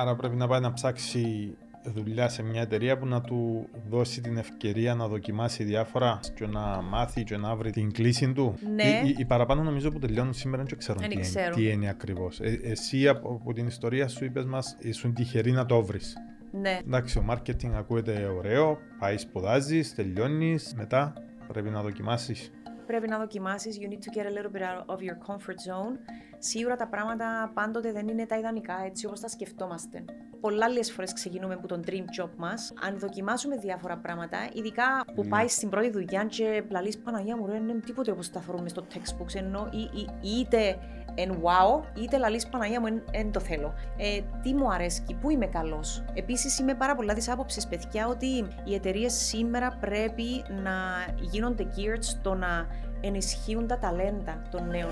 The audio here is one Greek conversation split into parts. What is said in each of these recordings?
Άρα πρέπει να πάει να ψάξει δουλειά σε μια εταιρεία που να του δώσει την ευκαιρία να δοκιμάσει διάφορα και να μάθει και να βρει την κλίση του. Ναι. Οι, οι παραπάνω νομίζω που τελειώνουν σήμερα δεν ξέρουν Δεν τι, είναι, ξέρουν. τι είναι ακριβώς. εσύ από, από την ιστορία σου είπες μας, ήσουν τυχερή να το βρεις. Ναι. Εντάξει, ο marketing ακούγεται ωραίο, πάει σπουδάζεις, τελειώνεις, μετά πρέπει να δοκιμάσεις. Πρέπει να δοκιμάσεις, you need to get a little bit out of your comfort zone. Σίγουρα τα πράγματα πάντοτε δεν είναι τα ιδανικά έτσι όπως τα σκεφτόμαστε. Πολλά άλλες φορές ξεκινούμε από τον dream job μας. Αν δοκιμάσουμε διάφορα πράγματα, ειδικά που Ναι. πάει στην πρώτη δουλειά και πλαλείς Παναγία μου, ρε, δεν είναι τίποτε όπως τα θεωρούμε στο textbooks, ενώ ή, ή, είτε εν wow, είτε λαλείς Παναγία μου, δεν το θέλω. Ε, τι μου αρέσει, πού είμαι καλός. Επίσης είμαι πάρα πολλά της άποψης, παιδιά, ότι οι εταιρείες σήμερα πρέπει να γίνονται geared στο να ενισχύουν τα ταλέντα των νέων.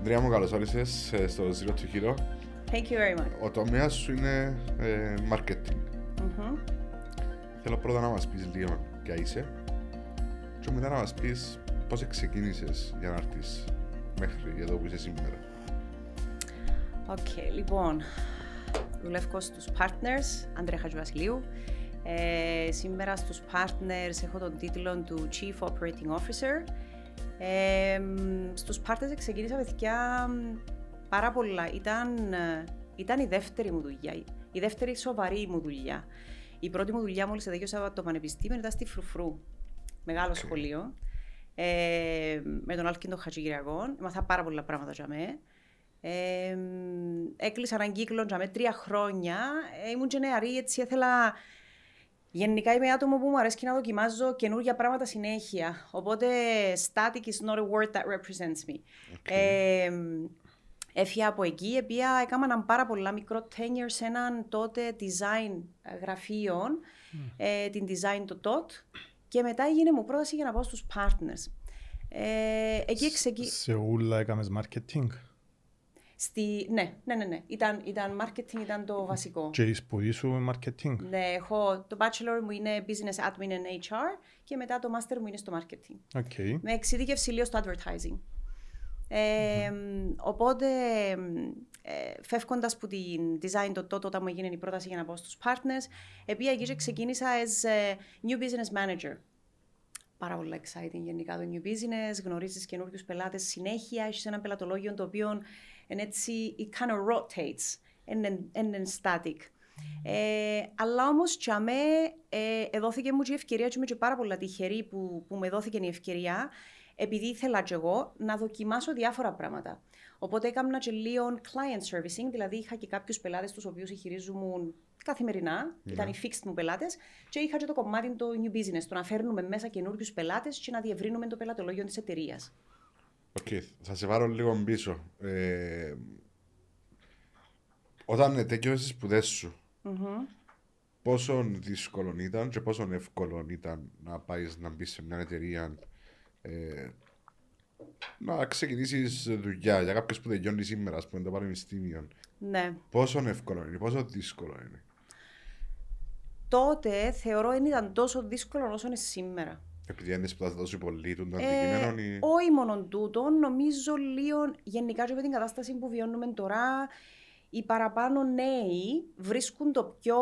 Αντρέα μου, καλώς όρισες ε, στο Zero to Hero. Thank you very much. Ο τομέας σου είναι ε, marketing. Μμμ. Θέλω πρώτα να μας πεις λίγο ποια είσαι και μετά να μας πεις πώς ξεκίνησες για να έρθεις μέχρι εδώ που είσαι σήμερα. Οκ, λοιπόν, δουλεύω στους Partners, Αντρέα Χατζηβασιλείου. Ε, σήμερα στους Partners έχω τον τίτλο του Chief Operating Officer. Ε, μ, στους Partners ξεκίνησα παιδιά μ, πάρα πολλά. Ήταν, ε, ήταν η δεύτερη μου δουλειά, η δεύτερη σοβαρή μου δουλειά. Η πρώτη μου δουλειά μόλις τελείωσα από το πανεπιστήμιο ήταν στη Φρουφρού, μεγάλο σχολείο. Ε, με τον Άλκιν τον Χατζηγυριακό. Μαθα πάρα πολλά πράγματα για μέ. Ε, μ, έκλεισα έναν κύκλο για με τρία χρόνια. Ε, ήμουν και νεαρή, έτσι ήθελα... Γενικά είμαι άτομο που μου αρέσει να δοκιμάζω καινούργια πράγματα συνέχεια. Οπότε static is not a word that represents me. Ε, μ, Έφυγα από εκεί, επία έκανα έναν πάρα πολλά μικρό tenure σε έναν τότε design ε, γραφείο, ε, την Design το Τοτ και μετά έγινε μου πρόταση για να πάω στους Partners. Ε, εκεί ξεκίνησα. Σε ούλα έκαμες marketing; Στη... Ναι, ναι, ναι, ναι. Ήταν, ήταν marketing, ήταν το βασικό. και η σπουδή σου με marketing; Ναι, έχω, το bachelor μου είναι business admin and HR και μετά το master μου είναι στο marketing. OK. Με εξειδίκευση λίγο στο advertising. Ε, Οπότε, ε, φεύγοντας από την Design το Τοτ, όταν μου έγινε η πρόταση για να πάω στους Partners, επία εκεί και ξεκίνησα as ε, new business manager. Πάρα πολύ exciting γενικά το new business, γνωρίζεις καινούριους πελάτες συνέχεια, έχεις ένα πελατολόγιο το οποίο είναι έτσι, it kind of rotates, and then static. Ε, αλλά όμως, τσαμέ, ε, εδόθηκε μου και η ευκαιρία και είμαι και πάρα πολλά τυχερή που, που με δόθηκε η ευκαιρία, επειδή ήθελα και εγώ να δοκιμάσω διάφορα πράγματα. Οπότε έκανα και λίγο client servicing, δηλαδή είχα και κάποιους πελάτες τους οποίους χειρίζομαι καθημερινά, ήταν οι fixed μου πελάτες, και είχα και το κομμάτι το new business, το να φέρνουμε μέσα καινούριους πελάτες και να διευρύνουμε το πελατολόγιο της εταιρείας. Οκ, θα σε πάρω λίγο πίσω. Ε, όταν τέλειωσες τις σπουδές σου, πόσο δύσκολο ήταν και πόσο εύκολο ήταν να πάεις να μπεις σε μια εταιρεία ε, να ξεκινήσεις δουλειά για κάποιο που τελειώνει σήμερα, ας πούμε, το πανεπιστήμιο. Ναι. Πόσο εύκολο είναι, πόσο δύσκολο είναι; Τότε θεωρώ δεν ήταν τόσο δύσκολο όσο είναι σήμερα. Επειδή είναι σπουδάζει τόσο πολύ το Ε, αντικείμενο, ή... όχι μόνο τούτο, νομίζω λίγο γενικά και με την κατάσταση που βιώνουμε τώρα, οι παραπάνω νέοι βρίσκουν το πιο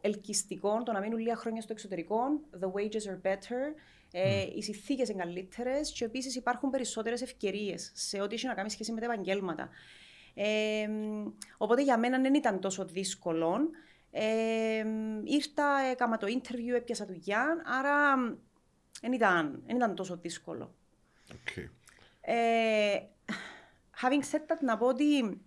ελκυστικό το να μείνουν λίγα χρόνια στο εξωτερικό. The wages are better. Ε, οι συνθήκες είναι καλύτερες και επίσης υπάρχουν περισσότερες ευκαιρίες σε ό,τι έχει να κάνει σχέση με τα επαγγέλματα. Ε, οπότε για μένα δεν ήταν τόσο δύσκολο. Ε, ήρθα, έκανα το interview, έπιασα δουλειά, άρα δεν ήταν, δεν ήταν τόσο δύσκολο. Οκ. Ε, having said that, να πω ότι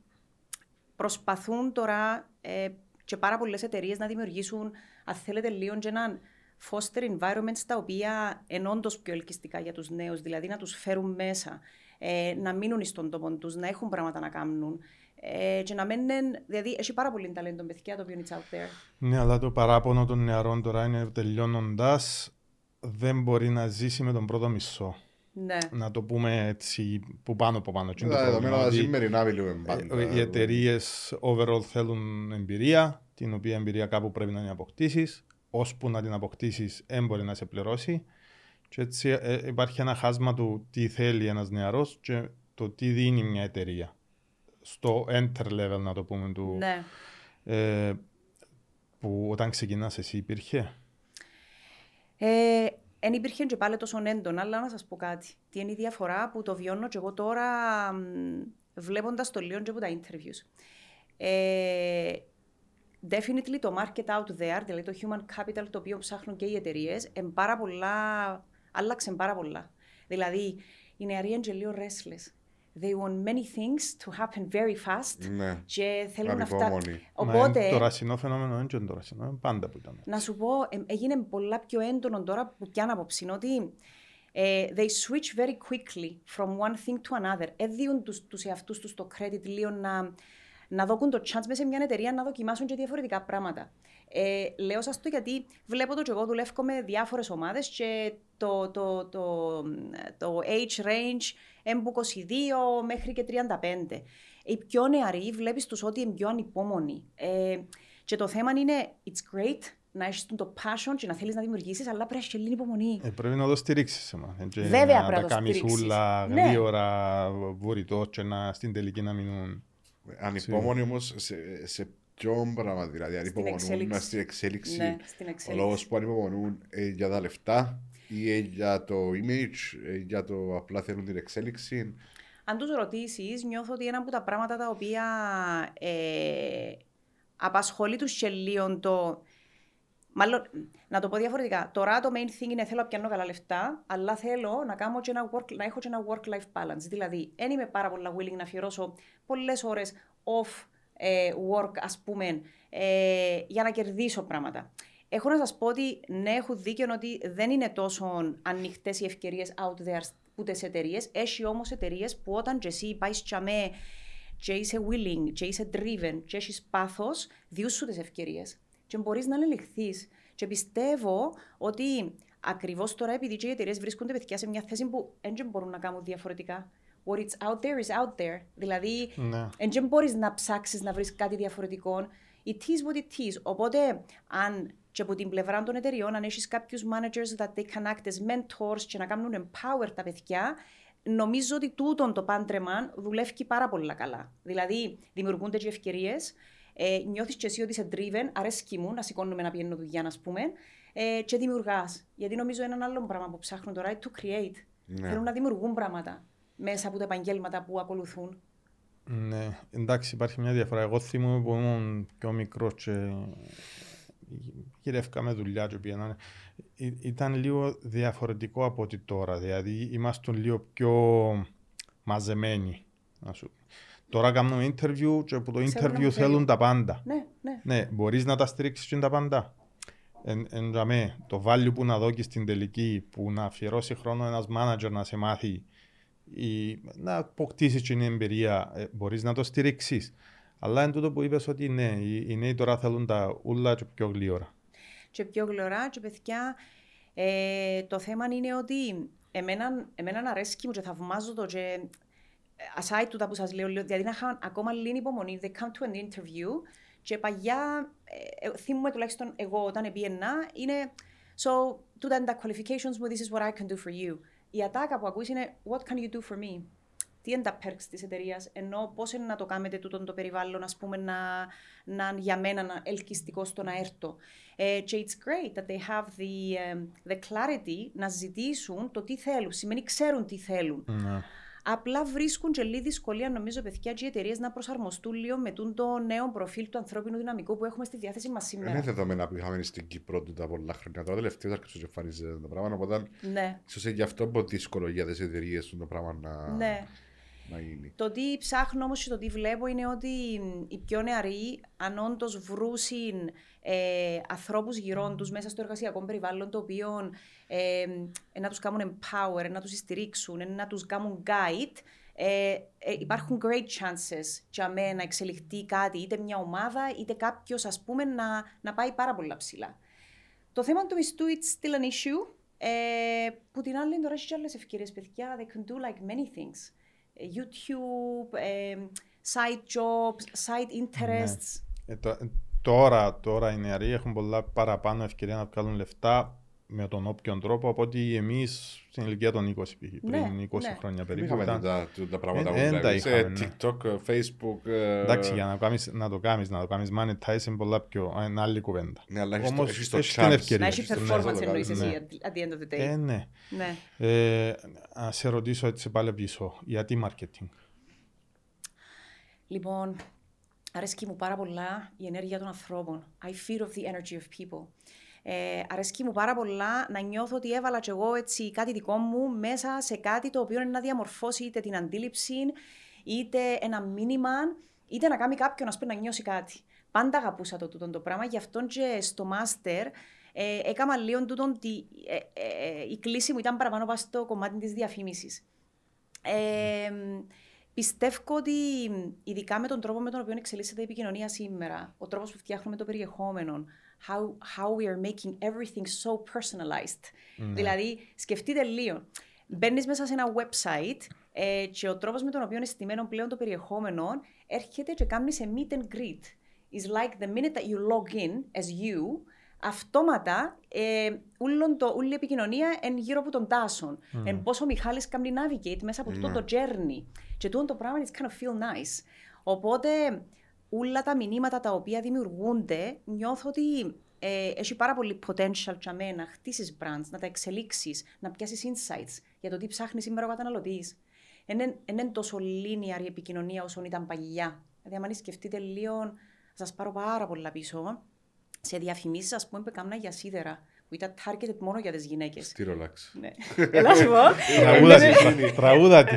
προσπαθούν τώρα ε, και πάρα πολλές εταιρείες να δημιουργήσουν, αν θέλετε, λίγο και έναν foster environments τα οποία είναι όντως πιο ελκυστικά για τους νέους, δηλαδή να τους φέρουν μέσα, ε, να μείνουν στον τόπο τους, να έχουν πράγματα να κάνουν. Ε, και να μένουν, δηλαδή έχει πάρα πολύ ταλέντο παιδιά το οποίο είναι out there. Ναι, αλλά το παράπονο των νεαρών τώρα είναι τελειώνοντας δεν μπορεί να ζήσει με τον πρώτο μισό. Ναι. Να το πούμε έτσι που πάνω από πάνω. Τι είναι το Τα πρόβλημα, δεδομένα τα ότι, σημερινά μιλούμε ε, πάντα. Οι εταιρείες overall θέλουν εμπειρία, την οποία εμπειρία κάπου πρέπει να την αποκτήσεις. Ώσπου να την αποκτήσεις, δεν μπορεί να σε πληρώσει. Και έτσι ε, υπάρχει ένα χάσμα του τι θέλει ένας νεαρός και το τι δίνει μια εταιρεία. Στο enter level να το πούμε του... Ναι. Ε, που όταν ξεκινάς εσύ υπήρχε; Ε, Εν υπήρχε και πάλι τόσο έντονα, αλλά να σας πω κάτι. Τι είναι η διαφορά που το βιώνω και εγώ τώρα βλέποντας το λίγο και από τα interviews. Ε, definitely το market out there, δηλαδή το human capital το οποίο ψάχνουν και οι εταιρείες, άλλαξε πάρα πολλά. Δηλαδή, οι νεαροί είναι λίγο restless. They want many things to happen very fast ναι. και θέλουν αυτά. Οπότε, το ρασινό φαινόμενο δεν είναι το ρασινό, πάντα που ήταν. Να σου πω, έγινε πολλά πιο έντονο τώρα που πιάνω απόψη, ότι ε, they switch very quickly from one thing to another. Έδιουν τους, τους εαυτούς τους το credit λίγο να, να δώκουν το chance μέσα σε μια εταιρεία να δοκιμάσουν και διαφορετικά πράγματα. Ε, λέω σας το γιατί βλέπω το και εγώ δουλεύω με διάφορες ομάδες και το, το, το, το age range έμπου 22 μέχρι και 35. Οι πιο νεαροί βλέπεις τους ότι είναι πιο ανυπόμονοι. Ε, και το θέμα είναι, it's great να έχεις το passion και να θέλεις να δημιουργήσεις, αλλά πρέπει να έχεις και λίγη υπομονή. Ε, πρέπει να το στηρίξεις. Βέβαια, πρέπει να το στηρίξει. Να τα κάνει ναι. γρήγορα, βορειτός, και να, στην τελική να μείνουν. Ανυπόμονοι όμως σε, σε ποιο πράγμα, δηλαδή ανυπομονούν στην εξέλιξη. Ναι, στην εξέλιξη. Ο λόγος που ανυπομονούν ε, για τα λεφτά ή ε, για το image, ε, για το απλά θέλουν την εξέλιξη. Αν τους ρωτήσεις, νιώθω ότι ένα από τα πράγματα τα οποία ε, απασχολεί τους και το Μάλλον, να το πω διαφορετικά. Τώρα το main thing είναι θέλω να πιάνω καλά λεφτά, αλλά θέλω να, κάνω και ένα work, να έχω και ένα work-life balance. Δηλαδή, δεν είμαι πάρα πολύ willing να αφιερώσω πολλές ώρες off ε, work, ας πούμε, ε, για να κερδίσω πράγματα. Έχω να σας πω ότι ναι, έχω δίκιο ότι δεν είναι τόσο ανοιχτές οι ευκαιρίες out there ούτε σε εταιρείες. Έχει όμως εταιρείες που όταν και εσύ πάεις τσαμέ, και είσαι willing, και είσαι driven, και έχεις πάθος, διούσου τις ευκαιρίες και μπορείς να ελεγχθεί. Και πιστεύω ότι ακριβώς τώρα, επειδή οι εταιρείες βρίσκονται παιδιά σε μια θέση που δεν μπορούν να κάνουν διαφορετικά. What it's out there is out there. Δηλαδή, δεν ναι. μπορείς να ψάξεις να βρεις κάτι διαφορετικό. It is what it is. Οπότε, αν και από την πλευρά των εταιριών, αν έχεις κάποιους managers that they can act as mentors και να κάνουν empower τα παιδιά, νομίζω ότι τούτον το πάντρεμα δουλεύει πάρα πολύ καλά. Δηλαδή, δημιουργούνται και ευκαιρίες, ε, νιώθεις και εσύ ότι είσαι driven, αρέσκει μου να σηκώνουμε να πηγαίνω δουλειά, ας πούμε, ε, και δημιουργάς. Γιατί νομίζω ένα άλλο πράγμα που ψάχνουν τώρα είναι to create. Ναι. Θέλουν να δημιουργούν πράγματα μέσα από τα επαγγέλματα που ακολουθούν. Ναι, εντάξει, υπάρχει μια διαφορά. Εγώ θυμούμαι που ήμουν πιο μικρός και γυρεύκαμε δουλειά και πήγαινα. Ήταν λίγο διαφορετικό από ότι τώρα. Δηλαδή, είμαστε λίγο πιο μαζεμένοι. Να σου Τώρα κάνουμε interview και από το interview θέλουν τα πάντα. Ναι, ναι. ναι μπορείς να τα στηρίξεις και τα πάντα. Εν, εν, το value που να δώσει στην τελική, που να αφιερώσει χρόνο ένας manager να σε μάθει ή να αποκτήσεις την εμπειρία, ε, μπορείς να το στηρίξεις. Αλλά είναι τούτο που είπες ότι ναι, οι, οι νέοι τώρα θέλουν τα ούλα και πιο γλύωρα. Και πιο γλυόρα και παιδιά, ε, το θέμα είναι ότι εμένα, εμένα αρέσει μου και θαυμάζω το και aside του τα που σας λέω, δηλαδή να είχαν ακόμα λίγη υπομονή, they come to an interview και παγιά, ε, ε θυμούμαι τουλάχιστον εγώ όταν πήγαινα, είναι so, τούτα είναι τα qualifications μου, this is what I can do for you. Η ατάκα που ακούεις είναι what can you do for me; Τι είναι τα perks της εταιρείας, ενώ πώς είναι να το κάνετε τούτο το περιβάλλον, ας πούμε, να, να για μένα να ελκυστικό στο να έρθω. Ε, και it's great that they have the, um, the clarity να ζητήσουν το τι θέλουν. Σημαίνει ξέρουν τι θέλουν. Mm. Απλά βρίσκουν και λίγη δυσκολία, νομίζω, παιδιά και οι εταιρείες να προσαρμοστούν λίγο με το νέο προφίλ του ανθρώπινου δυναμικού που έχουμε στη διάθεση μας σήμερα. Είναι δεδομένα που είχαμε στην Κύπρο του τα πολλά χρόνια. Τώρα τελευταία άρχισε να εμφανίζεται το πράγμα. Οπότε ναι. ίσως γι' αυτό που δύσκολο για τις εταιρείες το πράγμα να. Ναι. Το τι ψάχνω όμως και το τι βλέπω είναι ότι οι πιο νεαροί, αν όντως βρούσουν ε, ανθρώπους γύρω τους μέσα στο εργασιακό περιβάλλον, το οποίο ε, να τους κάνουν empower, να τους στηρίξουν, να τους κάνουν guide, ε, ε, υπάρχουν great chances για μένα να εξελιχθεί κάτι, είτε μια ομάδα, είτε κάποιος, ας πούμε, να, να πάει πάρα πολύ ψηλά. Το θέμα του μισθού it's still an issue. Ε, που την άλλη τώρα έχει άλλες ευκαιρίες, παιδιά. They can do like many things. YouTube, ε, side jobs, side interests. Ναι. Ε, τώρα, τώρα οι νεαροί έχουν πολλά παραπάνω ευκαιρία να βγάλουν λεφτά με τον όποιον τρόπο από ότι εμείς στην ηλικία των 20 πριν Ναι, 20 ναι. χρόνια Δεν περίπου. είχαμε ήταν- τα, τα πράγματα Ε, που δεν τα βλέπεις, είχαμε, ε, ναι. TikTok, ε, Facebook. ε, Εντάξει, για να, κάνεις, να το κάνεις, να το κάνεις monetize είναι πολλά πιο, ε, είναι άλλη κουβέντα. Ναι, αλλά έχεις το- Όμως έχεις το έχεις την chance. ευκαιρία. Να έχεις Ναι, performance ναι, εννοείς ναι. εσύ at- at the end of the day. Ε, ναι. Ναι. Ε, να σε ρωτήσω έτσι πάλι πίσω, γιατί marketing; Λοιπόν, αρέσκει μου πάρα πολλά η ενέργεια των ανθρώπων. I feed off the energy of people. Ε, αρέσκει μου πάρα πολλά να νιώθω ότι έβαλα κι εγώ έτσι κάτι δικό μου μέσα σε κάτι το οποίο είναι να διαμορφώσει είτε την αντίληψη, είτε ένα μήνυμα, είτε να κάνει κάποιον ας πούμε, να νιώσει κάτι. Πάντα αγαπούσα το τούτο το πράγμα, γι' αυτό και στο μάστερ ε, έκανα λίγο τούτον, τη, ε, ε, ε, η κλίση μου ήταν παραπάνω πάνω στο κομμάτι της διαφήμισης. Ε, πιστεύω ότι ειδικά με τον τρόπο με τον οποίο εξελίσσεται η επικοινωνία σήμερα, ο τρόπος που φτιάχνουμε το περιεχόμενο, how, how we are making everything so personalized. Δηλαδή, σκεφτείτε λίγο. Μπαίνεις μέσα σε ένα website ε, και ο τρόπος με τον οποίο είναι στημένο πλέον το περιεχόμενο έρχεται και κάνεις σε meet and greet. It's like the minute that you log in as you, αυτόματα ε, ούλον το, όλη η επικοινωνία είναι γύρω από τον τάσον. Mm. Εν πόσο ο Μιχάλης κάνει navigate μέσα από τούτο το journey. Και τούτο το πράγμα it's kind of feel nice. Οπότε όλα τα μηνύματα τα οποία δημιουργούνται νιώθω ότι ε, έχει πάρα πολύ potential για μένα να χτίσεις brands, να τα εξελίξεις, να πιάσεις insights για το τι ψάχνεις σήμερα ο καταναλωτής. Δεν είναι τόσο linear η επικοινωνία όσο ήταν παλιά. Δηλαδή, αν σκεφτείτε λίγο, θα σας πάρω πάρα πολλά πίσω. Σε διαφημίσεις, ας πούμε, που έκανα για σίδερα, που ήταν targeted μόνο για τις γυναίκες. Στη Rolex. ναι. Έλα σου πω. Τραγούδα Ε, τη, τρα- τραγούδα τη.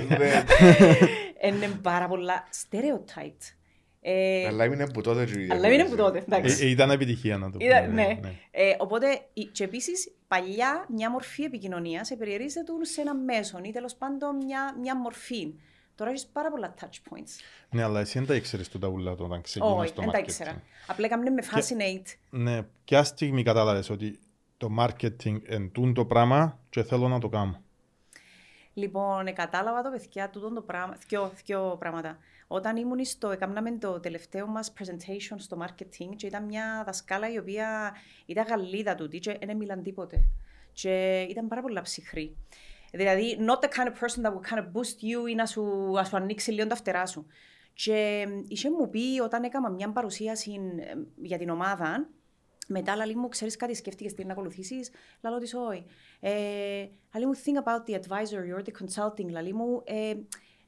Είναι πάρα πολλά stereotyped. Ε, Αλλά έμεινε που τότε. και η αλλά είναι που διαφορετική. τότε, εντάξει. Ε, ε, Ήταν επιτυχία να το Είδα- πούμε. ναι. Ε, οπότε, η- και επίσης, παλιά μια μορφή επικοινωνίας περιορίζεται σε ένα μέσο ή τέλος πάντων μια, μια μορφή. Τώρα έχεις πάρα πολλά touch points. Ναι, αλλά εσύ δεν τα ήξερες τούτα ούλα όταν ξεκίνησες Όχι, το δεν τα marketing. ήξερα. Απλά έκαμε με fascinate. Ναι, ποια στιγμή κατάλαβες ότι το marketing εντούν το πράγμα και θέλω να το κάνω; Λοιπόν, ε, κατάλαβα το παιδιά τούτο το πράγμα, δυο, δυο πράγματα. Όταν ήμουν στο, έκαναμε το τελευταίο μας presentation στο marketing και ήταν μια δασκάλα η οποία ήταν Γαλλίδα τούτη και δεν μιλάν τίποτε. Και ήταν πάρα πολλά ψυχρή. Δηλαδή, not the kind of person that will kind of boost you ή να σου, να σου ανοίξει λίγο τα φτερά σου. Και ε, είχε μου πει όταν έκανα μια παρουσίαση ε, για την ομάδα, μετά λαλή μου, ξέρεις κάτι, σκέφτηκες τι να ακολουθήσεις; Λαλό της όχι. Ε, λαλή μου, think about the advisor or the consulting. Λαλή μου, ε, ε,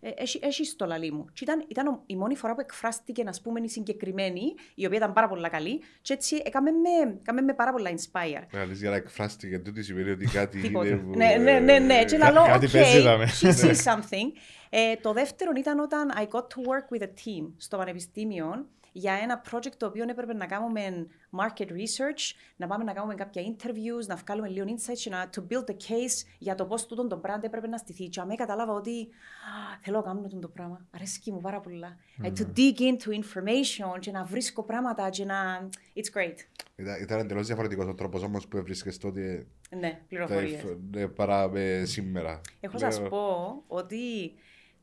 έχει, έχει το λαλή μου. Και ήταν, ήταν ο- η μόνη φορά που εκφράστηκε, να πούμε, η συγκεκριμένη, η οποία ήταν πάρα πολύ καλή. Και έτσι έκαμε με, έκαμε με πάρα πολλά inspire. Να λες για να εκφράστηκε τούτη σημαίνει ότι κάτι Τίποτε. είναι που, Ναι, ναι, ναι, ναι. Και ε, λαλό, κάτι okay, παίζει, είδαμε. she sees something. Ε, το δεύτερο ήταν όταν I got to work with a team στο πανεπιστήμιο για ένα project το οποίο έπρεπε να κάνουμε market research, να πάμε να κάνουμε κάποια interviews, να βγάλουμε λίγο insights και να to build a case για το πώς τούτο το brand έπρεπε να στηθεί. Και αμέ κατάλαβα ότι «Α, θέλω να κάνω τούτο το πράγμα. Αρέσκει μου πάρα πολλά. Like, to dig into information και να βρίσκω πράγματα και να... It's great. Ήταν, ήταν εντελώς διαφορετικός ο τρόπος όμως που έβρισκες τότε Ναι, τα πληροφορίες. εφ- ναι, παρά με σήμερα. Έχω Ναι, σας πω ότι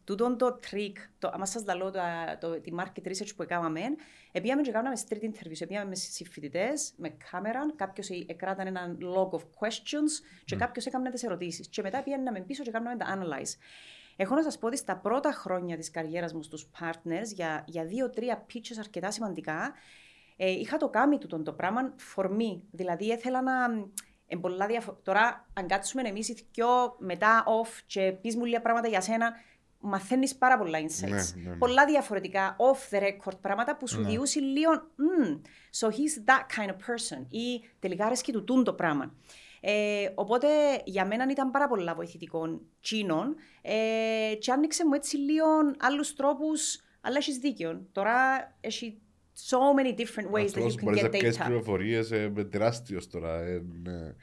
τούτον το trick, το, άμα σας λαλώ το, το, τη market research που έκαναμε, επίαμε και κάναμε street interviews, επίαμε με συμφοιτητές, με κάμερα, κάποιος ε- εκράταν ένα log of questions και κάποιος έκανε τις ερωτήσεις. Και μετά πήγαμε πίσω και κάναμε τα analyze. Έχω να σας πω ότι στα πρώτα χρόνια της καριέρας μου στους partners, για, για δύο-τρία pitches αρκετά σημαντικά, ε, είχα το κάνει τούτο το πράγμα for me. Δηλαδή, ήθελα να. Ε, πολλά διαφο- Τώρα, αν κάτσουμε εμείς οι δυο μετά off και πεις μου λίγα πράγματα για σένα, μαθαίνεις πάρα πολλά insights. Ναι, ναι, ναι. Πολλά διαφορετικά off the record πράγματα που σου Ναι. διούσει λίγο. «Μμ, so he's that kind of person. Ή τελικά αρέσκει του τούν το πράγμα. Ε, οπότε για μένα ήταν πάρα πολλά βοηθητικό τσίνων ε, και άνοιξε μου έτσι λίγο άλλους τρόπους, αλλά έχεις δίκιο. Τώρα έχει so many different ways that Αυτός you can μπορείς να get πιέσεις data. πληροφορίες ε, με τεράστιος τώρα. ε, ναι.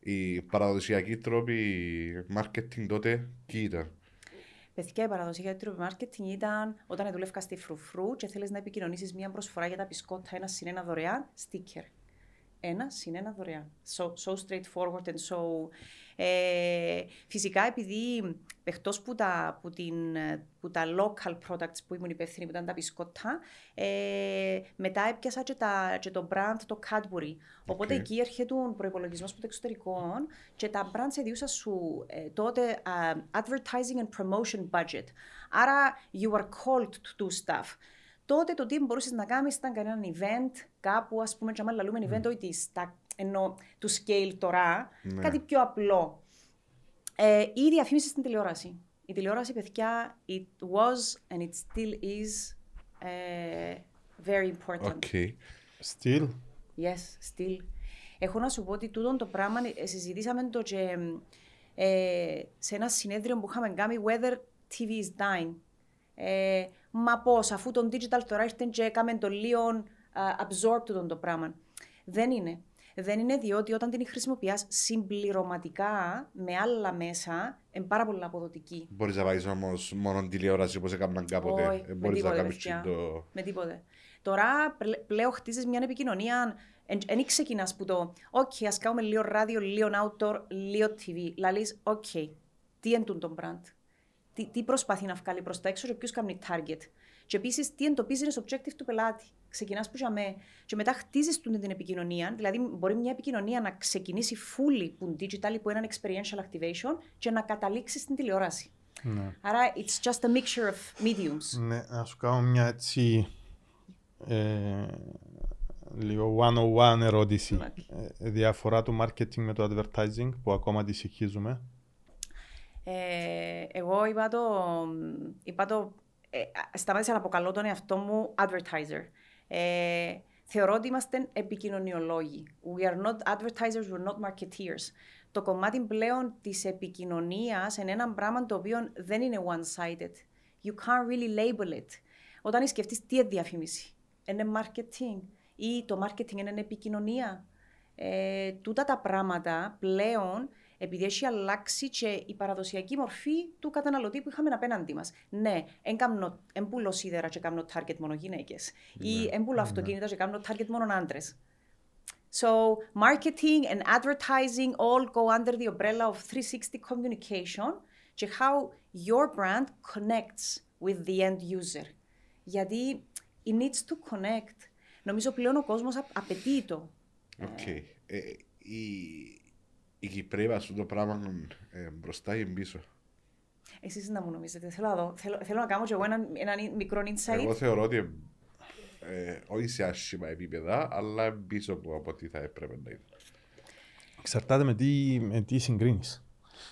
Οι παραδοσιακοί τρόποι marketing τότε τι ήταν; Παιδιά, η παραδοσιακή τρόπη marketing ήταν όταν δούλευκα στη φρουφρού και θέλεις να επικοινωνήσεις μια προσφορά για τα πισκότα ένα συν ένα δωρεάν, sticker. Ένα συν ένα δωρεάν. So, so straightforward and so ε, φυσικά, επειδή εκτός που, τα, που, που τα local products που ήμουν υπεύθυνη, που ήταν τα μπισκότα, ε, μετά έπιασα και, τα, και το brand, το Cadbury. Οπότε εκεί έρχεται ο προπολογισμό από το εξωτερικό και τα brands εδιούσα σου ε, τότε uh, advertising and promotion budget. Άρα, you are called to do stuff. Τότε το τι μπορούσες να κάνεις ήταν κανένα event, κάπου, ας πούμε, και άμα λαλούμε event, mm. όχι ενώ του scale τώρα, ναι. κάτι πιο απλό. Ε, η διαφήμιση στην τηλεόραση. Η τηλεόραση, παιδιά, it was and it still is uh, very important. Okay. Still? Yes, still. Έχω να σου πω ότι τούτο το πράγμα ε, συζητήσαμε το και ε, σε ένα συνέδριο που είχαμε κάνει whether TV is dying. Ε, μα πώς, αφού το digital τώρα ήρθε και έκαμε το λίγο uh, absorb το πράγμα. Δεν είναι δεν είναι διότι όταν την χρησιμοποιεί συμπληρωματικά με άλλα μέσα, είναι πάρα πολύ αποδοτική. Μπορείς να βάλει όμως μόνο τηλεόραση όπως έκαναν κάποτε. Όχι, ε, μπορείς να κάνεις το. Με τίποτε. Τώρα πλέον χτίζεις μια επικοινωνία. Δεν ξεκινάς που το, OK, ας κάνουμε λίγο ράδιο, λίγο outdoor, λίγο TV. Λαλείς, OK, τι είναι το brand. Τι, τι προσπαθεί να βγάλει προς τα έξω και ποιο κάνει target. Και επίσης, τι είναι το business objective του πελάτη. Ξεκινάς που για και μετά χτίζεις την επικοινωνία. Δηλαδή, μπορεί μια επικοινωνία να ξεκινήσει fully που digital, που έναν experiential activation και να καταλήξεις στην τηλεόραση. Ναι. Άρα, it's just a mixture of mediums. Ναι, να σου κάνω μια έτσι ε, λίγο one-on-one ερώτηση. Ε, διαφορά του marketing με το advertising που ακόμα τη συγχύζουμε. Ε, εγώ είπα το, είπα το ε, σταμάτησα να αποκαλώ τον εαυτό μου advertiser. Ε, θεωρώ ότι είμαστε επικοινωνιολόγοι. We are not advertisers, we're not marketeers. Το κομμάτι πλέον της επικοινωνίας είναι ένα πράγμα το οποίο δεν είναι one-sided. You can't really label it. Όταν σκεφτείς τι είναι διαφήμιση, είναι marketing ή το marketing είναι επικοινωνία. Ε, τούτα τα πράγματα πλέον επειδή έχει αλλάξει και η παραδοσιακή μορφή του καταναλωτή που είχαμε απέναντί μας. Ναι, εμπούλο σίδερα και κάνω target μόνο γυναίκες. Ή εμπούλο ναι. αυτοκίνητα και κάνω target μόνο άντρες. So, marketing and advertising all go under the umbrella of 360 communication και how your brand connects with the end user. Γιατί it needs to connect. Νομίζω πλέον ο κόσμος απαιτεί το. Okay. Ε, η η Κυπρέα αυτό το πράγμα ε, μπροστά ή πίσω. Εσείς να μου νομίζετε. Θέλω να, δω. Θέλω, θέλω να κάνω και εγώ ένα, ένα μικρό insight. Εγώ θεωρώ ότι ε, όχι σε άσχημα επίπεδα, αλλά πίσω από, από τι θα έπρεπε να είναι. Εξαρτάται με τι, με τι συγκρίνεις.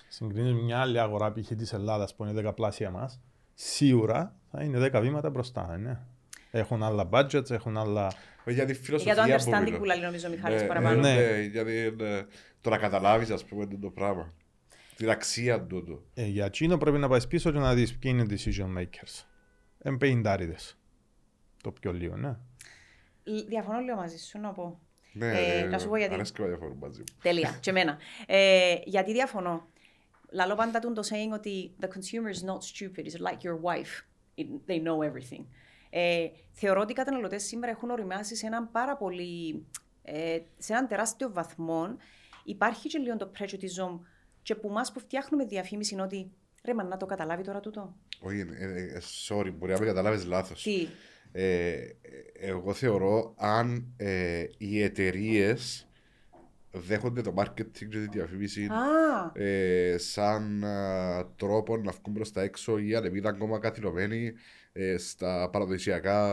Συγκρίνεις μια άλλη αγορά π.χ. της Ελλάδας που είναι δεκαπλάσια μας, σίγουρα θα είναι δέκα βήματα μπροστά. Ναι. Έχουν άλλα budgets, έχουν άλλα... Για, τη για το understanding που λέει νομίζω ο Μιχάλης ναι, παραπάνω. Ναι, ναι, γιατί ναι, το να καταλάβεις, ας πούμε, το πράγμα. Την αξία του. Ε, για εκείνο πρέπει να πάεις πίσω και να δεις ποιοι είναι οι decision makers. Εμπεϊντάριδε. Το πιο λίγο, ναι. Διαφωνώ λίγο μαζί σου να πω. Ναι, ε, να σου πω γιατί. Αρέσκει να διαφωνώ μαζί μου. Τέλεια, και εμένα. Ε, γιατί διαφωνώ. Λαλό πάντα το saying ότι the consumer is not stupid, it's like your wife. They know everything. Ε, θεωρώ ότι οι καταναλωτές σήμερα έχουν οριμάσει σε έναν πάρα πολύ. Ε, σε έναν τεράστιο βαθμό Υπάρχει και λίγο το prejudice και που εμά που φτιάχνουμε διαφήμιση είναι ότι ρε μα να το καταλάβει τώρα τούτο. Όχι, ε, ε, sorry, μπορεί να με καταλάβεις λάθος. Τι; Ε, εγώ θεωρώ αν ε, οι εταιρείες δέχονται το marketing και τη διαφήμιση ε, σαν α, τρόπο να βγουν προς τα έξω ή αν είναι ακόμα καθυλωμένοι ε, στα παραδοσιακά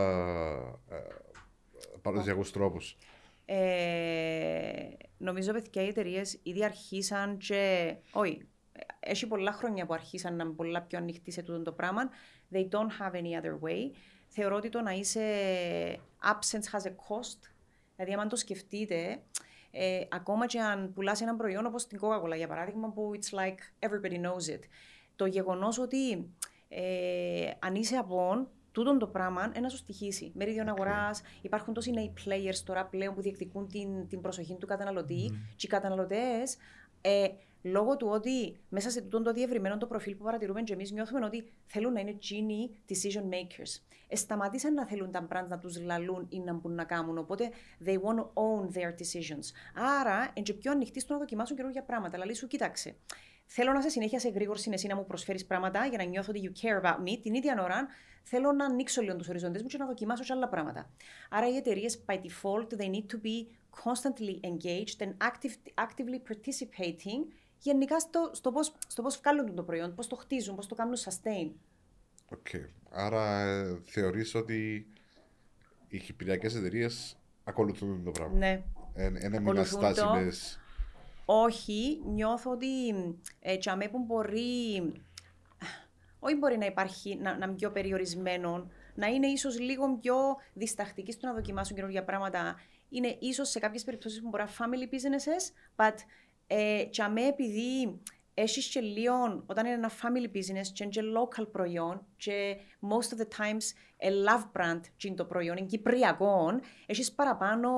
παραδοσιακούς τρόπους. Ε, νομίζω παιδιά οι εταιρείες ήδη αρχίσαν και. Όχι, έχει πολλά χρόνια που αρχίσαν να είναι πολλά πιο ανοιχτοί σε τούτο το πράγμα. They don't have any other way. Θεωρώ ότι το να είσαι absence has a cost. Δηλαδή, αν το σκεφτείτε, ε, ακόμα και αν πουλάς ένα προϊόν όπως την Coca-Cola για παράδειγμα, που it's like everybody knows it. Το γεγονός ότι ε, αν είσαι από τούτο το πράγμα να σου στοιχήσει. Μερίδιο okay. αγοράς, υπάρχουν τόσοι νέοι players τώρα πλέον που διεκδικούν την, την προσοχή του καταναλωτή mm. και οι καταναλωτές ε, λόγω του ότι μέσα σε τούτο το διευρυμένο το προφίλ που παρατηρούμε και εμείς νιώθουμε ότι θέλουν να είναι genie decision makers. Ε, σταματήσαν να θέλουν τα brands να τους λαλούν ή να μπουν να κάνουν. Οπότε they want to own their decisions. Άρα, είναι πιο ανοιχτοί στο να δοκιμάσουν καινούργια πράγματα. Αλλά σου κοίταξε. Θέλω να σε συνέχεια σε γρήγορη συνεσή να μου προσφέρεις πράγματα για να νιώθω ότι you care about me. Την ίδια ώρα θέλω να ανοίξω λίγο τους οριζοντέ μου και να δοκιμάσω και άλλα πράγματα. Άρα οι εταιρείες by default they need to be constantly engaged and active, actively participating γενικά στο, στο πώς, στο πώς βγάλουν το προϊόν, πώς το χτίζουν, πώς το κάνουν sustain. Okay. Άρα ε, θεωρείς ότι οι κυπριακές εταιρείες ακολουθούν το πράγμα. Ναι. Ένα μήνα στάσιμες. Όχι, νιώθω ότι ε, που μπορεί, όχι μπορεί να υπάρχει, να, να είναι πιο περιορισμένο, να είναι ίσως λίγο πιο διστακτικοί στο να δοκιμάσουν καινούργια πράγματα. Είναι ίσως σε κάποιες περιπτώσεις που μπορεί να family businesses, but ε, επειδή έχεις και λίγο, όταν είναι ένα family business και είναι local προϊόν και most of the times a love brand και είναι το προϊόν, είναι κυπριακό, έχεις παραπάνω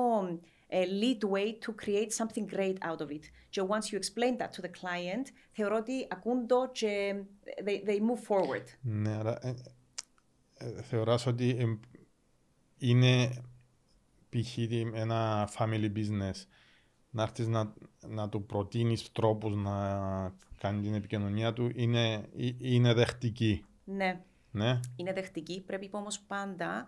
uh, lead way to create something great out of it. Και once you explain that to the client, θεωρώ ότι ακούν το και they, they move forward. Ναι, αλλά ε, ε, θεωράς ότι είναι π.χ. ένα family business να έρθεις να, να του προτείνεις τρόπους να κάνει την επικοινωνία του είναι, είναι δεχτική. Ναι. ναι. Είναι δεχτική. Πρέπει όμως πάντα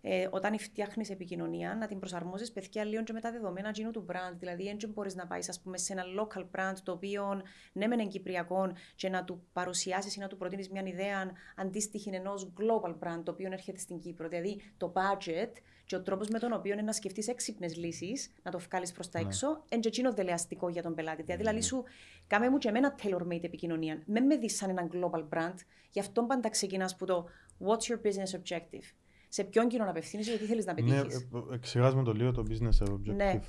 ε, όταν φτιάχνεις επικοινωνία, να την προσαρμόζεις παιδιά λίγο και με τα δεδομένα γίνου του brand. Δηλαδή, δεν μπορείς να πάεις σε ένα local brand το οποίο ναι, μεν είναι κυπριακό και να του παρουσιάσεις ή να του προτείνεις μια ιδέα αντίστοιχη ενός global brand το οποίο έρχεται στην Κύπρο. Δηλαδή, το budget και ο τρόπος με τον οποίο είναι να σκεφτείς έξυπνες λύσεις, να το βγάλεις προς τα ναι. έξω, είναι και δελεαστικό για τον πελάτη. Δηλαδή, δηλαδή, σου, κάμε μου και εμένα tailor-made επικοινωνία. Με με δεις σαν έναν global brand, γι' αυτό πάντα ξεκινάς που το What's your business objective; Σε ποιον κοινό να απευθύνεσαι, γιατί θέλεις να πετύχεις. Ναι, εξηγάζουμε το λίγο το business objective. Ναι.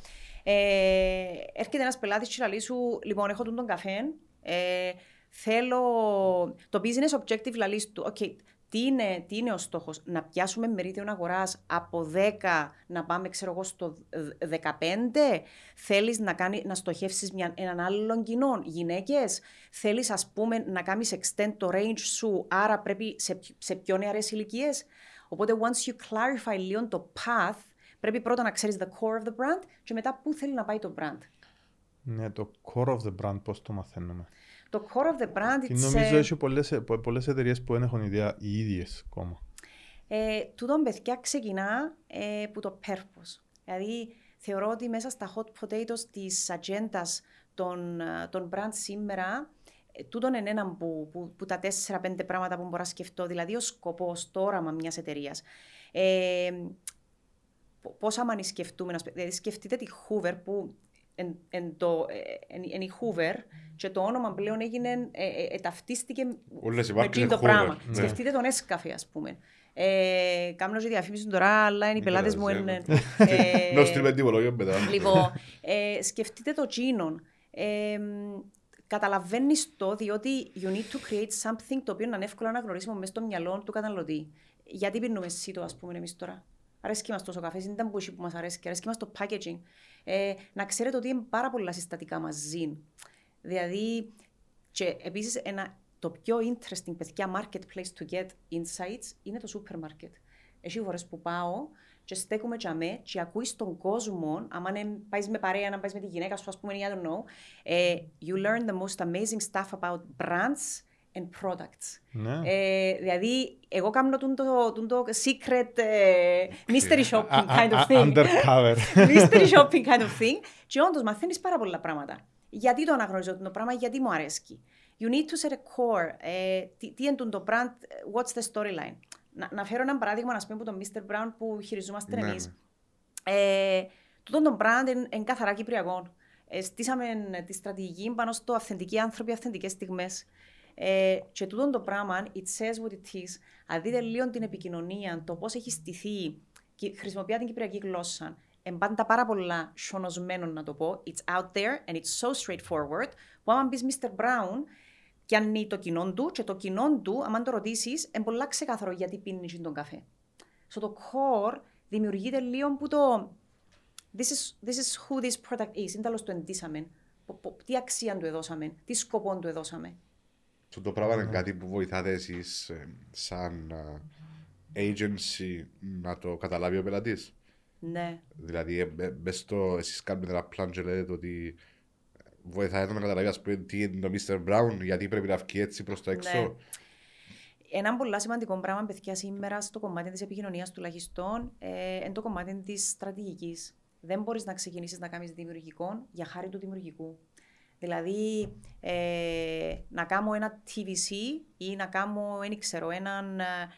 Ε, έρχεται ένας πελάτης και λέει σου, λοιπόν, έχω τον, τον καφέ. Ε, θέλω. Το business objective λέει του, okay, τι είναι, τι είναι ο στόχος, να πιάσουμε μερίδιο αγοράς από 10 να πάμε, ξέρω εγώ, στο 15. Θέλεις να, κάνει, να στοχεύσεις έναν άλλον κοινό, γυναίκες; Θέλεις, ας πούμε, να κάνεις extend το range σου, άρα πρέπει σε, σε πιο νεαρές ηλικίες; Οπότε, once you clarify λίγο το path, πρέπει πρώτα να ξέρεις the core of the brand και μετά πού θέλει να πάει το brand. Ναι, το core of the brand, πώς το μαθαίνουμε; Το core of the brand, Και νομίζω έχει πολλές, πολλές εταιρείες που δεν έχουν ιδέα οι ίδιες ακόμα. Ε, τούτον παιδιά ξεκινά ε, που το purpose. Δηλαδή, θεωρώ ότι μέσα στα hot potatoes της ατζέντας των, ε, των brand σήμερα ε, τούτον είναι ένα που, που, που τα τέσσερα-πέντε πράγματα που μπορώ να σκεφτώ, δηλαδή ο σκοπός, το όραμα μιας εταιρείας. Ε, Πώς άμα σκεφτούμε, δηλαδή σκεφτείτε τη Hoover που εν, εν, το, εν, εν η Hoover και το όνομα πλέον έγινε, ε, ε, ε ταυτίστηκε με το πράγμα. Ναι. Σκεφτείτε τον Έσκαφε, ας πούμε. Ε, κάνω και διαφήμιση τώρα, αλλά είναι οι πελάτες μου. Είναι, ε, Νόστριμε τιμολόγιο μετά. Λοιπόν, ε, σκεφτείτε το Τζίνον. Ε, καταλαβαίνεις το διότι you need to create something το οποίο να είναι εύκολο να γνωρίσουμε μέσα στο μυαλό του καταναλωτή. Γιατί πίνουμε εσύ το, ας πούμε, εμείς τώρα; Αρέσκει μας τόσο καφέ, δεν ήταν που μας αρέσει, αρέσκει μας το packaging. Ε, να ξέρετε ότι είναι πάρα πολλά συστατικά μαζί. Δηλαδή, και επίσης το πιο interesting παιδιά marketplace to get insights είναι το supermarket. Έχει φορές που πάω και στέκουμε για με και ακούεις τον κόσμο, άμα πάεις με παρέα, να πάεις με τη γυναίκα σου, ας πούμε, I don't know, uh, you learn the most amazing stuff about brands and products. Ναι. Ε, δηλαδή, εγώ κάνω τον το, το secret uh, mystery shopping kind of thing. Undercover. mystery shopping kind of thing. Και όντως μαθαίνεις πάρα πολλά πράγματα. Γιατί το αναγνωρίζω το πράγμα, γιατί μου αρέσει. You need to set a core. Ε, τι, τι είναι το brand, what's the storyline; Να, να φέρω ένα παράδειγμα, να πούμε, από τον Mr. Brown που χειριζόμαστε ναι, εμείς. Ναι. Ε, τούτο το brand είναι, είναι καθαρά κυπριακό. Ε, στήσαμε τη στρατηγική πάνω στο αυθεντικοί άνθρωποι, αυθεντικές στιγμές. Ε, και τούτο το πράγμα, it says what it is. Αν δείτε λίγο την επικοινωνία, το πώς έχει στηθεί, χρησιμοποιεί την κυπριακή γλώσσα, είναι πάντα πάρα πολλά σωνοσμένο να το πω. It's out there and it's so straightforward. Που άμα μπεις Mr. Brown, πιάνει το κοινό του και το κοινό του, αν το ρωτήσεις, είναι πολύ ξεκάθαρο γιατί πίνει τον καφέ. Στο το core δημιουργείται λίγο που το. This is, this is who this product is. Είναι τέλο το εντύσαμε. τι αξία του εδώσαμε, τι σκοπό του εδώσαμε. Αυτό το πράγμα είναι κάτι που βοηθάτε εσείς ε, σαν ε, agency να το καταλάβει ο πελατή. Ναι. Δηλαδή, ε, μπες στο, εσείς κάνετε ένα πλάν και λέτε ότι βοηθάτε να καταλάβει ας πούμε τι είναι το Mr. Brown, γιατί πρέπει να βγει έτσι προς το έξω. Ναι. Ένα πολύ σημαντικό πράγμα, παιδιά, σήμερα στο κομμάτι της επικοινωνίας τουλάχιστον, ε, είναι το κομμάτι της στρατηγικής. Δεν μπορείς να ξεκινήσεις να κάνεις δημιουργικό για χάρη του δημιουργικού. Δηλαδή, ε, να κάνω ένα TVC ή να κάνω, δεν ξέρω, ένα,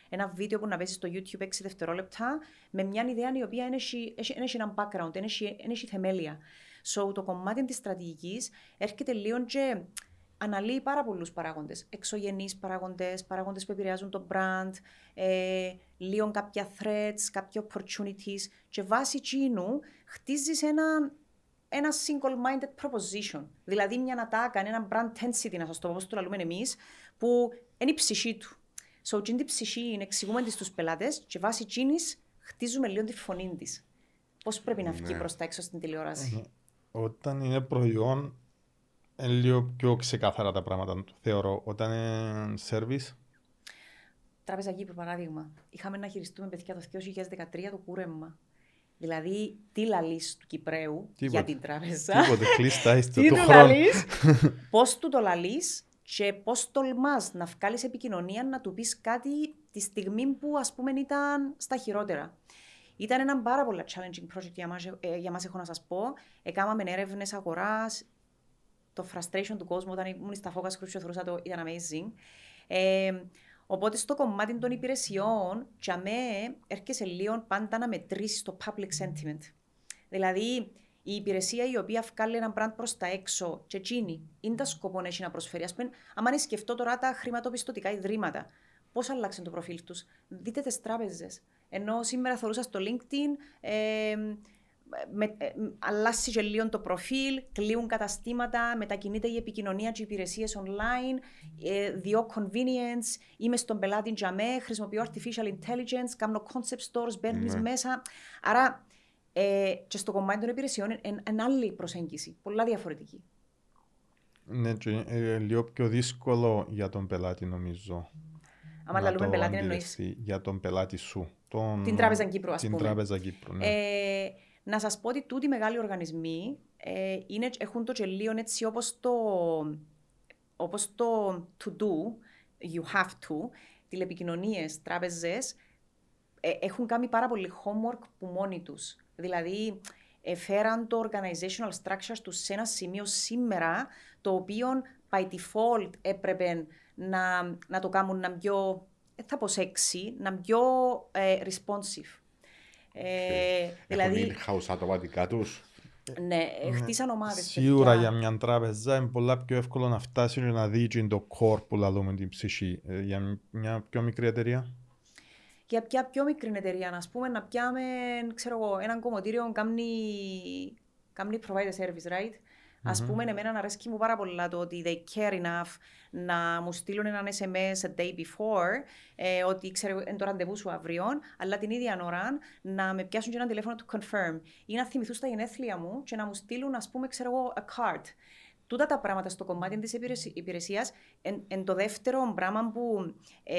ένα βίντεο που να παίζει στο YouTube 6 δευτερόλεπτα με μια ιδέα η οποία έχει, έχει, έχει ένα background, έχει, έχει θεμέλια. So, το κομμάτι της στρατηγικής έρχεται λίγο και αναλύει πάρα πολλούς παράγοντες. Εξωγενείς παράγοντες, παράγοντες που επηρεάζουν το brand, ε, λίγο κάποια threats, κάποια opportunities. Και βάσει τσίνου χτίζεις ένα, ένα single-minded proposition. Δηλαδή μια ατάκα, ένα brand density, να σας το πω όπως το λέμε εμείς, που είναι η ψυχή του. So, την ψυχή είναι εξηγούμε τη στους πελάτες και βάσει τσίνη χτίζουμε λίγο τη φωνή της. Πώς πρέπει να βγει ναι. προς τα έξω στην τηλεόραση. Όταν είναι προϊόν, είναι λίγο πιο ξεκάθαρα τα πράγματα, θεωρώ. Όταν είναι service. Τράπεζα Κύπρου, παράδειγμα. Είχαμε να χειριστούμε παιδιά το 2013 το κούρεμα. Δηλαδή, τι λαλείς του Κυπρέου για την τράπεζα. Τίποτε, κλειστά είστε του χρόνου. Πώς του το λαλείς και πώς τολμάς να βγάλεις επικοινωνία να του πεις κάτι τη στιγμή που ας πούμε ήταν στα χειρότερα; Ήταν ένα πάρα πολύ challenging project για μας, ε, για μας έχω να σας πω. Έκαναμε έρευνες αγοράς, το frustration του κόσμου όταν ήμουν στα φώκα και το ήταν amazing. Ε, οπότε στο κομμάτι των υπηρεσιών, για μέ έρχεσαι λίγο πάντα να μετρήσεις το public sentiment. Δηλαδή, η υπηρεσία η οποία βγάλει ένα brand προς τα έξω, και εκείνη, είναι τα σκοπό να έχει να προσφέρει. Α πούμε, αν σκεφτώ τώρα τα χρηματοπιστωτικά ιδρύματα, πώς αλλάξε το προφίλ τους. Δείτε τις τράπεζες. Ενώ σήμερα θεωρούσας στο LinkedIn, ε, με, ε, αλλάσει και λίγο το προφίλ, κλείουν καταστήματα, μετακινείται η επικοινωνία και οι υπηρεσίες online, ε, διό convenience, είμαι στον πελάτη τζαμέ, χρησιμοποιώ artificial intelligence, κάνω concept stores, μπαίνεις ναι. μέσα. Άρα ε, και στο κομμάτι των υπηρεσιών είναι άλλη προσέγγιση, πολλά διαφορετική. Ναι, και ε, λίγο πιο δύσκολο για τον πελάτη νομίζω. Άμα λαλούμε πελάτη εννοείς. Για τον πελάτη σου. Τον... Την Τράπεζα Κύπρου, ας την πούμε. Την Τράπεζα Κύπρου, ναι. Ε, να σας πω ότι τούτοι οι μεγάλοι οργανισμοί ε, είναι, έχουν το τσελίον έτσι όπως το, όπως το to do, you have to, τηλεπικοινωνίες, τράπεζες, ε, έχουν κάνει πάρα πολύ homework που μόνοι τους. Δηλαδή, φέραν το organizational structure τους σε ένα σημείο σήμερα, το οποίο by default έπρεπε να, να το κάνουν να πιο, ε, θα πω sexy, να πιο ε, responsive. Ε, δηλαδή... Έχουν in-house άτομα τους; Ναι, ε, ναι, χτίσαν ομάδε. Σίγουρα για μια τράπεζα είναι πολλά πιο εύκολο να φτάσει να δει το core που λαλούμε την ψυχή. Ε, για μια πιο μικρή εταιρεία; Για ποια πιο μικρή εταιρεία, να πούμε, να πιάμε ξέρω εγώ, έναν κομμωτήριο κάνει, κάνει provide service, right? Α πούμε, εμένα να αρέσει μου πάρα πολλά το ότι they care enough να μου στείλουν ένα SMS a day before, ε, ότι ξέρω είναι το ραντεβού σου αύριο, αλλά την ίδια ώρα να με πιάσουν και ένα τηλέφωνο του confirm ή να θυμηθούν στα γενέθλια μου και να μου στείλουν, ας πούμε, ξέρω εγώ, a card. Τούτα τα πράγματα στο κομμάτι της υπηρεσίας είναι το δεύτερο πράγμα που ε,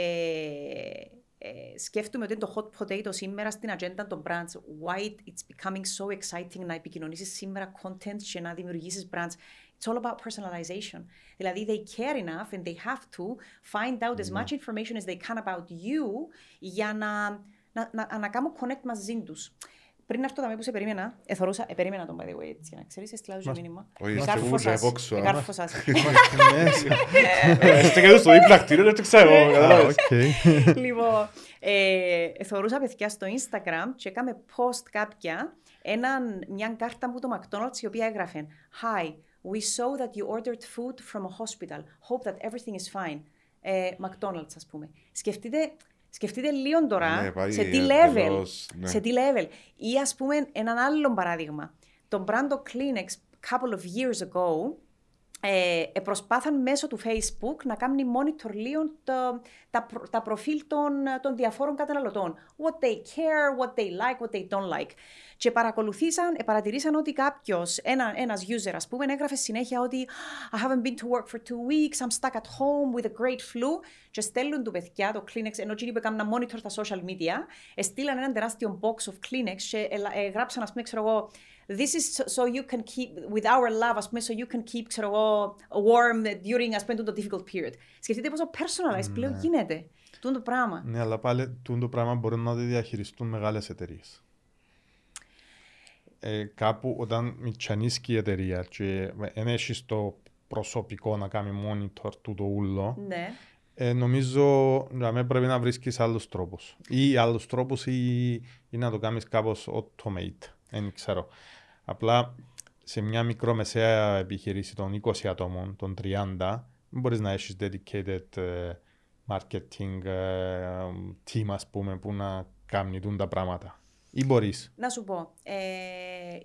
ε, σκέφτομαι ότι είναι το hot potato σήμερα στην ατζέντα των brands. Why it's becoming so exciting να επικοινωνήσεις σήμερα content και να δημιουργήσεις brands. It's all about personalization. Δηλαδή, they care enough and they have to find out as much information as they can about you για να, να, να, να κάνουν connect μαζί τους. Πριν αυτό το που σε περίμενα, εθωρούσα, ε, περίμενα τον by the way, έτσι, για να ξέρεις, έστειλα του μήνυμα. Όχι, Εκάρφωσας. Εκάρφωσας. Είστε και στο δίπλα κτίριο, δεν το ξέρω. Λοιπόν, εθωρούσα παιδιά στο Instagram και έκαμε post κάποια, μια κάρτα από το McDonald's η οποία έγραφε Hi, we saw that you ordered food from a hospital. Hope that everything is fine. McDonald's, ας πούμε. Σκεφτείτε Σκεφτείτε λίγο τώρα ναι, σε, τι level, ναι. σε τι level. Ή ας πούμε έναν άλλο παράδειγμα. Το Brando Kleenex couple of years ago ε, προσπάθαν μέσω του Facebook να κάνουν monitor λίγο τα, τα, τα προφίλ των, των διαφόρων καταναλωτών. What they care, what they like, what they don't like. Και παρακολουθήσαν, παρατηρήσαν ότι κάποιος, ένα ένας user, ας πούμε, έγραφε συνέχεια ότι I haven't been to work for two weeks, I'm stuck at home with a great flu. Και στέλνουν του παιδιά το Kleenex, ενώ εκείνοι που έκαναν monitor στα social media, στείλαν ένα τεράστιο box of Kleenex και ε, γράψαν, ας πούμε, ξέρω εγώ, this is so you can keep, with our love, ας πούμε, so you can keep, ξέρω εγώ, warm during, ας πούμε, το difficult period. Σκεφτείτε πόσο personalized πλέον ναι. γίνεται. Τούν το πράγμα. Ναι, αλλά πάλι τούν το πράγμα μπορεί να το διαχειριστούν μεγάλες εταιρείες. Ε, κάπου όταν μητσανίσκει η εταιρεία και δεν έχει το προσωπικό να κάνει monitor του το ούλο, ναι. ε, νομίζω να πρέπει να βρίσκεις άλλους τρόπους. Ή άλλους τρόπους ή, ή να το κάνεις κάπως automate. Δεν ξέρω. Απλά σε μια μικρομεσαία επιχειρήση των 20 ατόμων, των 30, δεν μπορείς να έχεις dedicated ε, marketing ε, team, ας πούμε, που να κάνει τα πράγματα. Ή μπορείς. Να σου πω, ε,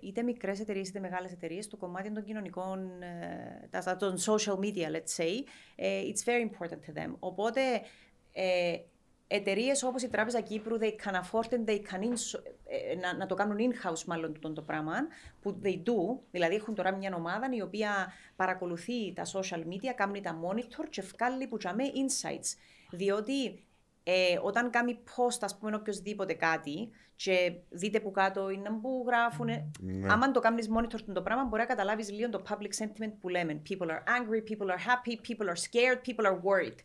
είτε μικρές εταιρείες είτε μεγάλες εταιρείες, το κομμάτι των κοινωνικών, ε, των social media, let's say, ε, it's very important to them. Οπότε, ε, εταιρείες όπως η Τράπεζα Κύπρου, they can afford and they can ε, να, να, το κάνουν in-house μάλλον το, το πράγμα, που they do, δηλαδή έχουν τώρα μια ομάδα η οποία παρακολουθεί τα social media, κάνει τα monitor και βγάλει που τσάμε insights. Διότι ε, όταν κάνει post, ας πούμε, οποιοδήποτε κάτι, και δείτε που κάτω είναι που γράφουν. Ναι. Άμα το κάνεις monitor το πράγμα, μπορεί να καταλάβεις λίγο το public sentiment που λέμε. People are angry, people are happy, people are scared, people are worried.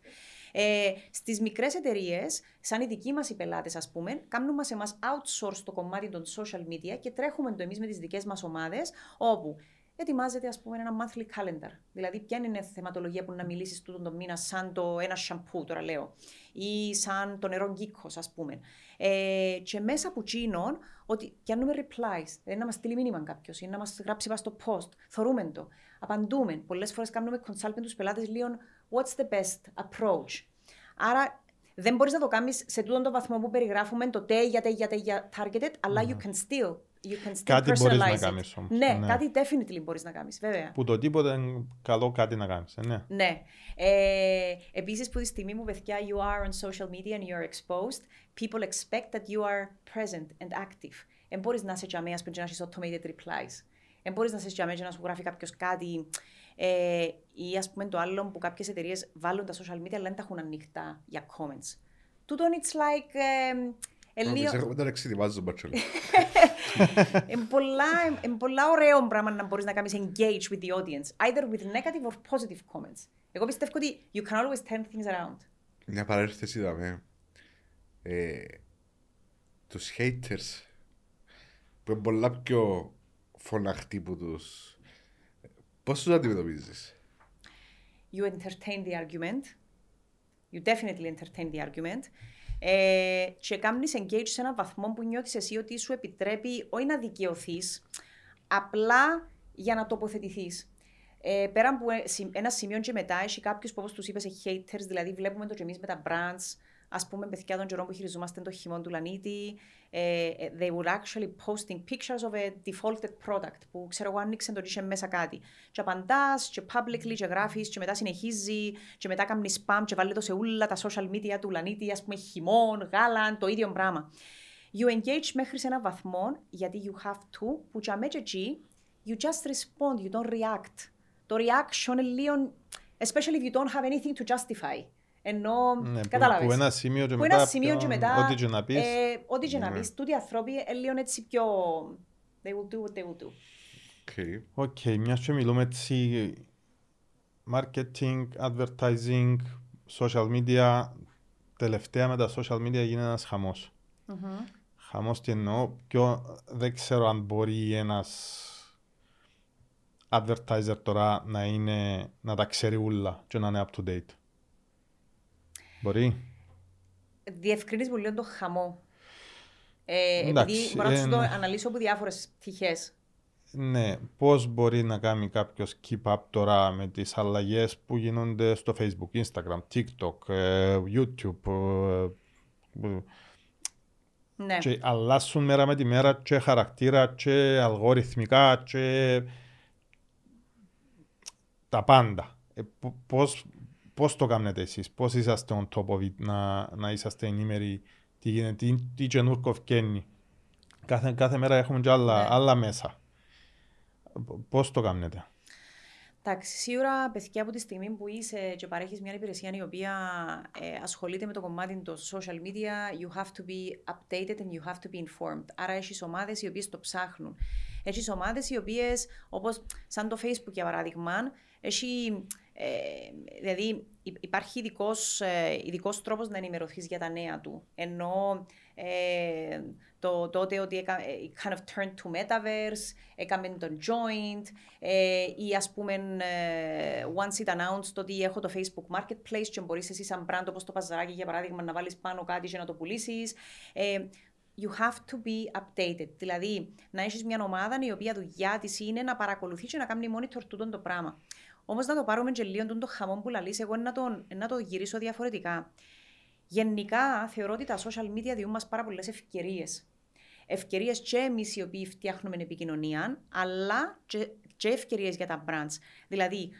Ε, Στις μικρές εταιρείες, σαν οι δικοί μας οι πελάτες, ας πούμε, κάνουμε σε εμά outsource το κομμάτι των social media και τρέχουμε το εμείς με τις δικές μας ομάδες, όπου ετοιμάζεται ας πούμε ένα monthly calendar. Δηλαδή ποια είναι η θεματολογία που να μιλήσεις τούτον τον μήνα σαν το ένα σαμπού, τώρα λέω, ή σαν το νερό γκίκος, ας πούμε. Ε, και μέσα από τσίνον, ότι πιάνουμε replies, δηλαδή να μας στείλει μήνυμα κάποιος ή να μας γράψει πάνω στο post, θορούμε το, απαντούμε. Πολλές φορές κάνουμε consult με τους πελάτες λίγο what's the best approach. Άρα δεν μπορείς να το κάνεις σε τούτον τον βαθμό που περιγράφουμε το τε για τε για τε για targeted, αλλά you can still You can still κάτι μπορείς να κάνεις όμως. Ναι, ναι, κάτι definitely μπορείς να κάνεις, βέβαια. Που το τίποτα είναι καλό κάτι να κάνεις. Ε, ναι. ναι. Ε, Επίσης, που τη στιγμή που παιδιά you are on social media and you are exposed, people expect that you are present and active. Δεν μπορείς να είσαι τζαμέα που να έχει automated replies. Δεν μπορείς να είσαι τζαμέα να σου γράφει κάποιος κάτι. Ε, ή ας πούμε το άλλο που κάποιες εταιρείες βάλουν τα social media αλλά δεν τα έχουν ανοιχτά για comments. Τούτο it's like. Ε, Ελίο... Δεν εξετοιμάζω τον Είναι πολλά ωραίο πράγμα να μπορείς να κάνεις engage with the audience, either with negative or positive comments. Εγώ πιστεύω ότι you can always turn things around. Μια παρένθεση είδαμε. Ε, τους haters που είναι πολλά πιο φωναχτοί που τους... Πώς τους αντιμετωπίζεις; You entertain the argument. You definitely entertain the argument. Ε, και κάνεις engage σε έναν βαθμό που νιώθεις εσύ ότι σου επιτρέπει όχι να δικαιωθείς, απλά για να τοποθετηθείς. Ε, πέρα από ένα σημείο και μετά, έχει κάποιους που όπως τους είπες, haters, δηλαδή βλέπουμε το και εμείς με τα brands, ας πούμε, παιδιά των καιρών που χειριζόμαστε το χειμώνα του Λανίτη, ε, ε, they were actually posting pictures of a defaulted product που ξέρω εγώ άνοιξε το είχε μέσα κάτι. Και απαντάς, και publicly, και γράφεις, και μετά συνεχίζει, και μετά κάνει spam, και βάλει το σε όλα τα social media του Λανίτη, ας πούμε, χειμών, γάλαν, το ίδιο πράγμα. You engage μέχρι σε έναν βαθμό, γιατί you have to, που για μέτια εκεί, you just respond, you don't react. Το reaction είναι λίγο, especially if you don't have anything to justify. Ενώ, ναι, κατάλαβες. Που ένα σημείο και μετά, ένα σημείο και μετά ό,τι και να πεις. Ε, ό,τι και να ναι. πεις. Τούτοι οι άνθρωποι είναι λίγο έτσι πιο... They will do what they will do. OK, okay. okay, μιας και μιλούμε έτσι marketing, advertising, social media, τελευταία με τα social media γίνεται ένας χαμός. Mm-hmm. Χαμός τι εννοώ, πιο δεν ξέρω αν μπορεί ένας advertiser τώρα να, είναι, να τα ξέρει όλα και να είναι up to date. Μπορεί. Διευκρινίζεις πολύ το χαμό. Ε, Εντάξει, επειδή μπορώ να σου το αναλύσω από διάφορες πτυχές. Ναι, πώς μπορεί να κάνει κάποιος keep up τώρα με τις αλλαγές που γίνονται στο Facebook, Instagram, TikTok, ε, YouTube. Ε, ναι. Και αλλάσουν μέρα με τη μέρα και χαρακτήρα και αλγοριθμικά και στα πάντα. Ε, πώς, πώς το κάνετε εσείς, πώς είσαστε on top of it, να, να είσαστε ενήμεροι, τι γίνεται, τι, τι καινούργιο φκένει. Κάθε, κάθε μέρα έχουμε και άλλα, ναι. άλλα μέσα. Πώς το κάνετε. Εντάξει, σίγουρα παιδιά από τη στιγμή που είσαι και παρέχεις μια υπηρεσία η οποία ε, ασχολείται με το κομμάτι του social media, you have to be updated and you have to be informed. Άρα έχεις ομάδες οι οποίες το ψάχνουν. Έχεις ομάδες οι οποίες, όπως σαν το Facebook για παράδειγμα, έχει. Ε, δηλαδή υπάρχει ειδικός ε, τρόπος να ενημερωθείς για τα νέα του. Ενώ ε, το τότε ότι έκα, ε, kind of turned to metaverse, έκαμε τον joint ε, ή ας πούμε ε, once it announced ότι έχω το Facebook Marketplace και μπορείς εσύ σαν brand όπως το παζαράκι για παράδειγμα να βάλεις πάνω κάτι και να το πουλήσεις. Ε, you have to be updated. Δηλαδή, να έχεις μια ομάδα η οποία δουλειά της είναι να παρακολουθεί και να κάνει monitor τούτο το πράγμα. Όμως να το πάρουμε και λίγο το χαμό που λαλείς, εγώ να το, να το γυρίσω διαφορετικά. Γενικά, θεωρώ ότι τα social media διούν μας πάρα πολλές ευκαιρίες. Ευκαιρίες και εμείς οι οποίοι φτιάχνουμε επικοινωνία, αλλά και, και ευκαιρίες για τα brands. Δηλαδή,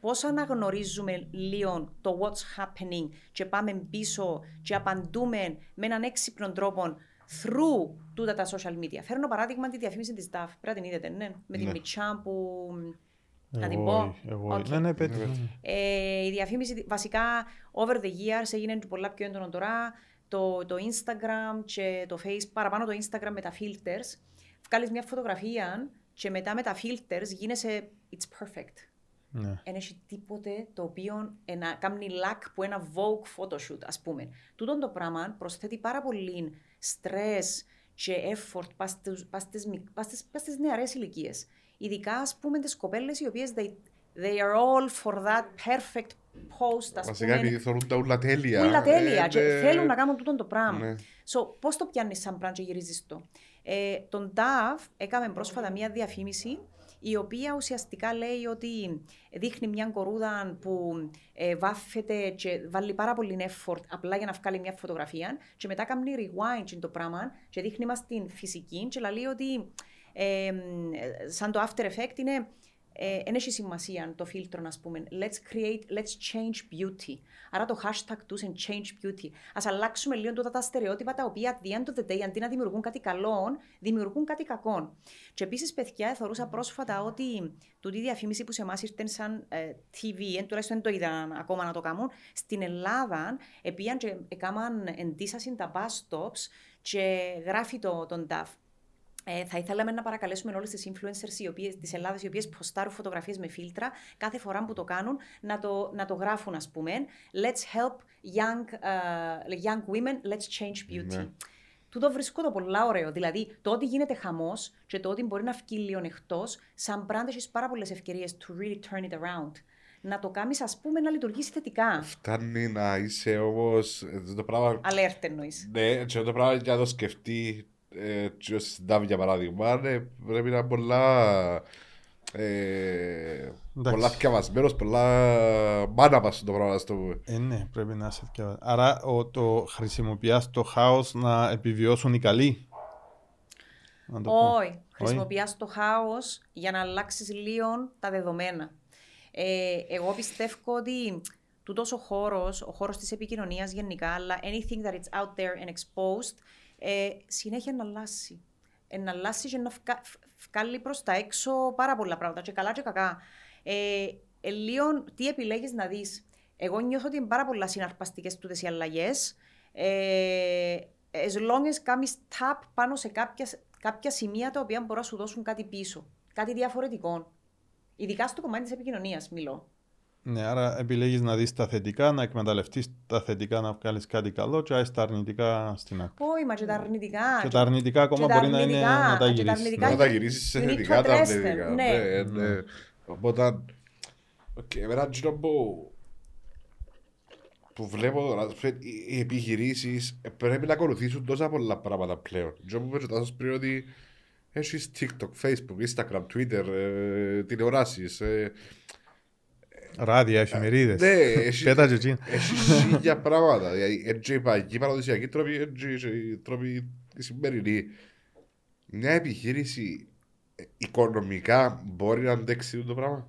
πώς αναγνωρίζουμε λίγο το what's happening και πάμε πίσω και απαντούμε με έναν έξυπνο τρόπο through τούτα τα social media. Φέρνω παράδειγμα τη διαφήμιση της DAF. Πρέπει να την είδατε, ναι. Με ναι. τη Μιτσά που να την πω; Εγώ, okay. Ναι, ναι, πέτυχα. Ναι. Ε, η διαφήμιση βασικά over the years έγινε πολλά πιο έντονο τώρα. Το, το Instagram και το Facebook, παραπάνω το Instagram με τα filters. Βγάλεις μια φωτογραφία και μετά με τα filters γίνεσαι it's perfect. Ναι. Δεν έχει τίποτε το οποίο να κάνει lack που ένα Vogue photoshoot, ας πούμε. Τούτο το πράγμα προσθέτει πάρα πολύ stress και effort πας στις νεαρές ηλικίες. Ειδικά, ας πούμε, τις κοπέλες οι οποίες they, they are all for that perfect post. Ας Βασικά επειδή θεωρούν τα ούλα τέλεια. Ούλα τέλεια. Ε, και ναι. θέλουν να κάνουν τούτο το πράγμα. Ναι. So, πώς το πιάνεις σαν πράγμα και γυρίζεις το; Ε, τον DAV έκαμε πρόσφατα μία διαφήμιση η οποία ουσιαστικά λέει ότι δείχνει μια κορούδα που ε, βάφεται και βάλει πάρα πολύ effort απλά για να βγάλει μια φωτογραφία και μετά κάνει rewind το πράγμα και δείχνει μας την φυσική και λέει ότι ε, σαν το after effect είναι δεν ε, έχει σημασία το φίλτρο, να πούμε. Let's create, let's change beauty. Άρα το hashtag τους είναι change beauty. Α αλλάξουμε λίγο τότε τα στερεότυπα τα οποία at the end of the day αντί να δημιουργούν κάτι καλό, δημιουργούν κάτι κακό. Και επίσης, παιδιά, θεωρούσα πρόσφατα ότι τούτη διαφήμιση που σε εμάς ήρθε σαν ε, TV, εν, τουλάχιστον δεν το είδαν ακόμα να το κάνουν, στην Ελλάδα επίαν και έκαναν εντύσαση τα bus stops και γράφει το, τον DAF. Ε, θα ήθελαμε να παρακαλέσουμε όλες τις influencers της Ελλάδας, οι οποίες ποστάρουν φωτογραφίες με φίλτρα, κάθε φορά που το κάνουν, να το, να το γράφουν, ας πούμε. Let's help young, uh, young women, let's change beauty. Ναι. Τούτο βρίσκω το πολύ ωραίο. Δηλαδή, το ότι γίνεται χαμός και το ότι μπορεί να βγει λίγο εκτό, σαν brand έχεις πάρα πολλές ευκαιρίες to really turn it around. Να το κάνεις, ας πούμε, να λειτουργήσει θετικά. Φτάνει να είσαι όμως. Το πράγμα. Alert εννοείς. Ναι, και το πράγμα για να το σκεφτεί ε, στην ΤΑΒ για παράδειγμα, ναι, πρέπει να είναι πολλά ε, πολλά θυκευασμένος, πολλά μάνα μας το πράγμα στο πούμε. Ε, ναι, πρέπει να είσαι θυκευασμένος. Άρα ο, το χρησιμοποιάς το χάος να επιβιώσουν οι καλοί. Όχι, χρησιμοποιάς το χάος για να αλλάξεις λίγο τα δεδομένα. Ε, εγώ πιστεύω ότι τούτος ο χώρος, ο χώρος της επικοινωνίας γενικά, αλλά anything that it's out there and exposed, ε, συνέχεια να αλλάσει. Ε, να αλλάσει και να φκα... βγάλει προς τα έξω πάρα πολλά πράγματα, και καλά και κακά. Ε, ε, λίγο τι επιλέγεις να δεις. Εγώ νιώθω ότι είναι πάρα πολλά συναρπαστικές τούτες οι αλλαγές. Ε, as long as κάνεις tap πάνω σε κάποια, κάποια σημεία τα οποία μπορούν να σου δώσουν κάτι πίσω. Κάτι διαφορετικό. Ειδικά στο κομμάτι της επικοινωνίας, μιλώ. Ναι, άρα επιλέγεις να δεις τα θετικά, να εκμεταλλευτείς τα θετικά, να βγάλεις κάτι καλό και άσε τα αρνητικά στην άκρη. Όχι, μα και τα αρνητικά. Και τα αρνητικά ακόμα μπορεί να είναι να τα γυρίσεις. Να τα γυρίσεις σε θετικά τα αρνητικά. Ναι. Ναι, ναι. Οπότε, εμένα που που βλέπω τώρα, οι επιχειρήσεις πρέπει να ακολουθήσουν τόσα πολλά πράγματα πλέον. Και μου είπε πριν ότι έχεις TikTok, Facebook, Instagram, Twitter, ε, τηλεοράσεις. Ε, Ράδια, εφημερίδες. Ναι, έχει χίλια πράγματα. Έτσι είπα, εκεί παραδοσιακή τρόπη, έτσι τρόπη τη σημερινή. Μια επιχείρηση οικονομικά μπορεί να αντέξει το πράγμα;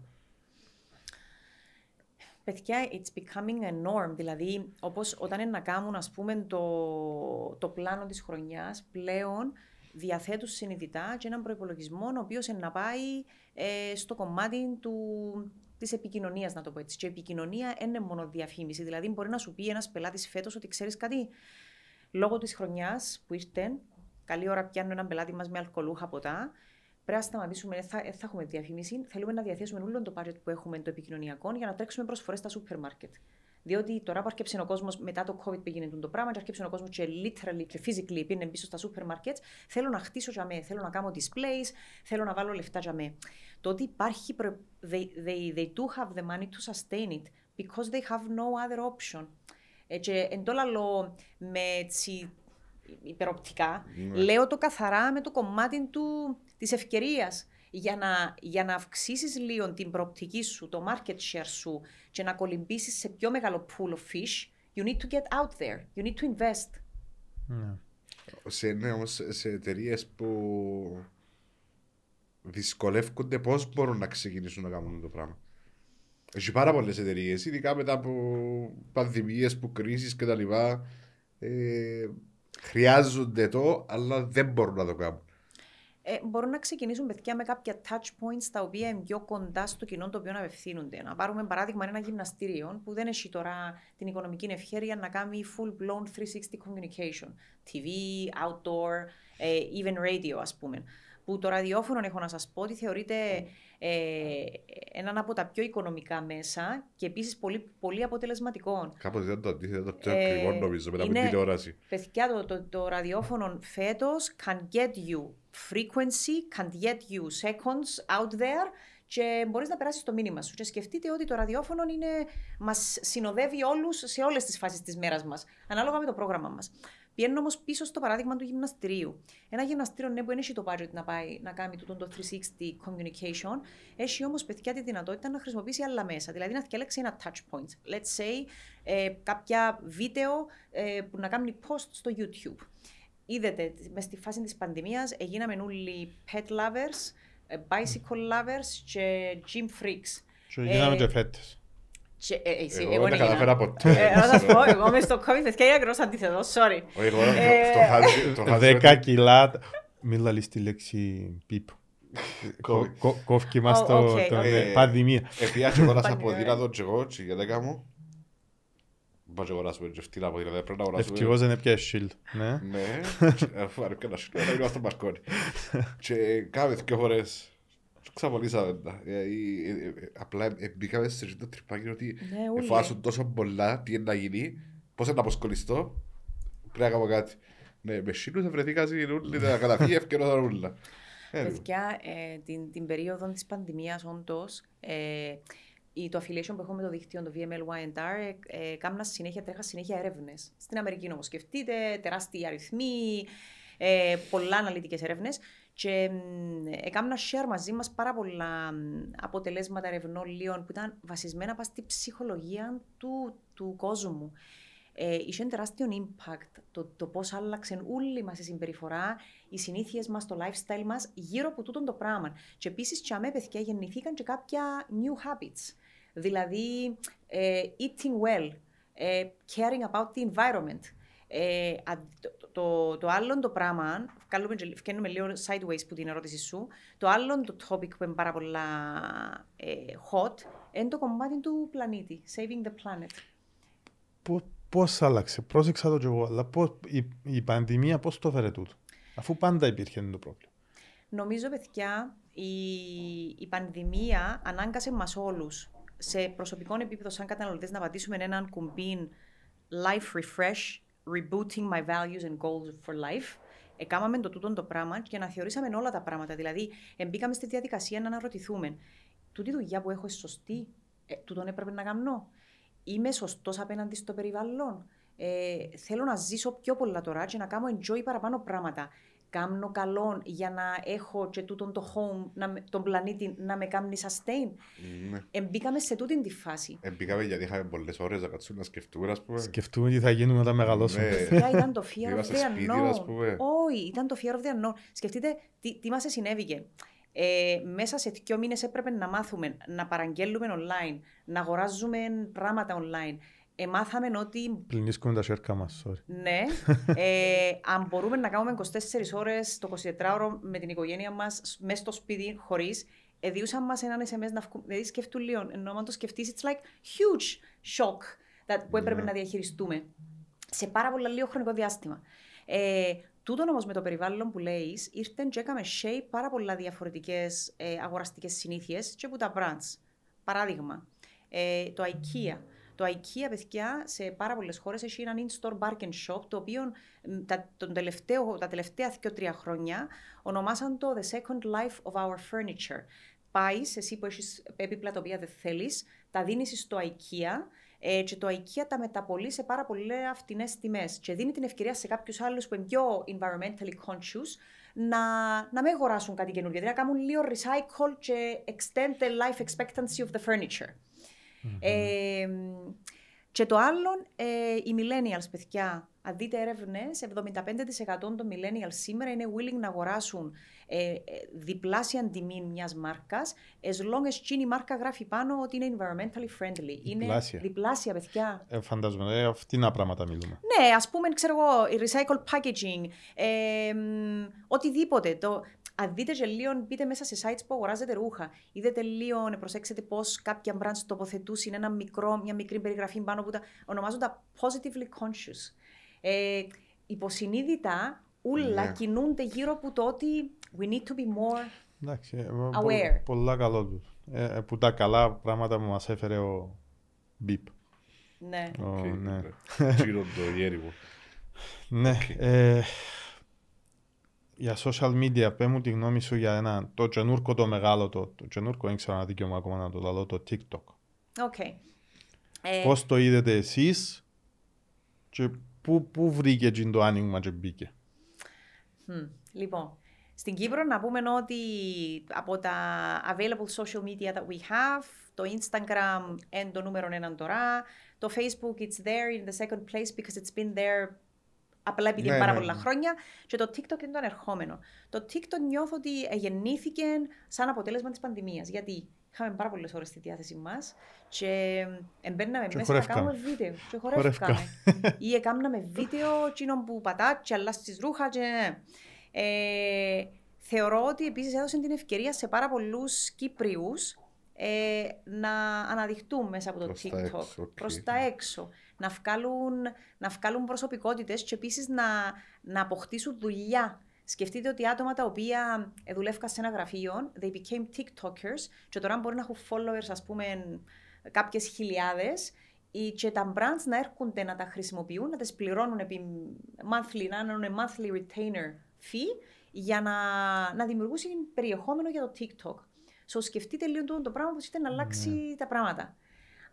παιδιά, it's becoming a norm. Δηλαδή, όπως όταν είναι να κάνουν, ας πούμε, το, το πλάνο της χρονιάς, πλέον διαθέτουν συνειδητά και έναν προπολογισμό ο οποίος να πάει ε, στο κομμάτι του, της επικοινωνίας, να το πω έτσι. Και η επικοινωνία είναι μόνο διαφήμιση. Δηλαδή, μπορεί να σου πει ένας πελάτης φέτος ότι ξέρεις κάτι. Λόγω της χρονιάς που ήρθε, καλή ώρα πιάνουν έναν πελάτη μας με αλκοολούχα ποτά. Πρέπει να σταματήσουμε, δεν θα, θα έχουμε διαφήμιση. Θέλουμε να διαθέσουμε όλο το budget που έχουμε το επικοινωνιακό για να τρέξουμε προσφορές στα σούπερ μάρκετ. Διότι τώρα που αρκέψε ο κόσμος μετά το COVID που έγινε το πράγμα, και αρκέψε ο κόσμος και literally και physically πήγαινε πίσω στα σούπερ μάρκετ, θέλω να χτίσω για μέ, θέλω να κάνω displays, θέλω να βάλω λεφτά για μέ. Το ότι υπάρχει, they, they, they do have the money to sustain it because they have no other option. Ε, και εν το λαλό με έτσι υπεροπτικά, mm. λέω το καθαρά με το κομμάτι του, της ευκαιρίας για να, για να αυξήσεις λίγο την προοπτική σου, το market share σου και να κολυμπήσεις σε πιο μεγάλο pool of fish, you need to get out there. You need to invest. Ναι. Σε, ναι, όμως, σε εταιρείες που δυσκολεύονται πώς μπορούν να ξεκινήσουν να κάνουν το πράγμα; Έχει πάρα πολλές εταιρείες, ειδικά μετά από πανδημίες, που κρίσεις κτλ. Ε, χρειάζονται το, αλλά δεν μπορούν να το κάνουν ε, μπορούν να ξεκινήσουν παιδιά με κάποια touch points τα οποία είναι πιο κοντά στο κοινό το οποίο απευθύνονται. Να πάρουμε παράδειγμα ένα γυμναστήριο που δεν έχει τώρα την οικονομική ευχαίρεια να κάνει full blown 360 communication. TV, outdoor, ε, even radio ας πούμε. Που το ραδιόφωνο έχω να σας πω ότι θεωρείται ε, έναν από τα πιο οικονομικά μέσα και επίσης πολύ, πολύ αποτελεσματικό. Κάπω δεν το αντίθετο, το πιο ε, ακριβό νομίζω μετά από την τηλεόραση. Παιδιά, το, το, το ραδιόφωνο φέτος can get you frequency, can get you seconds out there και μπορείς να περάσεις το μήνυμα σου. Και σκεφτείτε ότι το ραδιόφωνο μας συνοδεύει όλους σε όλες τις φάσεις της μέρας μας, ανάλογα με το πρόγραμμα μας. Πιένω όμως πίσω στο παράδειγμα του γυμναστηρίου. Ένα γυμναστήριο ναι, που δεν έχει το budget να πάει να κάνει το 360 communication, έχει όμως παιδιά τη δυνατότητα να χρησιμοποιήσει άλλα μέσα. Δηλαδή να διαλέξει ένα touch point. Let's say ε, κάποια βίντεο ε, που να κάνει post στο YouTube. Είδατε, μες στη φάση της πανδημίας έγιναμε όλοι pet lovers, ε, bicycle lovers και gym freaks. Και γίναμε και φέτες. Ε, ε, εγώ δεν καταφέρα ποτέ. Ε, να σας πω, εγώ μες στο COVID παιδιά είναι ακριβώς αντίθετο, sorry. Δέκα κιλά, μην λαλείς τη λέξη πιπ. Κόφκι μας το πανδημία. Επιάζει εγώ να σας αποδείλα και εγώ και για δέκα μου. Πάω και αγοράσουμε και φτύλα αποδείλα, πρέπει να αγοράσουμε. Ευτυχώς δεν έπιασε σιλ. Ναι, ναι αφού αρκεί ένα σιλ, να είμαστε στο μπαρκόνι. Και κάμε δύο φορές ξαπολύσαμε τα. Ε, ε, απλά μπήκαμε σε αυτό το τρυπάκι ότι ναι, εφάσουν τόσο πολλά τι είναι να γίνει, πώς είναι να αποσκολιστώ, πρέπει να κάνω κάτι. Ναι, με σίλους θα βρεθεί κάτι ρούλι, να καταφύγει ευκαιρό τα ρούλα. Παιδιά, την, την περίοδο της πανδημίας όντως, το affiliation που έχουμε με το δίκτυο, το VML YNR, ε, κάμνα συνέχεια, τρέχα συνέχεια έρευνες. Στην Αμερική όμω σκεφτείτε, τεράστιοι αριθμοί, ε, πολλά αναλυτικές έρευνες. Και έκανα share μαζί μας πάρα πολλά αποτελέσματα ερευνών λίων που ήταν βασισμένα στη ψυχολογία του, του κόσμου. Ε, είχε τεράστιο impact το, το πώς άλλαξε όλη μας η συμπεριφορά, οι συνήθειες μας, το lifestyle μας γύρω από τούτο το πράγμα. Και επίσης, τσαμέ παιδιά γεννηθήκαν και κάποια new habits. Δηλαδή, ε, eating well, ε, caring about the environment. Ε, το, το, το, άλλο το πράγμα, βγαίνουμε λίγο sideways που την ερώτηση σου, το άλλο το topic που είναι πάρα πολλά ε, hot, είναι το κομμάτι του πλανήτη, saving the planet. Πώς άλλαξε, πρόσεξα το και εγώ, αλλά πώς, η, η πανδημία πώς το φέρε τούτο, αφού πάντα υπήρχε το πρόβλημα. Νομίζω, παιδιά, η, η πανδημία ανάγκασε μας όλους σε προσωπικό επίπεδο, σαν καταναλωτές, να πατήσουμε έναν κουμπί life refresh rebooting my values and goals for life. Εκάμαμε το τούτο το πράγμα και να θεωρήσαμε όλα τα πράγματα. Δηλαδή, μπήκαμε στη διαδικασία να αναρωτηθούμε. Τούτη δουλειά που έχω σωστή, ε, τούτον έπρεπε να κάνω; Είμαι σωστός απέναντι στο περιβάλλον; Ε, θέλω να ζήσω πιο πολλά τώρα και να κάνω enjoy παραπάνω πράγματα κάνω καλό για να έχω και τούτον το home, να, τον πλανήτη να με κάνει sustain. Ναι. Εμπήκαμε σε τούτη τη φάση. Εμπήκαμε γιατί είχαμε πολλές ώρες να κάτσουμε να σκεφτούμε, ας πούμε. Σκεφτούμε τι θα γίνουμε όταν μεγαλώσουμε. Ναι. ήταν το fear of the unknown. Όχι, ήταν το fear of the unknown. Σκεφτείτε τι, τι μας συνέβηκε. Ε, μέσα σε δύο μήνες έπρεπε να μάθουμε να παραγγέλνουμε online, να αγοράζουμε πράγματα online. Εμάθαμε ότι. Πλυνίσκουμε τα σέρκα μας, sorry. Ναι. ε, αν μπορούμε να κάνουμε 24 ώρες το 24ωρο με την οικογένεια μας μέσα στο σπίτι, χωρίς, εδιούσαν μας έναν SMS να βγούμε. Δηλαδή, σκεφτούν λίγο. Ενώ αν το σκεφτείς, it's like huge shock that, που έπρεπε yeah. να διαχειριστούμε σε πάρα πολύ λίγο χρονικό διάστημα. Ε, Τούτο όμως με το περιβάλλον που λέεις, ήρθε και έκαμε shape πάρα πολλά διαφορετικές ε, αγοραστικές συνήθειες και από τα brands. Παράδειγμα, ε, το IKEA. Το IKEA, παιδιά, σε πάρα πολλές χώρες έχει ένα in-store bargain shop, το οποίο τα, τον τελευταίο, τα τελευταία 2-3 χρόνια ονομάσαν το The Second Life of Our Furniture. Πάει, εσύ που έχεις έπιπλα τα οποία δεν θέλεις, τα δίνεις στο IKEA ε, και το IKEA τα μεταπολεί σε πάρα πολύ φτηνέ τιμές. Και δίνει την ευκαιρία σε κάποιους άλλους που είναι πιο environmentally conscious να, να μην αγοράσουν κάτι καινούργιο. Δηλαδή να κάνουν λίγο recycle και extend the life expectancy of the furniture. Mm-hmm. Ε, και το άλλο, ε, οι millennials, παιδιά, αν δείτε έρευνες, 75% των millennials σήμερα είναι willing να αγοράσουν ε, ε, διπλάσια τιμή μιας μάρκας, as long as η μάρκα γράφει πάνω ότι είναι environmentally friendly. Διπλάσια. Είναι διπλάσια, παιδιά. Ε, φαντάζομαι, ε, αυτήν πράγματα μιλούμε. Ναι, ας πούμε, ξέρω εγώ, recycle packaging, ε, οτιδήποτε. Το, αν δείτε και λίγο, μπείτε μέσα σε sites που αγοράζετε ρούχα. Είδετε λίγο, προσέξετε πώς κάποια brands τοποθετούν ένα μικρό, μια μικρή περιγραφή πάνω που τα ονομάζονται positively conscious. Ε, υποσυνείδητα, ούλα ναι. κινούνται γύρω από το ότι we need to be more Εντάξει, ε, aware. Πολλά καλό τους. Ε, ε, που τα καλά πράγματα που μας έφερε ο Μπίπ. Ναι. Ο, okay. ναι. Γύρω το γέρι μου. Ναι. Ε, για social media, πέ μου τη γνώμη σου για ένα, το τζενούρκο το μεγάλο, το, το τζενούρκο δεν ξέρω αν δικαίωμα ακόμα να το λαλώ, το TikTok. Okay. Ε... Πώς το είδατε εσείς και πού, πού βρήκε το άνοιγμα και μπήκε; Hmm. Λοιπόν, στην Κύπρο να πούμε ότι από τα available social media that we have, το Instagram είναι το νούμερο ένα τώρα, το Facebook it's there in the second place because it's been there απλά επειδή ναι, πάρα ναι, πολλά ναι. χρόνια και το TikTok είναι το ανερχόμενο. Το TikTok νιώθω ότι γεννήθηκε σαν αποτέλεσμα της πανδημίας, γιατί είχαμε πάρα πολλές ώρες στη διάθεση μας και μπαίναμε μέσα να κάνουμε βίντεο και χορεύκαμε. Ή έκαναμε βίντεο εκείνο που πατά και αλλάσεις ρούχα και... Ε, θεωρώ ότι επίσης έδωσε την ευκαιρία σε πάρα πολλούς Κύπριους ε, να αναδειχτούν μέσα από το προς TikTok, τα έξω, okay. Προς τα έξω, να βγάλουν, να βγάλουν προσωπικότητες και επίσης να, να αποκτήσουν δουλειά. Σκεφτείτε ότι άτομα τα οποία δουλεύκαν σε ένα γραφείο, they became TikTokers και τώρα μπορεί να έχουν followers, ας πούμε, κάποιες χιλιάδες και τα brands να έρχονται να τα χρησιμοποιούν, να τις πληρώνουν επί monthly, να είναι monthly retainer fee για να, να δημιουργήσει περιεχόμενο για το TikTok. So, σκεφτείτε λίγο το πράγμα που ήθελε να αλλάξει ναι. τα πράγματα.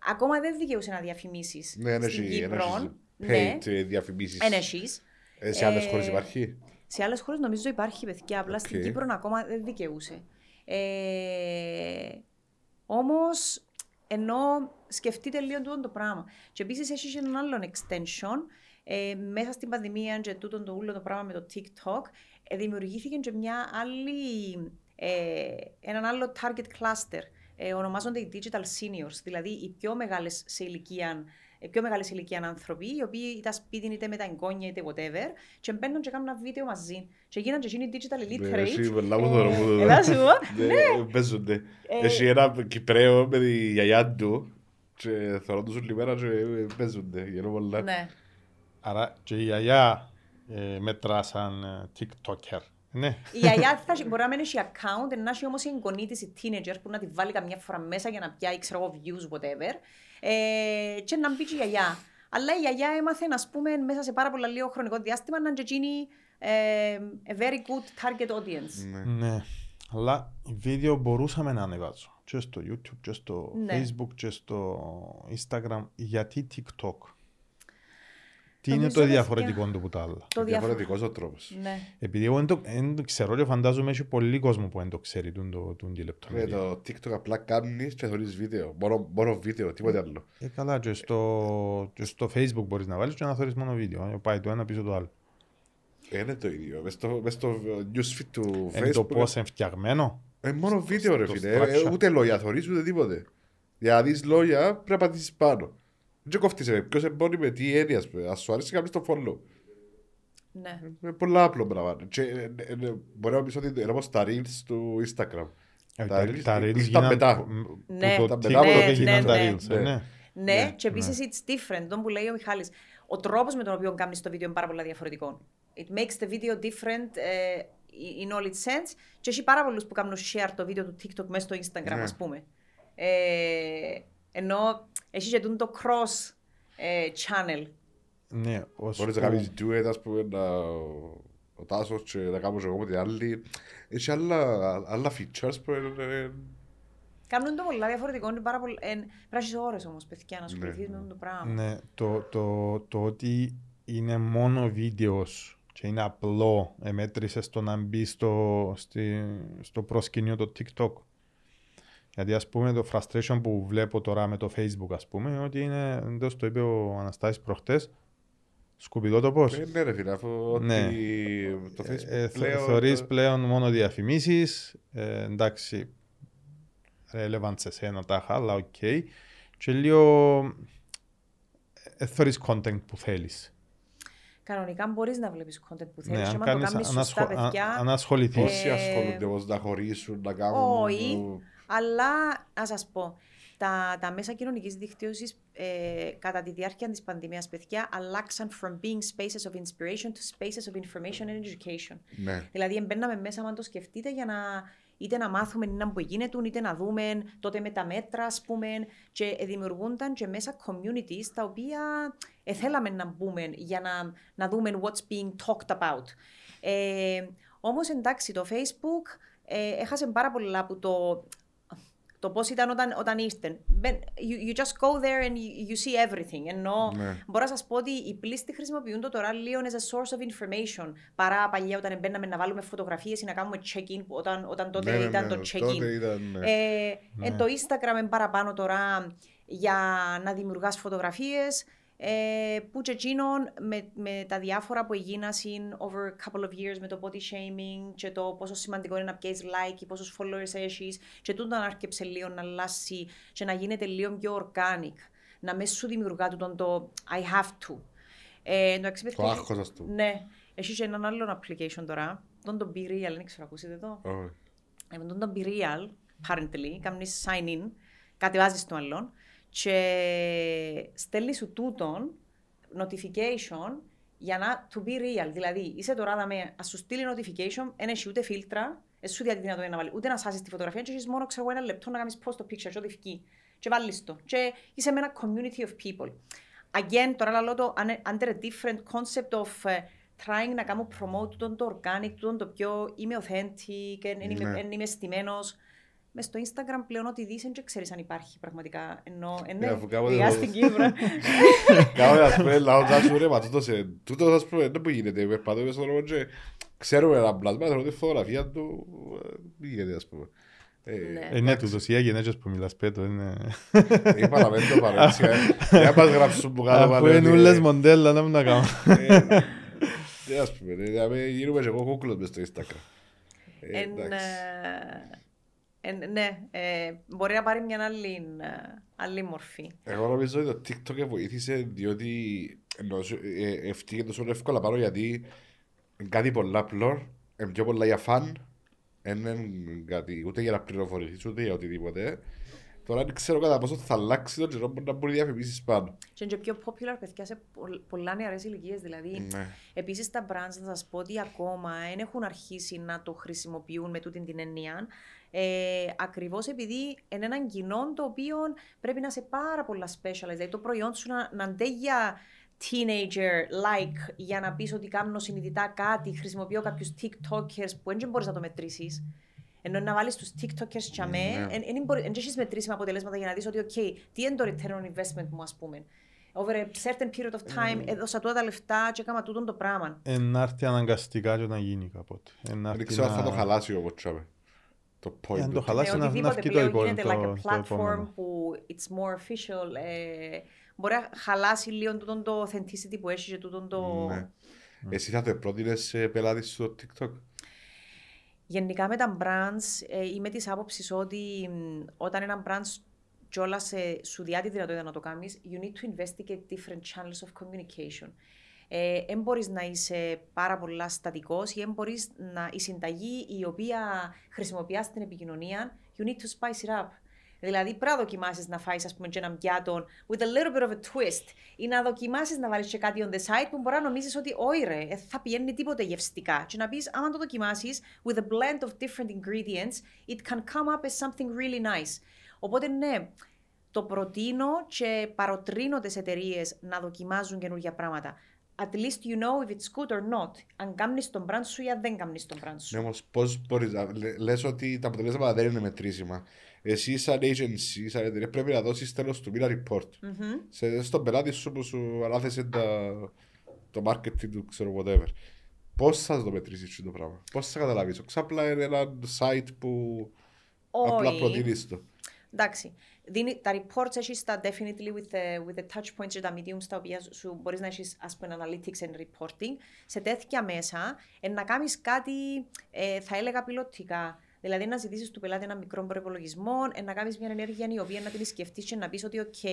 Ακόμα δεν δικαιούσε να διαφημίσεις ναι, στην Κύπρο. Ναι, διαφημίσεις. Ε, σε άλλες ε, χώρες υπάρχει; Σε άλλες χώρες νομίζω υπάρχει παιδιά. Απλά okay. στην Κύπρο ακόμα δεν δικαιούσε. Ε, Όμως, ενώ σκεφτείτε λίγο τούτο το πράγμα. Και επίσης έχεις και έναν άλλο extension ε, μέσα στην πανδημία και τούτο το όλο το πράγμα με το TikTok. Ε, δημιουργήθηκε και μια άλλη, ε, έναν άλλο target cluster. Ε, ονομάζονται οι digital seniors, δηλαδή οι πιο μεγάλες σε ηλικία οι πιο μεγάλη ηλικία άνθρωποι, οι οποίοι ήταν σπίτι είτε με τα εγγόνια είτε whatever, και μπαίνουν και κάνουν ένα βίντεο μαζί. Και γίνανε και εκείνοι digital illiterate. Εσύ, πολλά μου τώρα μου Ελά σου, ναι. Παίζονται. Έχει ένα Κυπρέο με τη γιαγιά του και θέλω τους όλη μέρα και παίζονται. Ναι. Άρα και η γιαγιά μέτρα σαν TikToker. Ναι. Η γιαγιά θα, μπορεί να μένει σε account, να έχει όμως η εγγονή της η teenager που να τη βάλει καμιά φορά μέσα για να πιάει, ξέρω εγώ, views, whatever. Ε, και να μπει και η γιαγιά. Αλλά η γιαγιά έμαθε, να πούμε, μέσα σε πάρα πολύ λίγο χρονικό διάστημα να γίνει ε, a very good target audience. Ναι. ναι. Αλλά βίντεο μπορούσαμε να ανεβάσω. Και στο YouTube, και στο ναι. Facebook, και στο Instagram. Γιατί TikTok; Τι είναι το διαφορετικό του που τα άλλα; Το διαφορετικό ο τρόπος. Ναι. Επειδή εγώ δεν ξέρω και φαντάζομαι έχει πολύ κόσμο που δεν το ξέρει τον, το, τον τη λεπτομέρεια. το TikTok απλά κάνεις και θεωρείς βίντεο. Μόνο, μόνο βίντεο, τίποτε άλλο. Ε, καλά, και στο, και στο Facebook μπορείς να βάλεις και να θεωρείς μόνο βίντεο. Ε, πάει το ένα πίσω το άλλο. Ε, είναι το ίδιο. Μες στο, μες στο newsfeed του Facebook. Είναι το πώς είναι φτιαγμένο. Ε, μόνο βίντεο ρε στο φίλε. Ε, structure. ούτε λόγια θωρείς ούτε τίποτε. Για να δεις λόγια πρέπει να πατήσεις πάνω. Δεν κόφτεις ρε. Ποιος εμπόρει με τι έννοια. ας πούμε. Ας σου αρέσει κάνεις το follow. Ναι. Είναι πολλά απλό πράγμα. Και, ε, ε, ε, Μπορεί να πεις ότι είναι όπως τα reels του Instagram. Ε, Τα Τα reels τα reels ήρθαν γίναν μετά. που- που Ναι, το τα TikTok μετά από το έγιναν TikTok. τα Ναι, reels, ναι. ε, ναι. Ναι, Ναι, και επίσης it's different. Το που λέει ο Μιχάλης. Ο τρόπος με τον οποίο κάνεις το βίντεο είναι πάρα πολύ διαφορετικό. It makes the video different uh, in all its sense. Και έχει πάρα πολλούς που κάνουν share το βίντεο του TikTok μέσα στο Instagram, Ναι. ας πούμε. Ε, ενώ έχει και τούτο το cross ε, channel. Ναι, ως Μπορείς να που- κάνεις duet, ας πούμε, να... ο Τάσος και να κάνω και εγώ με την άλλη. Έχει άλλα, άλλα features που είναι... Κάνουν το πολλά διαφορετικό. Είναι πάρα πολύ. Ε, Πράσει ώρες όμως, παιδιά, να ασχοληθείς Ναι. με αυτό το πράγμα. Ναι, το, το, το ότι είναι μόνο βίντεος και είναι απλό, εμέτρησες στο να μπεις στο, στη, στο προσκήνιο το TikTok. Γιατί ας πούμε το frustration που βλέπω τώρα με το Facebook ας πούμε είναι ότι είναι, εντός το είπε ο Αναστάσης προχτές, σκουπιδό το πώς. Ε, Ναι ρε φίλε, αφού Ναι. ότι το Facebook Ε, θε- πλέον... θεωρείς πλέον μόνο διαφημίσεις, ε, εντάξει, relevant σε σένα τάχα, αλλά οκ. Και λίγο, ε, θεωρείς content που θέλεις. Κανονικά μπορείς να βλέπεις content που θέλεις. Ναι, και αν άμα το κάνεις, κάνεις αν, σωστά, ασχο- αν, παιδιά. αν ασχοληθείς. Πόσοι Ε, ασχολούνται όμως να χωρίσουν, να κάνουν... Όχι. Αλλά, να σας πω, τα, τα μέσα κοινωνικής δικτύωσης ε, κατά τη διάρκεια της πανδημίας, παιδιά, αλλάξαν from being spaces of inspiration to spaces of information and education. Ναι. Δηλαδή, μπαίναμε μέσα, αν το σκεφτείτε, για να είτε να μάθουμε να που γίνεται, είτε να δούμε τότε με τα μέτρα, ας πούμε, και δημιουργούνταν και μέσα communities τα οποία ε, θέλαμε να μπούμε για να, να δούμε what's being talked about. Ε, όμως εντάξει, το Facebook ε, έχασε πάρα πολλά από το, το πώς ήταν όταν, όταν ήρθε. Μπεν- You, you just go there and you, you see everything. Ενώ Ναι. μπορώ να σας πω ότι οι πλήστοι χρησιμοποιούν το τώρα λίγο as a source of information παρά παλιά όταν μπαίναμε να βάλουμε φωτογραφίες ή να κάνουμε check-in που όταν, όταν τότε Ναι, ναι, ήταν ναι, το check-in. Τότε ήταν... ναι. Ε, Ναι. εν το Instagram είναι παραπάνω τώρα για να δημιουργάς φωτογραφίες ε, που και εκείνον με, με τα διάφορα που έγιναν over a couple of years με το body shaming και το πόσο σημαντικό είναι να πιέσεις like ή πόσους followers έχεις και τούτο να άρκεψε λίγο να αλλάσει και να γίνεται λίγο πιο organic να μες σου δημιουργά τούτον το I have to. Ε, εντάξει, Το παιδιά, άγχος, ας πούμε. Ναι. Έχει και έναν άλλο application τώρα, τον το Be Real, δεν ξέρω, ακούσετε το; Όχι. Ε, με τον το Be Real, apparently, κάνεις sign in, κατεβάζεις το άλλον και στέλνει σου τούτον notification για να to be real. Δηλαδή, είσαι τώρα δαμέ, ας σου στείλει notification, δεν έχει ούτε φίλτρα, δεν σου διαδίδει δυνατότητα να βάλει ούτε να σάσεις τη φωτογραφία και έχεις μόνο ξέρω, εγώ, ένα λεπτό να κάνεις post το picture και ό,τι φυκεί. Και βάλεις το. Και είσαι με ένα community of people. Again, τώρα λέω το un- under a different concept of uh, trying να κάνω promote τον το organic, τον το πιο είμαι authentic, δεν είμαι, Ναι. εν είμαι στημένος. Μες στο Instagram πλέον ό,τι δεις δεν ξέρεις αν υπάρχει πραγματικά. Ενώ Ναι, ναι, αφού κάποτε διά το- στην Κύπρο. Κάποτε ας πούμε λαό να σου ρε, μα τούτος, ε, τούτος ας πούμε δεν που γίνεται, περπατώ μέσα στον δρόμο και ξέρουμε ένα πλάσμα, θέλω τη φωτογραφία του, ε, μη γίνεται ας πούμε. Ε, Ναι. Ε, ναι, τούτος οι αγενέτσες που μιλάς πέτω είναι... Είπα να μην το πάρω έτσι, ε. δεν μας γράψουν που κάτω Αφού πάλι είναι ότι, ούλες ε, μοντέλα να μην τα κάνω. ε, ναι, ας πούμε, ε, δηλαδή γίνουμε και εγώ κούκλος μες στο Instagram. Ε, Εν, εντάξει. Ε, εν, ναι, ε, μπορεί να πάρει μια άλλη, ε, άλλη μορφή. Εγώ νομίζω ότι το TikTok βοήθησε διότι ενώ σου- ε, ευτύχε τόσο εύκολα πάνω γιατί είναι κάτι πολλά απλό, είναι πιο πολλά για φαν, δεν είναι κάτι ούτε για να πληροφορηθείς ούτε για οτιδήποτε. Τώρα δεν ξέρω κατά πόσο θα αλλάξει το καιρό που να μπορεί διαφημίσεις πάνω. Και είναι και πιο popular παιδιά σε πο- πολλά νεαρές ηλικίες. Δηλαδή, Ναι. Επίσης, τα brands, να σας πω ότι ακόμα δεν έχουν αρχίσει να το χρησιμοποιούν με τούτη την έννοια. Ε, Ακριβώς επειδή είναι έναν κοινό το οποίο πρέπει να είσαι πάρα πολλά specialized. Δηλαδή, το προϊόν σου να, να αντέχει για teenager-like για να πεις ότι κάνω συνειδητά κάτι, χρησιμοποιώ κάποιους TikTokers που δεν μπορείς να το μετρήσεις. Ενώ να βάλεις τους TikTokers για Ναι. μέ, δεν έχεις μετρήσιμα αποτελέσματα για να δεις ότι, OK, τι είναι το return on investment μου, ας πούμε. Over a certain period of time, έδωσα τούτα τα λεφτά και έκανα τούτο το πράγμα. Εν άρθει αναγκαστικά και να γίνει κάποτε. Εν Δεν άρθει ξέρω αν θα να- το χαλάσει όπως τσάμε. Το point. αν το του. χαλάσει, Ναι, να- να οτιδήποτε βγει το πλέον υπόλοιπο, γίνεται like το- a το platform επόμενο. που it's more official, ε, μπορεί να χαλάσει λίγο τούτον το authenticity που έχει και τούτον το... Ναι. Εσύ θα το πρότεινες σε πελάτη στο TikTok; Γενικά με τα brands ε, είμαι της άποψης ότι μ, όταν ένα brand κιόλα ε, σου διά τη δυνατότητα να το κάνεις, you need to investigate different channels of communication. Ε, εν μπορείς να είσαι πάρα πολλά στατικός ή εν μπορείς να. η συνταγή η οποία χρησιμοποιεί στην επικοινωνία, you need to spice it up. Δηλαδή, πρέπει να δοκιμάσεις να φάεις, ας πούμε, και έναν πιάτο with a little bit of a twist. Ή να δοκιμάσεις να βάλεις και κάτι on the side που μπορεί να νομίζεις ότι όχι, ρε, ε, θα πηγαίνει τίποτε γευστικά. Και να πεις, άμα το δοκιμάσεις with a blend of different ingredients, it can come up as something really nice. Οπότε, ναι, το προτείνω και παροτρύνω τις εταιρείες να δοκιμάζουν καινούργια πράγματα. At least you know if it's good or not. Αν κάνεις τον brand σου ή αν δεν κάνεις τον brand σου. Ναι, όμως πώς μπορείς να λε ότι τα αποτελέσματα δεν είναι μετρήσιμα. Εσύ, σαν agency, σαν εταιρεία, πρέπει να δώσεις τέλος του μήνα report. Μμμ. Σε, στον πελάτη σου που σου ανάθεσε τα, το marketing του, ξέρω, whatever. Πώς θα το μετρήσεις το πράγμα, Πώς θα καταλάβεις; Ξάπλα είναι ένα site που απλά Όχι. προτείνεις το. Εντάξει. Δίνει, τα reports έχεις τα definitely with the, with the touch points και τα mediums τα οποία σου μπορείς να έχεις ας πούμε analytics and reporting. Σε τέτοια μέσα ε, να κάνεις κάτι ε, θα έλεγα πιλωτικά. Δηλαδή να ζητήσεις του πελάτη ένα μικρό προπολογισμό, ε, να κάνεις μια ενέργεια η οποία να την σκεφτείς και να πεις ότι ok,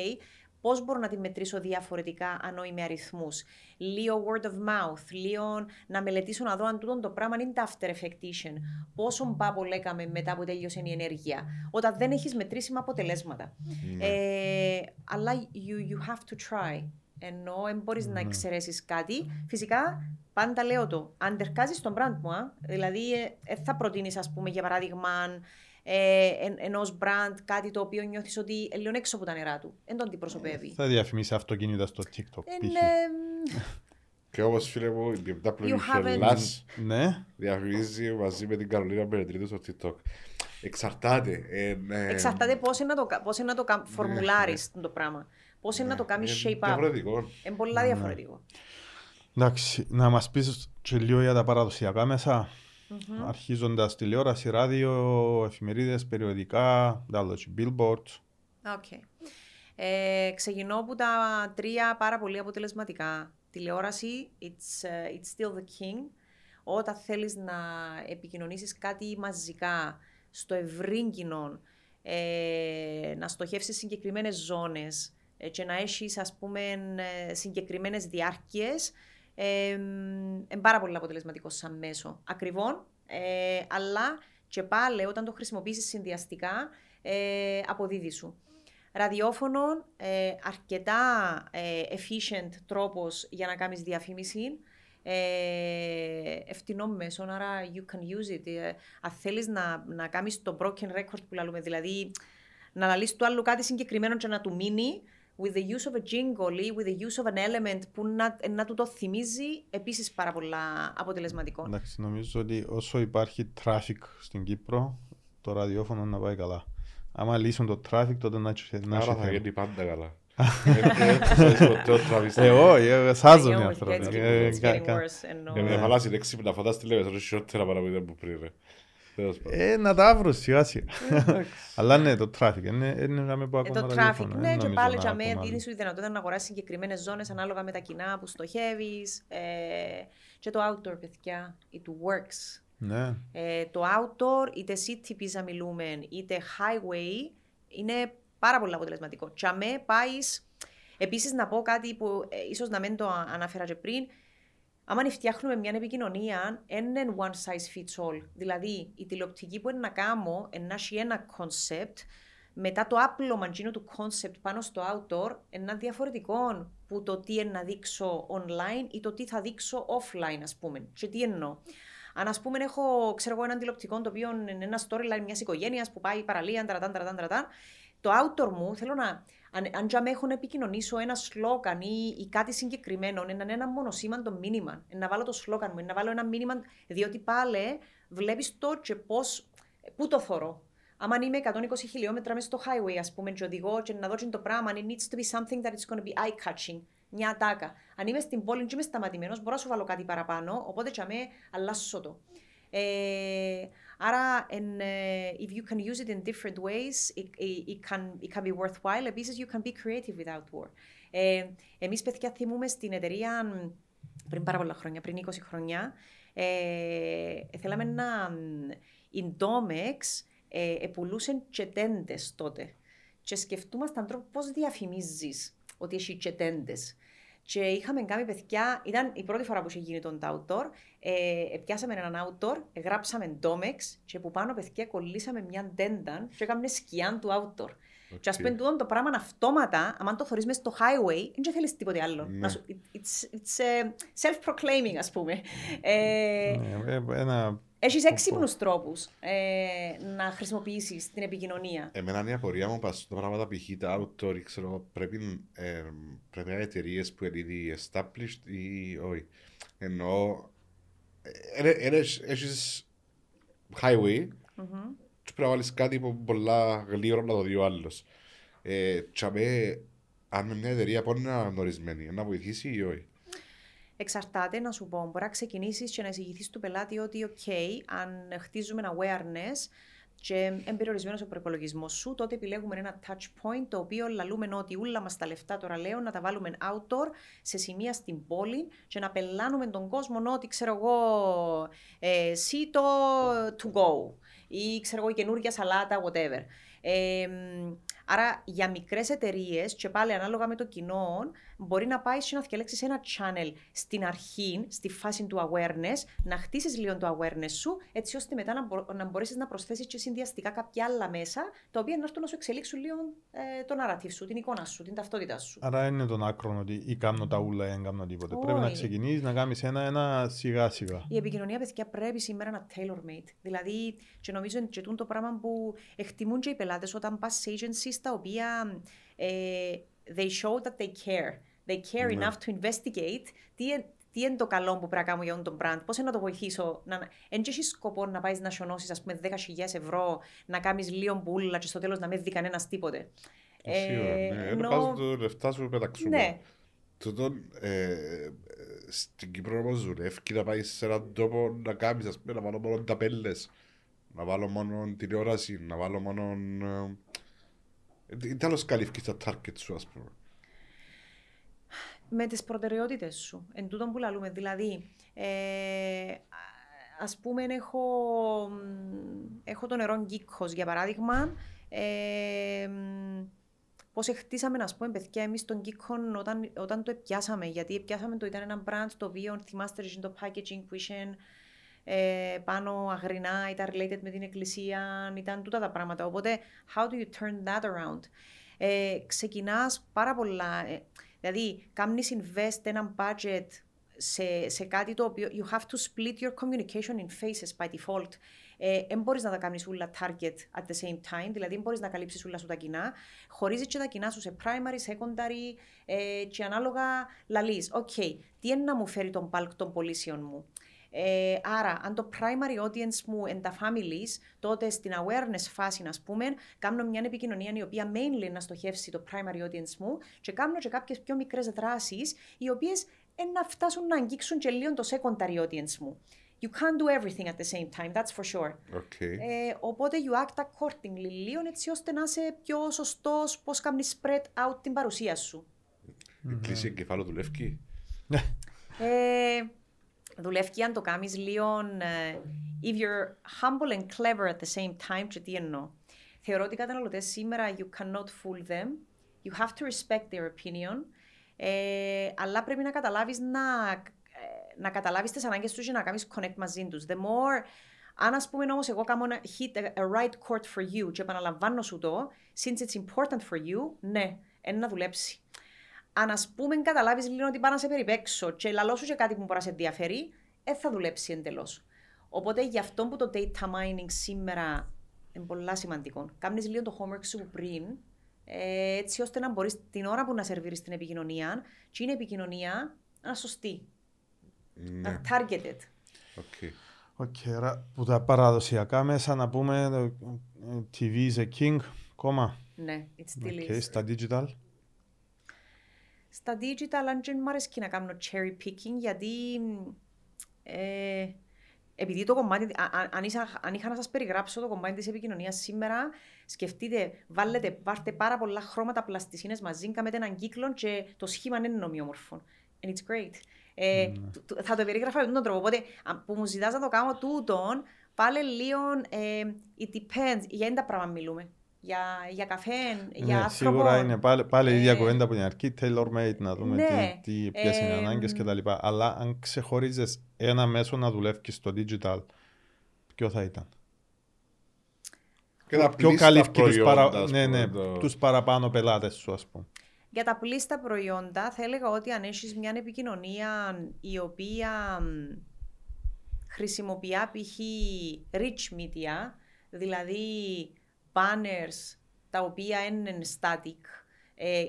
πώς μπορώ να τη μετρήσω διαφορετικά αν όχι με αριθμούς. Λίγο word of mouth, λίγο να μελετήσω να δω αν τούτο το πράγμα είναι τα after effectation. Πόσο μπάπο έκαμε μετά που τέλειωσε η ενέργεια. Όταν δεν έχεις μετρήσιμα αποτελέσματα. Ε, αλλά you, you have to try. Ενώ δεν μπορείς να εξαιρέσεις κάτι. Φυσικά, πάντα λέω το. Αν τερκάζει τον brand μου, α, δηλαδή ε, ε, θα προτείνεις, ας πούμε, για παράδειγμα, ε, εν, ενός brand κάτι το οποίο νιώθεις ότι ε, λίγο έξω από τα νερά του. Δεν τον αντιπροσωπεύει. Θα διαφημίσεις αυτοκίνητα στο TikTok. Ε, π.χ. ναι, Και όπως φίλε μου, η BMW You haven't- Hellas Ναι. διαφημίζει μαζί με την Καρολίνα Μπερετρίδου στο TikTok. Εξαρτάται. Ε, ναι. εξαρτάται πώς είναι να το, κα- πώς είναι να το κα- φορμουλάρεις το πράγμα. Πώς είναι να το κάνεις Ε, shape up. Διαφορετικό. Είναι πολλά διαφορετικό. Εντάξει, να μας πεις και λίγο για τα παραδοσιακά μέσα. Αρχίζοντας τηλεόραση, ράδιο, εφημερίδες, περιοδικά, τα billboards. Okay. Ε, ξεκινώ από τα τρία πάρα πολύ αποτελεσματικά. Τηλεόραση, it's, ε, it's still the king. Όταν θέλεις να επικοινωνήσεις κάτι μαζικά, στο ευρύ κοινό, ε, να στοχεύσεις συγκεκριμένες ζώνες ε, και να έχεις, ας πούμε, ε, συγκεκριμένες διάρκειες, ε, είναι πάρα πολύ αποτελεσματικό σαν μέσο. Ακριβών, ε, αλλά και πάλι όταν το χρησιμοποιήσεις συνδυαστικά, ε, αποδίδει σου. Ραδιόφωνο, ε, αρκετά ε, efficient τρόπος για να κάνεις διαφήμιση. Ε, ευθυνό μέσο, άρα you can use it. Ε, αν θέλεις να, να κάνεις το broken record που λέμε, δηλαδή να λαλείς του άλλου κάτι συγκεκριμένο και να του μείνει, with the use of a jingle ή with the use of an element που να, να του το θυμίζει, επίσης πάρα πολλά αποτελεσματικό. Εντάξει, νομίζω ότι όσο υπάρχει traffic στην Κύπρο, το ραδιόφωνο να πάει καλά. Άμα λύσουν το traffic, τότε να έχει να έχει Άρα θα θέμα. γίνει πάντα καλά. Ε, ε, θα είσαι ποτέ ο Travis. Ε, όχι, ε, σάζομαι Yeah, άνθρωποι. it's getting- Ε, it's κα- getting κα- worse, εννοώ. Ε, με χαλάσει η έξυπνα φαντάς τη λέμε, θα χειρότερα παρά που ήταν που πριν. ρε. Τέλος πάντων. Ε, να τα βρω σιγά σιγά. Αλλά ναι, το traffic είναι, είναι να μην πω Ε, ακόμα το ραδιόφωνο. traffic, δεν ναι, και νομίζω πάλι να για μένα πούμε δίνεις άλλο. σου τη δυνατότητα να αγοράσεις συγκεκριμένες ζώνες ανάλογα με τα κοινά που στοχεύεις. Ε, και το outdoor, παιδιά, it works. Ναι, Ε, το outdoor, είτε city pizza μιλούμε, είτε highway, είναι πάρα πολύ αποτελεσματικό. Και αμέ πάεις. Επίσης, να πω κάτι που ε, ίσως να μην το α- ανάφερα και πριν. Άμα φτιάχνουμε μια επικοινωνία, δεν είναι one size fits all. Δηλαδή, η τηλεοπτική που είναι να κάνω, να έχει ένα concept, μετά το άπλωμα εκείνο του concept πάνω στο outdoor, είναι διαφορετικό που το τι είναι να δείξω online ή το τι θα δείξω offline, ας πούμε. Και τι εννοώ. Αν ας πούμε έχω, ξέρω εγώ, έναν τηλεοπτικό το οποίο είναι ένα storyline μιας οικογένειας που πάει παραλία, ταρατάν, ταρατάν, ταρατάν, το outdoor μου θέλω να, αν, αν για με έχω να επικοινωνήσω ένας σλόγαν ή, ή κάτι συγκεκριμένο, να είναι ένα μονοσήμαντο μήνυμα. Να βάλω το σλόγαν μου, να βάλω ένα μήνυμα, διότι πάλι βλέπεις το και πώς, πού το θωρώ. Άμα είμαι 120 χιλιόμετρα μέσα στο highway, ας πούμε, και οδηγώ και να δω και το πράγμα, it needs to be something that is going to be eye-catching. Μια ατάκα. Αν είμαι στην πόλη και είμαι σταματημένος, μπορώ να σου βάλω κάτι παραπάνω, οπότε και αμέ αλλάσω το. Ε, άρα, εν, ε, if you can use it in different ways, it, it, it, can, it can be worthwhile. Επίσης, you can be creative with outdoor. Ε, εμείς, παιδιά, θυμούμε στην εταιρεία πριν πάρα πολλά χρόνια, πριν 20 χρόνια, ε, θέλαμε να... Η Domex ε, επουλούσε και τέντες τότε. Και σκεφτούμασταν τρόπο πώς διαφημίζεις ότι έχει και τέντες. Και είχαμε κάνει παιδιά, ήταν η πρώτη φορά που είχε γίνει τον outdoor. Ε, πιάσαμε έναν outdoor, γράψαμε Domex και που πάνω παιδιά κολλήσαμε μια τέντα και έκαμε σκιάν του outdoor. Okay. Και ας πούμε το πράγμα αυτόματα, αν το θωρείς μέσα στο highway, δεν θέλεις τίποτε άλλο. Ναι. It's, it's uh, self-proclaiming, ας πούμε. Ε, ναι, ε, ένα έχεις έξυπνους τρόπους ε, να χρησιμοποιήσεις την επικοινωνία; Εμένα είναι η απορία μου πας στο πράγματα π.χ. τα outdoor, ξέρω, πρέπει, ε, πρέπει να εταιρείες που είναι ήδη established ή όχι. Ενώ έχεις highway mm-hmm. και πρέπει να βάλεις κάτι που πολλά γλύωρα να το δει ο άλλος. Ε, αν με μια εταιρεία πότε είναι αναγνωρισμένη, να βοηθήσει ή όχι. Εξαρτάται να σου πω. Μπορεί να ξεκινήσεις και να εξηγηθεί του πελάτη ότι, OK, αν χτίζουμε ένα awareness και εμπεριορισμένος ο προπολογισμό σου, τότε επιλέγουμε ένα touch point το οποίο λαλούμε ότι όλα μας τα λεφτά τώρα λέω να τα βάλουμε outdoor σε σημεία στην πόλη και να πελάνουμε τον κόσμο ότι ξέρω εγώ ε, σίτο to go ή ξέρω εγώ καινούργια σαλάτα, whatever. Ε, άρα για μικρές εταιρείες και πάλι ανάλογα με το κοινό, μπορεί να πάει να διαλέξεις ένα channel στην αρχή, στη φάση του awareness, να χτίσεις λίγο το awareness σου, έτσι ώστε μετά να, μπο, να μπορέσεις να προσθέσεις και συνδυαστικά κάποια άλλα μέσα, τα οποία να έρθουν να σου εξελίξουν λίγο ε, το narrative σου, την εικόνα σου, την ταυτότητά σου. Άρα είναι τον άκρο ότι ή κάνω τα ούλα ή δεν κάνω τίποτε. Πρέπει να ξεκινήσεις να κάνεις ένα-ένα σιγά-σιγά. Η επικοινωνία, παιδιά, πρέπει σήμερα να tailor-made. Δηλαδή, και νομίζω ότι το πράγμα που εκτιμούν και οι πελάτες όταν πας σε agencies τα οποία. Ε, they show that they care. They care ναι. enough to investigate τι, τι είναι το καλό που πρέπει να κάνω για τον brand, πώς να το βοηθήσω. Να... Εν έχεις σκοπό να πάεις να σιωνώσεις, ας πούμε, 10.000 ευρώ, να κάνεις λίγο μπουλα και στο τέλος να μην δει κανένας τίποτε. Ε, Σίγουρα, ναι. Ενώ... Πας το λεφτά σου πεταξούμε. Ναι. Τούτο, ε, στην Κύπρο όμως δουλεύει να πάει σε έναν τόπο να κάνεις, ας πούμε, να βάλω μόνο ταπέλες, να βάλω μόνο τηλεόραση, να βάλω μόνο τι άλλο καλύφει τα target σου, ας πούμε. Με τις προτεραιότητες σου, εν τούτον που λαλούμε. Δηλαδή, ε, ας πούμε, έχω, έχω το νερό γκίκος, για παράδειγμα, ε, Πώς χτίσαμε, να πούμε, παιδιά, εμείς τον Geekon όταν, όταν το επιάσαμε. Γιατί επιάσαμε το ήταν ένα brand το οποίο θυμάστε το packaging που είχε ε, πάνω αγρινά, ήταν related με την εκκλησία, ήταν τούτα τα πράγματα. Οπότε, how do you turn that around? Ε, ξεκινάς πάρα πολλά, ε, δηλαδή κάνεις invest ένα budget σε, σε κάτι το οποίο you have to split your communication in phases by default. Δεν ε, μπορείς να τα κάνεις όλα target at the same time, δηλαδή μπορείς να καλύψεις όλα σου τα κοινά. Χωρίζεις και τα κοινά σου σε primary, secondary ε, και ανάλογα λαλείς. OK, okay, τι είναι να μου φέρει τον bulk των πωλήσεων μου; Ε, άρα, αν το primary audience μου είναι τα families, τότε στην awareness φάση, να πούμε, κάνω μια επικοινωνία η οποία mainly να στοχεύσει το primary audience μου και κάνω και κάποιες πιο μικρές δράσεις, οι οποίες να φτάσουν να αγγίξουν και λίγο το secondary audience μου. You can't do everything at the same time, that's for sure. Okay. Ε, οπότε you act accordingly, λίγο έτσι ώστε να είσαι πιο σωστός πώς κάνεις spread out την παρουσία σου. Η κλίση εγκεφάλου δουλεύει. ε, δουλεύει αν το κάνεις λίγο uh, if you're humble and clever at the same time και τι εννοώ. Θεωρώ ότι οι καταναλωτές σήμερα you cannot fool them, you have to respect their opinion, ε, αλλά πρέπει να καταλάβεις να, ε, να καταλάβεις τις ανάγκες τους και να κάνεις connect μαζί τους. The more αν ας πούμε όμως εγώ κάνω ένα hit a, a right chord for you και επαναλαμβάνω σου το, since it's important for you, ναι, είναι να δουλέψει αν ας πούμε καταλάβεις λίγο ότι πάει να σε περιπέξω και λαλό σου και κάτι που μπορεί να σε ενδιαφέρει, δεν θα δουλέψει εντελώς. Οπότε γι' αυτό που το data mining σήμερα είναι πολύ σημαντικό. Κάνεις λίγο το homework σου πριν, ε, έτσι ώστε να μπορείς την ώρα που να σερβίρεις την επικοινωνία, και είναι επικοινωνία να σωστή. Ναι. targeted. Okay. Okay, άρα που τα παραδοσιακά μέσα να πούμε TV is a king, κόμμα. Ναι, it's still okay, Στα digital. Στα digital, αν δεν μου αρέσει να κάνω cherry picking, γιατί ε, επειδή το κομμάτι, αν, είχα, αν είχα να σας περιγράψω το κομμάτι της επικοινωνίας σήμερα, σκεφτείτε, βάλετε, βάρτε πάρα πολλά χρώματα πλαστισίνες μαζί, κάνετε έναν κύκλο και το σχήμα είναι ομοιόμορφο. And it's great. Ε, mm. Θα το περίγραφα με τον τρόπο. Οπότε, που μου ζητάς να το κάνω τούτον, πάλι λίγο ε, it depends. Για ένα πράγμα μιλούμε. Για, για καφέ, ναι, για άνθρωπο. Σίγουρα είναι πάλι, πάλι η ίδια ε, κουβέντα που είναι αρκεί, tailor made, να δούμε ναι, τι, τι, ποιες ε, είναι οι ανάγκες κτλ. Αλλά αν ξεχωρίζεις ένα μέσο να δουλεύεις στο digital, ποιο θα ήταν; Και τα πιο καλύφει τους, παρα... ναι, ναι, το... τους παραπάνω πελάτες σου, ας πούμε. Για τα πλήστα προϊόντα, θα έλεγα ότι αν έχεις μια επικοινωνία η οποία χρησιμοποιεί π.χ. rich media, δηλαδή banners τα οποία είναι static ε,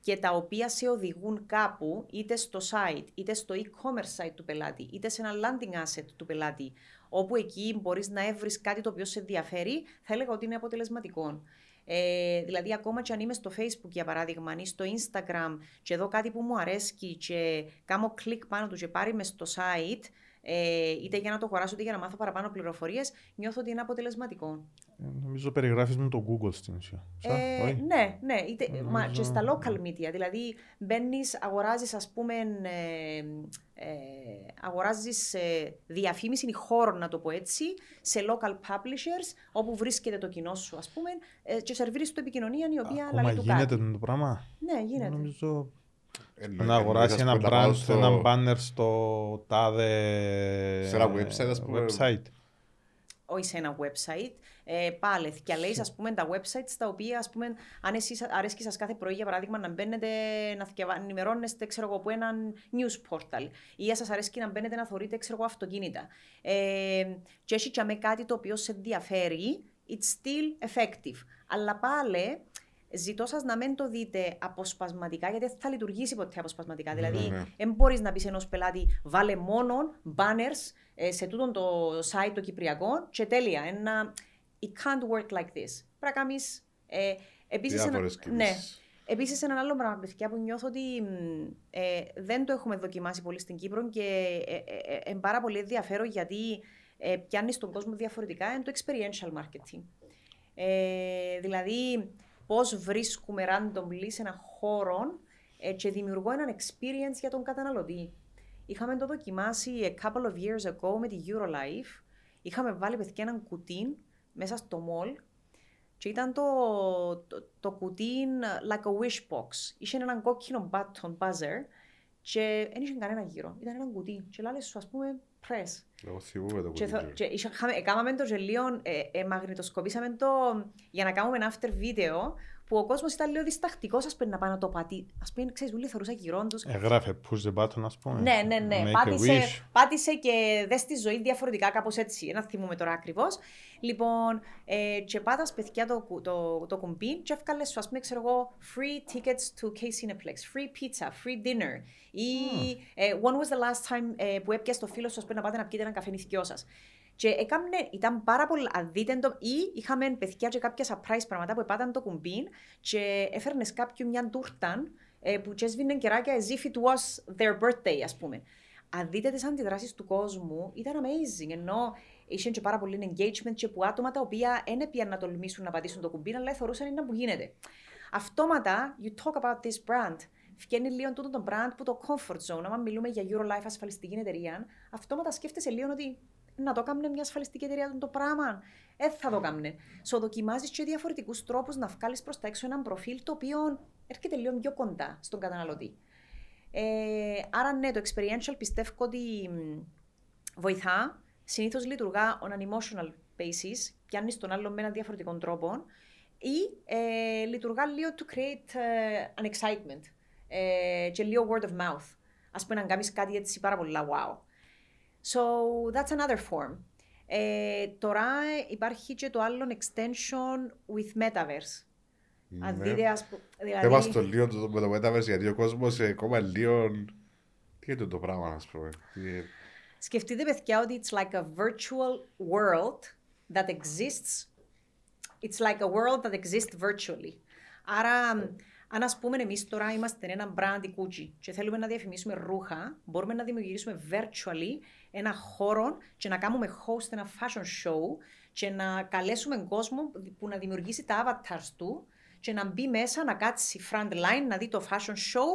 και τα οποία σε οδηγούν κάπου είτε στο site, είτε στο e-commerce site του πελάτη, είτε σε ένα landing asset του πελάτη, όπου εκεί μπορείς να έβρεις κάτι το οποίο σε ενδιαφέρει, θα έλεγα ότι είναι αποτελεσματικό. Ε, δηλαδή, ακόμα και αν είμαι στο Facebook για παράδειγμα, ή στο Instagram, και εδώ κάτι που μου αρέσει και κάνω κλικ πάνω του και πάρει μες στο site, ε, είτε για να το αγοράσω είτε για να μάθω παραπάνω πληροφορίες, νιώθω ότι είναι αποτελεσματικό. Ε, νομίζω περιγράφεις με το Google στην ουσία. Ε, ναι, ναι. Είτε, νομίζω... μα και στα local media. Δηλαδή, μπαίνεις, αγοράζεις, ας πούμε, ε, ε, αγοράζεις ε, διαφήμιση χώρο, να το πω έτσι, σε local publishers, όπου βρίσκεται το κοινό σου, ας πούμε, ε, και σερβίρεις του επικοινωνία η οποία Ακόμα λαλεί γίνεται το πράγμα; Ναι, γίνεται. Νομίζω να αγοράσει ένα brand, στο... ένα banner στο τάδε σε ένα website, ας πούμε. website. Όχι σε ένα website. Ε, πάλι, και λέει, ας πούμε, τα websites τα οποία, ας πούμε, αν εσεί αρέσκει σας κάθε πρωί, για παράδειγμα, να μπαίνετε να ενημερώνεστε, ξέρω εγώ, από ένα news portal, ή σας αρέσκει να μπαίνετε να θεωρείτε, ξέρω εγώ, αυτοκίνητα. Ε, και έχει και με κάτι το οποίο σε ενδιαφέρει, it's still effective. Αλλά πάλι, Ζητώ σα να μην το δείτε αποσπασματικά, γιατί δεν θα λειτουργήσει ποτέ αποσπασματικά. Mm-hmm. Δηλαδή, δεν μπορείς να πεις ενός πελάτη, βάλε μόνο banners ε, σε τούτο το site το κυπριακό και τέλεια. Ένα, it can't work like this. Πρέπει να κάνεις. Ε, Επίσης, ένα, ναι, Επίσης ένα άλλο πράγμα παιδιά, που νιώθω ότι ε, δεν το έχουμε δοκιμάσει πολύ στην Κύπρο και είναι ε, ε, πάρα πολύ ενδιαφέρον γιατί ε, πιάνεις τον κόσμο διαφορετικά είναι το experiential marketing. Ε, δηλαδή, πώς βρίσκουμε randomly σε ένα χώρο ε, και δημιουργώ έναν experience για τον καταναλωτή. Είχαμε το δοκιμάσει a couple of years ago με τη Eurolife. Είχαμε βάλει παιδιά έναν κουτί μέσα στο mall και ήταν το, το, το κουτί like a wish box. Είχε έναν κόκκινο button buzzer και δεν είχε κανένα γύρω. Ήταν ένα κουτί. Και λέει σου, ας πούμε, press. Εγώ θυμούμαι το κουτί. Και έκαναμε το γελίο, ε, ε, μαγνητοσκοπήσαμε το για να κάνουμε ένα after video που ο κόσμος ήταν λίγο διστακτικός, ας πούμε, να πάει να το πατήσει. Α πούμε, ξέρεις, όλοι θεωρούσα γύρω τους. Εγγράφε push the button, ας πούμε. Ναι, ναι, ναι. Πάτησε, πάτησε και δες τη ζωή διαφορετικά, κάπως έτσι. Ένα θυμούμε τώρα ακριβώς. Λοιπόν, ε, και πάτας παιδιά το, το, το, κουμπί, και εύκαλε σου, ας πούμε, ξέρω εγώ, free tickets to K Cineplex, free pizza, free dinner. Ή mm. ε, when was the last time ε, που έπιασες το φίλο σου, ας πούμε, να πάτε να πιείτε ένα καφέ νηθικιό σας. Και έκαμνε, ήταν πάρα πολύ αδίτεντο ή είχαμε παιδιά και κάποια surprise πράγματα που επάταν το κουμπί και έφερνες κάποιον μια τούρτα ε, που τσέσβηνε κεράκια as if it was their birthday, ας πούμε. Αν δείτε τι αντιδράσεις του κόσμου, ήταν amazing. Ενώ είχε και πάρα πολύ engagement και που άτομα τα οποία δεν έπιαν να τολμήσουν να πατήσουν το κουμπί, αλλά θεωρούσαν είναι που γίνεται. Αυτόματα, you talk about this brand. Φτιάχνει λίγο τούτο το brand που το comfort zone. Αν μιλούμε για Eurolife ασφαλιστική εταιρεία, αυτόματα σκέφτεσαι λίγο ότι να το κάνει μια ασφαλιστική εταιρεία το πράγμα. Δεν θα το κάνει. So δοκιμάζεις και διαφορετικούς τρόπους να βγάλεις προς τα έξω ένα προφίλ το οποίο έρχεται λίγο πιο κοντά στον καταναλωτή. Ε, άρα ναι, το experiential πιστεύω ότι βοηθά. Συνήθως λειτουργά on an emotional basis, πιάνεις τον άλλο με έναν διαφορετικό τρόπο ή ε, λειτουργά λίγο to create uh, an excitement ε, και λίγο word of mouth. Α πούμε να κάνεις κάτι έτσι πάρα πολύ wow. So that's another form. Ε, τώρα υπάρχει και το άλλο extension with metaverse. Ναι. Αν δείτε, ας πούμε. Δηλαδή... Είμαστε το λίγο το, με το metaverse γιατί ο κόσμος ακόμα λίγο. Τι είναι το πράγμα, ας πούμε; Σκεφτείτε, παιδιά, ότι it's like a virtual world that exists. It's like a world that exists virtually. Άρα, αν ας πούμε εμείς τώρα είμαστε ένα brand Gucci και θέλουμε να διαφημίσουμε ρούχα, μπορούμε να δημιουργήσουμε virtually ένα χώρο και να κάνουμε host ένα fashion show και να καλέσουμε κόσμο που να δημιουργήσει τα avatars του και να μπει μέσα να κάτσει front line, να δει το fashion show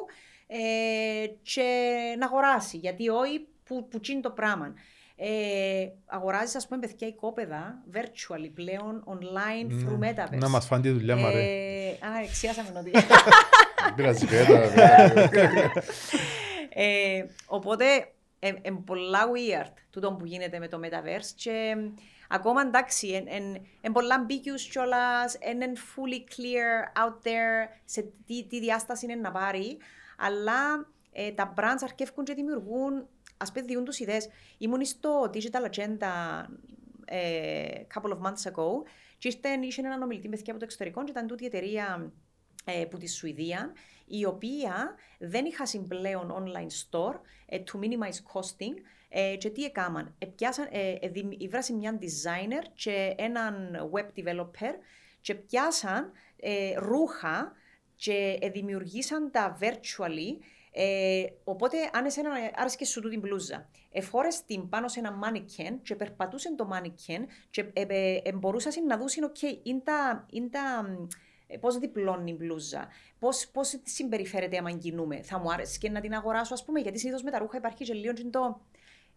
ε, και να αγοράσει. Γιατί όχι που, που το πράγμα. Ε, αγοράζεις ας πούμε παιδιά οικόπεδα virtually πλέον online ναι. through metaverse. Να μας φάνε τη δουλειά μου ρε. Ε, α, εξιάσαμε ότι. Πειράζει ε, Οπότε είναι ε, πολλά weird τούτο που γίνεται με το metaverse και ακόμα εντάξει, είναι πολλά ambiguous κιόλας, είναι fully clear out there σε τι, τι διάσταση είναι να πάρει, αλλά ε, τα brands αρκεύκουν και δημιουργούν, ας πούμε, διούν τους ιδέες. Ήμουν στο Digital Agenda ε, couple of months ago και ήρθε, είχε έναν ομιλητή με από το εξωτερικό και ήταν τούτη η εταιρεία ε, που τη Σουηδία, η οποία δεν είχα συμπλέον online store ε, to minimize costing ε, και τι έκαναν. Επιάσαν, ε, ε, μια designer και έναν web developer και πιάσαν ε, ρούχα και ε, δημιουργήσαν τα virtually ε, οπότε, αν εσένα άρεσε σου του την μπλούζα, εφόρες την πάνω σε ένα μάνικεν και περπατούσε το μάνικεν και ε, ε, ε, μπορούσαν να δούσουν, οκ, είναι τα, είναι τα ε, πώς διπλώνει η μπλούζα, πώς πώς συμπεριφέρεται άμα κινούμε. Θα μου άρεσε και να την αγοράσω, ας πούμε, γιατί συνήθως με τα ρούχα υπάρχει και λίγο το.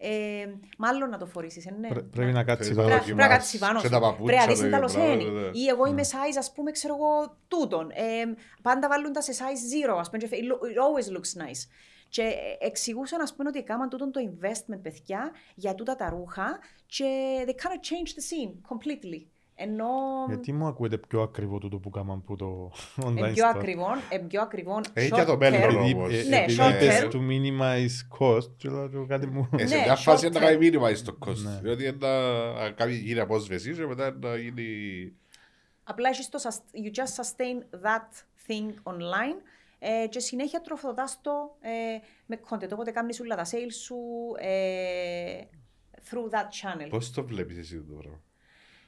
Ε, μάλλον να το φορήσεις. Ε, ναι. πρέπει να κάτσεις πάνω. Πρέπει να κάτσεις πάνω. Πρέπει να δεις τα λοσένη. Ή εγώ είμαι size, ας πούμε, ξέρω εγώ, τούτον. Ε, πάντα βάλουν τα σε size zero, ας πούμε. It always looks nice. Και εξηγούσαν, ας πούμε, ότι έκαναν τούτο το investment, παιδιά, για τούτα τα ρούχα και they kind of changed the scene completely. Ενώ... Γιατί μου ακούετε πιο ακριβό τούτο που κάναμε που το online store. πιο ακριβό, ε, πιο ακριβό Έχει και το μέλλον όμως. Ναι, short term. to minimize cost, και κάτι μου... Ε, σε μια φάση να κάνει minimize το cost. Διότι να κάνει γίνει απόσβεση και μετά να γίνει... Απλά έχεις το, you just sustain that thing online ε, και συνέχεια τροφοδοτάς το ε, με content. Οπότε κάνεις όλα τα sales σου ε, through that channel. Πώς το βλέπεις εσύ το πράγμα;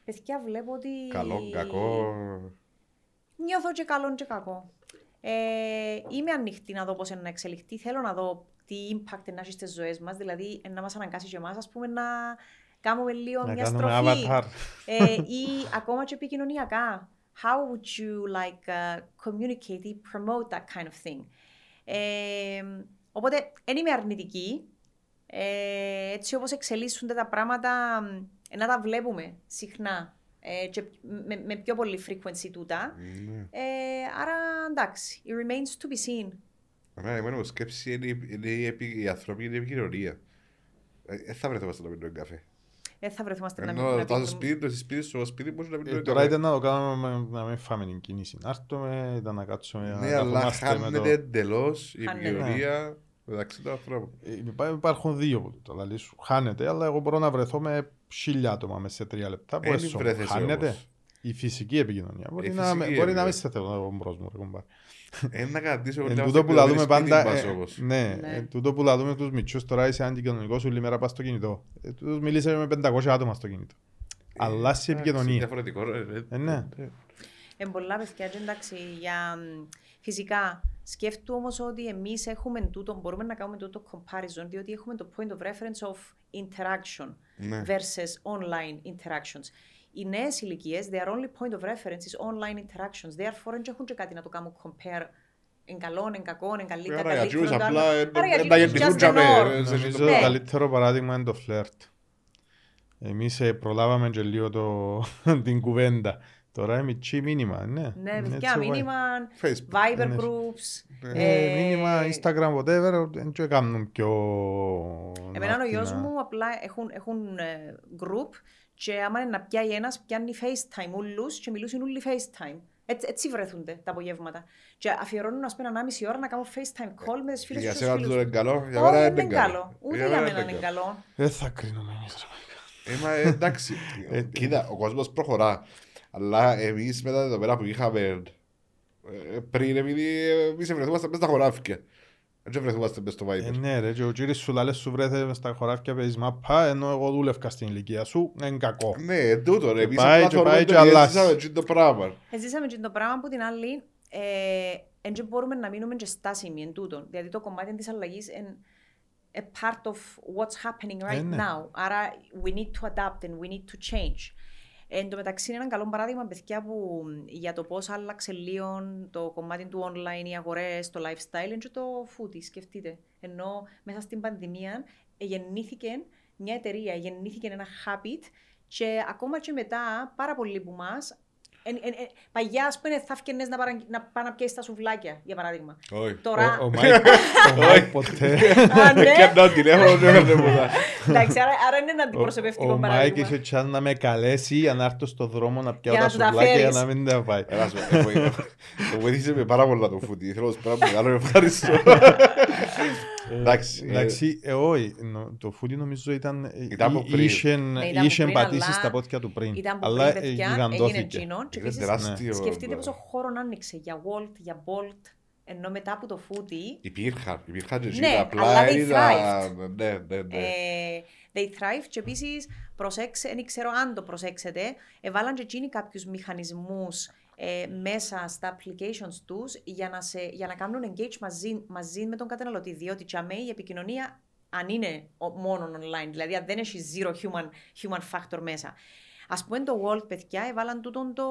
Παιδιά βλέπω ότι... Καλό, κακό... Νιώθω και καλό και κακό. Ε, είμαι ανοιχτή να δω πώς είναι να εξελιχθεί. Θέλω να δω τι impact να έχει στις ζωές μας. Δηλαδή, να μας αναγκάσει και εμάς, ας πούμε, να κάνουμε λίγο να μια στροφή. Ε, ή ακόμα και επικοινωνιακά. How would you like uh, communicate ή promote that kind of thing; Ε, οπότε, δεν είμαι αρνητική. Ε, έτσι όπως εξελίσσονται τα πράγματα, ε, να τα βλέπουμε συχνά ε, και με, με, πιο πολύ frequency τούτα. Mm. Ε, άρα εντάξει, it remains to be seen. Εμένα, εμένα μου σκέψη είναι, είναι, είναι η ανθρωπίνη επικοινωνία. Δεν θα βρεθούμε να πίνουμε καφέ. Δεν θα βρεθούμε να πίνουμε καφέ. σπίτι, το σπίτι, στο σπίτι μπορείς να πίνουμε καφέ. Τώρα ήταν να το κάνουμε να μην φάμε την κίνηση. Να έρθουμε, ήταν να κάτσουμε. Ναι, αλλά χάνεται εντελώς η επικοινωνία. Εντάξει, το ε, Υπάρχουν δύο που το λαλή σου. Χάνεται, αλλά εγώ μπορώ να βρεθώ με χίλια άτομα μέσα σε τρία λεπτά. Που έσω. Χάνεται. Η φυσική επικοινωνία. Μπορεί, να, επικοινωνία. μπορεί να μην σε θέλω να πω μπρος μου. Ένα να κρατήσω Εν τούτο που λαδούμε πάντα, ε, ναι, ναι. εν τούτο που λαδούμε τους μητσούς τώρα είσαι αντικοινωνικός όλη μέρα πας στο κινητό. Ε, τους μιλήσαμε με 500 άτομα στο κινητό. Αλλά σε επικοινωνία. Διαφορετικό. Ε, ναι. Εν πολλά παιδιά, εντάξει, για φυσικά Σκέφτομαι όμως ότι εμείς έχουμε τούτο, μπορούμε να κάνουμε τούτο comparison, διότι έχουμε το point of reference of interaction ναι. versus online interactions. Οι νέες ηλικίες, their only point of reference is online interactions. Therefore, δεν έχουν και κάτι να το κάνουν compare εν καλό, εν κακό, εν καλύτερα. Άρα για τους απλά να γεννηθούν για μένα. Νομίζω το καλύτερο παράδειγμα είναι το φλερτ. Εμείς προλάβαμε και λίγο την κουβέντα. Τώρα είναι μητσί μήνυμα, ναι. Ναι, παιδιά, μήνυμα, Viber ναι. groups. Ε, ε, μήνυμα, Instagram, whatever, δεν το κάνουν πιο... Εμένα ο γιος μου απλά έχουν, έχουν ε, group και άμα είναι να πιάει ένας, πιάνει FaceTime ούλους και μιλούσαν όλοι FaceTime. Έτσι, έτσι βρεθούνται τα απογεύματα. Και αφιερώνουν ας πούμε ανάμιση ώρα να κάνω FaceTime call με τις φίλες τους. Για σένα το είναι καλό, για μένα είναι καλό. Ούτε για μένα είναι καλό. Δεν θα κρίνω εμείς. Εντάξει, κοίτα, ο κόσμος προχωρά. Αλλά εμείς μετά εδώ πέρα που είχαμε ε, πριν, επειδή εμείς βρεθούμαστε μέσα στα χωράφια. Δεν βρεθούμαστε μέσα στο Viber. Ε, ναι ρε, και ο κύριος σου λάλες σου βρέθε μέσα στα χωράφια παίζεις μαπά, ενώ εγώ δούλευκα στην ηλικία σου, είναι κακό. Ναι, τούτο ρε, εμείς απλά θεωρούμε ότι ζήσαμε το πράγμα. Ζήσαμε το πράγμα που την άλλη, δεν ε, μπορούμε να μείνουμε και στάσιμοι εν τούτο. Δηλαδή το κομμάτι της αλλαγής είναι a part of what's happening right now. Άρα we need to adapt and we need to change. Εν τω μεταξύ είναι ένα καλό παράδειγμα, παιδιά, που για το πώς άλλαξε λίγο το κομμάτι του online, οι αγορές, το lifestyle, και το foodie, σκεφτείτε. Ενώ μέσα στην πανδημία γεννήθηκε μια εταιρεία, γεννήθηκε ένα habit και ακόμα και μετά πάρα πολλοί από εμάς Εν, εν, εν, παγιά, ας πούμε, θα έφτιανες να, παρα, να πάνε να πιέσεις τα σουβλάκια, για παράδειγμα. Όχι. Τώρα... Ο Μάικ ποτέ. Α, ναι. Πιάνω τηλέφωνο, δεν έφερε πολλά. Εντάξει, άρα, άρα είναι ένα αντιπροσωπευτικό Ο Μάικ παράδειγμα. είχε τσάν να με καλέσει για να έρθω στο δρόμο να πιάω Για τα να του τα σουβλάκια για φέρεις. να μην τα πάει. Έλα σου, ε, βοη- το βοήθησε με πάρα πολλά το φούτι. Θέλω να σου πω ένα μεγάλο ευχαριστώ. Εντάξει, ε, Εντάξει, ε, όχι, νο- το φούτι νομίζω ήταν. ε, Ήταν από εί- πριν. Είχεν Ναι, ήταν από είχεν πριν, πατήσει αλλά στα πόδια του πριν. Ήταν που Αλλά πριν, ε, παιδιά, έγινε γιγαντώθηκε. εκείνο. Και είναι επίσης, τεράστιο. σκεφτείτε πόσο χώρο άνοιξε για Walt, για Bolt, ενώ μετά από το φούτι, Υπήρχαν, υπήρχαν και Ναι, εκείνα, αλλά απλά they ήταν... Ναι, ναι, ναι. Ε, they thrive και επίσης προσέξτε, δεν ξέρω αν το προσέξετε, εβάλαν και εκείνοι κάποιους μηχανισμούς ε, μέσα στα applications τους για, να σε- για να κάνουν engage μαζί, μαζί με τον καταναλωτή. Διότι τσαμέ η επικοινωνία, αν είναι ο- μόνο online, δηλαδή αν δεν έχει zero human, human factor μέσα. Α πούμε το Walt, παιδιά, έβαλαν τούτον το.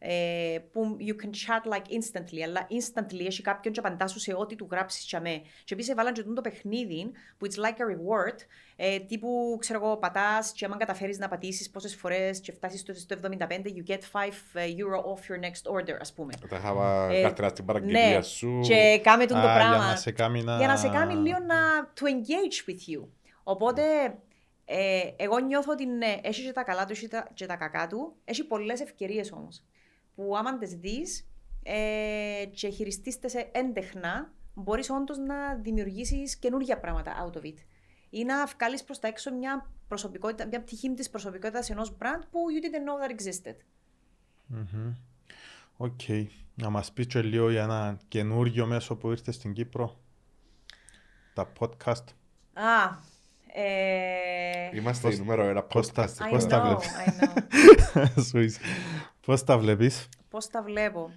Μ, Ε, που you can chat like instantly, αλλά instantly έχει κάποιον και απαντά σου σε ό,τι του γράψεις τσαμέ. Και επίσης έβαλαν και τούτο το παιχνίδι που it's like a reward, ε, τύπου ξέρω εγώ, πατάς και άμα καταφέρεις να πατήσεις πόσες φορές και φτάσεις στο, στο 75, you get 5 euro off your next order, ας πούμε. Τα είχα Ε, καρτέρα στην Ναι, παραγγελία σου. και κάμε τον το Α, πράγμα. Για να σε κάνει να... Για να σε κάνει λίγο να to engage with you. Οπότε, ε, εγώ νιώθω ότι ναι, έχει και τα καλά του, έχει τα- και τα κακά του. Έχει πολλές ευκαιρίες όμως. Που άμα τις δεις ε, και χειριστείς τες έντεχνα, μπορείς όντως να δημιουργήσεις καινούργια πράγματα out of it. Ή να βγάλεις προς τα έξω μια, προσωπικότητα, μια πτυχή της προσωπικότητας ενός brand που you didn't know that existed. Μμμ. Οκ. Να μας πεις και λίγο για ένα καινούριο μέσο που ήρθε στην Κύπρο. Τα podcast. Α, ε, Είμαστε η νούμερο ένα Πώς τα- podcast. I πώς τα know, βλέπεις; I know. Σου είσαι. Πώς τα βλέπεις; Πώς τα βλέπω.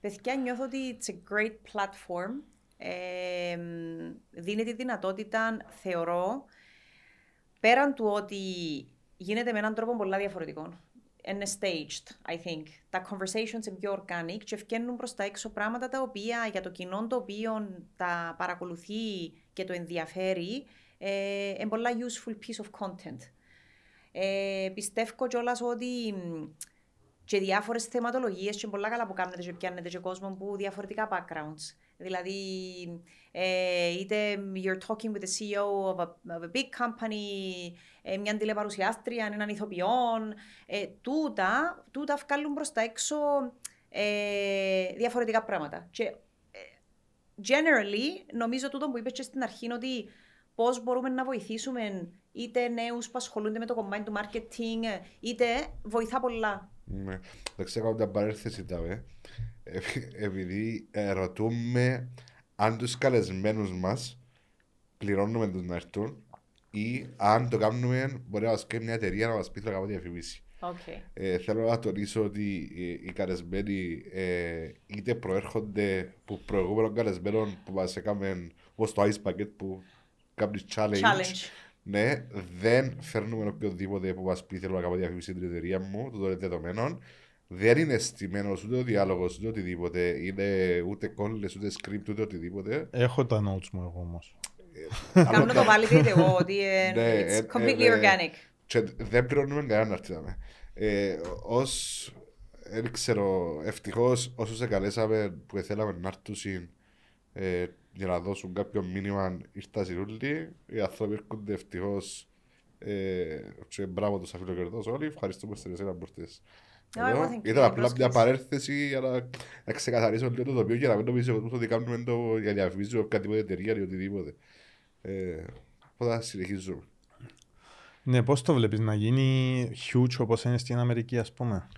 Παιδιά, νιώθω ότι it's a great platform. Ε, μ, δίνει τη δυνατότητα, θεωρώ, πέραν του ότι γίνεται με έναν τρόπο πολλά διαφορετικό. Είναι staged, I think. Τα conversations είναι πιο organic και ευκαινούν προς τα έξω πράγματα τα οποία για το κοινό το οποίο τα παρακολουθεί και το ενδιαφέρει ε, είναι πολλά useful piece of content. Ε, πιστεύω κιόλας ότι μ, και διάφορες θεματολογίες και πολλά καλά που κάνετε και πιάνετε και κόσμο που διαφορετικά backgrounds. Δηλαδή, ε, είτε you're talking with the CEO of a, of a big company, ε, μια τηλεπαρουσιάστρια, έναν ηθοποιόν, ε, τούτα, τούτα βγάλουν προς τα έξω ε, διαφορετικά πράγματα. Και ε, generally, νομίζω τούτο που είπες και στην αρχή είναι ότι πώς μπορούμε να βοηθήσουμε είτε νέους που ασχολούνται με το κομμάτι του marketing, είτε βοηθά πολλά. Ναι. Δεν ξέρω αν την παρένθεση τα βε. Ε, Επειδή ε, ρωτούμε αν τους καλεσμένους μας πληρώνουμε τους να έρθουν ή αν το κάνουμε μπορεί να μας κάνει μια εταιρεία να μας πει θέλω να κάνω διαφημίση. Okay. Ε, θέλω να τονίσω ότι ε, οι καλεσμένοι ε, είτε προέρχονται από προηγούμενων καλεσμένων που μας έκαμε όπως το Ice Bucket που κάνει challenge. Challenge. Ναι, δεν φέρνουμε οποιοδήποτε που μας πει θέλω να κάνω διαφήμιση στην εταιρεία μου, το είναι δεδομένο. Δεν είναι στημένος ούτε ο διάλογος ούτε οτιδήποτε. Είναι ούτε κόλλες, ούτε script, ούτε οτιδήποτε. Έχω τα notes μου εγώ όμως. Κάνω το validate εγώ ότι ε, Ναι, ε, it's completely ε, ναι. organic. Και δεν πληρώνουμε κανέναν να έρθει. δάμε. Ε, ως, δεν ξέρω, ευτυχώς όσου σε καλέσαμε που θέλαμε να έρθουν ε, για να δώσουν κάποιο μήνυμα ήρθα σιρούλοι. Οι άνθρωποι έρχονται ευτυχώς. Ε, και μπράβο τους αφιλοκερδός όλοι. Ευχαριστούμε στην εσένα που ήρθες. Α, εδώ. εγώ thank you Ήταν για απλά την μια πρόσκληση. παρένθεση για να, να ξεκαθαρίσω λίγο το τοπίο και να μην νομίσει ο κόσμος ότι κάνουμε το για διαφημίζουμε οποιαδήποτε εταιρεία ή οτιδήποτε. Ε, οπότε θα συνεχίζουμε. Ναι, πώς το βλέπεις να γίνει huge όπως είναι στην Αμερική ας πούμε;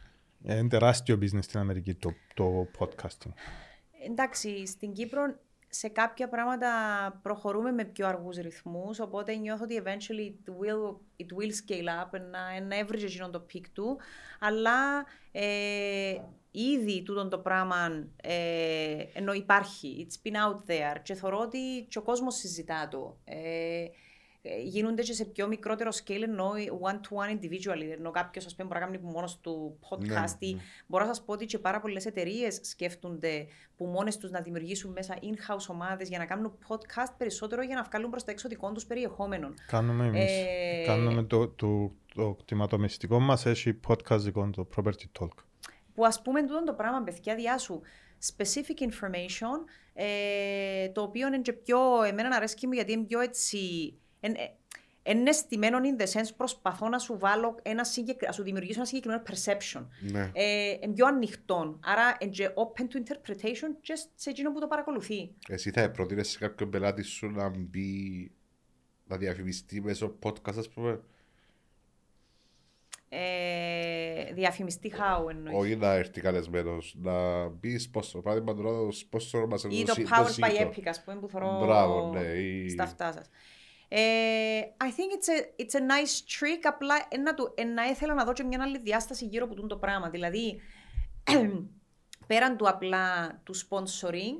Ε, Είναι τεράστιο business στην Αμερική το, το podcasting. Εντάξει, στην Κύπρο σε κάποια πράγματα προχωρούμε με πιο αργούς ρυθμούς, οπότε νιώθω ότι eventually it will, it will scale up να, να έβρει τζαι εκείνον το peak του, αλλά ε, ήδη τούτον το πράγμα ε, ενώ υπάρχει, it's been out there και θεωρώ ότι και ο κόσμος συζητά το. Ε, ε, γίνονται και σε πιο μικρότερο scale ενώ one-to-one individually. Ενώ κάποιος ας πούμε μπορεί να κάνει μόνος του podcast. Ναι, ναι. Μπορώ να σας πω ότι και πάρα πολλές εταιρείες σκέφτονται που μόνες τους να δημιουργήσουν μέσα in-house ομάδες για να κάνουν podcast περισσότερο για να βγάλουν προς τα έξω δικό τους περιεχόμενο. Κάνουμε εμείς. Ε... Κάνουμε το, το, το κτηματομιστικό μας έχει podcast δικό το Property Talk. Που ας πούμε τούτο το πράγμα, παιδιά, διάσου specific information, ε, το οποίο είναι και πιο, εμένα αρέσει μου γιατί είναι πιο έτσι, είναι στημένο in the sense προσπαθώ να σου βάλω ένα συγκεκρι... να σου δημιουργήσω ένα συγκεκριμένο perception. Ναι. Ε, είναι πιο ανοιχτό. Άρα είναι open to interpretation just σε εκείνο που το παρακολουθεί. Εσύ θα προτείνεις σε κάποιον πελάτη σου να μπει να διαφημιστεί μέσω podcast, ας πούμε; Ε, διαφημιστεί how εννοείς. Όχι να έρθει καλεσμένος, να μπει σπόσο, παράδειγμα το σπόσο μας Ή το Powered by Epic, ας πούμε, που θέλω Μπράβο, ναι, ή... στα αυτά σας. Ε, I think it's a, it's a nice trick, απλά ένα, του, ένα ήθελα να δω και μια άλλη διάσταση γύρω από το πράγμα. Δηλαδή, πέραν του απλά του sponsoring,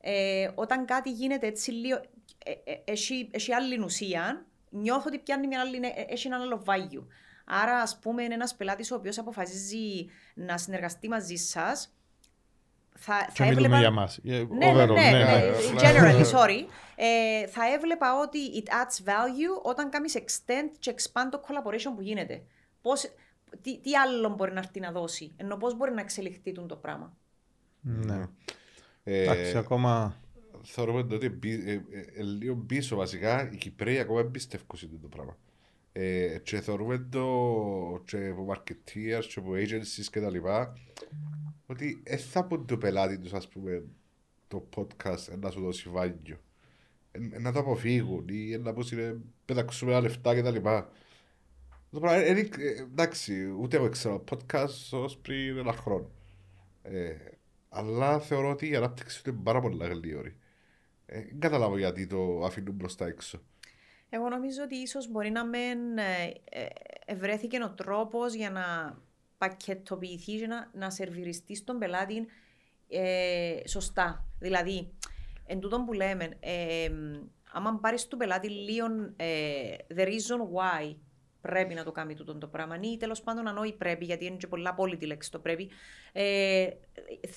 ε, όταν κάτι γίνεται έτσι λίγο, ε, ε, έχει, έχει άλλη ουσία, νιώθω ότι πιάνει μια άλλη, έχει ένα άλλο value. Άρα, ας πούμε, είναι ένας πελάτης ο οποίος αποφασίζει να συνεργαστεί μαζί σας. Θα, θα έβλεπα... για μας. Ναι, ναι, ναι, ναι, ναι, generally, sorry. Ε, θα έβλεπα ότι it adds value όταν κάνεις extend και expand το collaboration που γίνεται. Πώς, τι, τι άλλο μπορεί να έρθει να δώσει, ενώ πώς μπορεί να εξελιχθεί το πράγμα. Ναι. Ε, Εντάξει, ακόμα... Θεωρούμε ότι ε, λίγο πίσω βασικά οι Κυπρέοι ακόμα εμπιστεύκουν το πράγμα. Ε, και θεωρούμε το και από marketeers και από agencies και τα λοιπά ότι δεν θα πούν το πελάτη τους ας πούμε το podcast να σου δώσει βάγιο να το αποφύγουν ή να πούς είναι πεταξούμε ένα λεφτά και τα λοιπά. Το πράγμα είναι εντάξει ούτε εγώ ξέρω podcast ως πριν ένα χρόνο. Ε, αλλά θεωρώ ότι η ανάπτυξη του είναι πάρα πολύ γλύωρη. Ε, δεν καταλάβω γιατί το αφήνουν μπροστά έξω. Εγώ νομίζω ότι ίσως μπορεί να μεν ε, ε, ευρέθηκε ο τρόπος για να πακετοποιηθείς και να, να σερβιριστείς στον πελάτη ε, σωστά. Δηλαδή, εν τούτον που λέμε, ε, άμα πάρεις του πελάτη λίγο ε, the reason why πρέπει να το κάνει τούτο το πράγμα ή τέλος πάντων αν όχι πρέπει, γιατί είναι και πολλά απόλυτη λέξη το πρέπει, ε,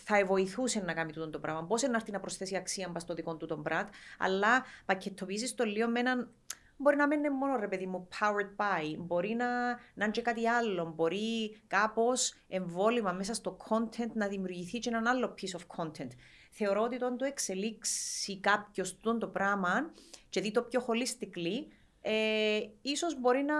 θα βοηθούσε να κάνει τούτο το πράγμα. Πώς να έρθει να προσθέσει αξία μπας στο δικό του τον brand, αλλά πακετοποιήσεις το λίγο με έναν Μπορεί να μην είναι μόνο ρε παιδί μου powered by, μπορεί να, να είναι και κάτι άλλο, μπορεί κάπως εμβόλυμα μέσα στο content να δημιουργηθεί και έναν άλλο piece of content. Θεωρώ ότι όταν το εξελίξει κάποιος το πράγμα και δει το πιο holistically, ε, ίσως μπορεί να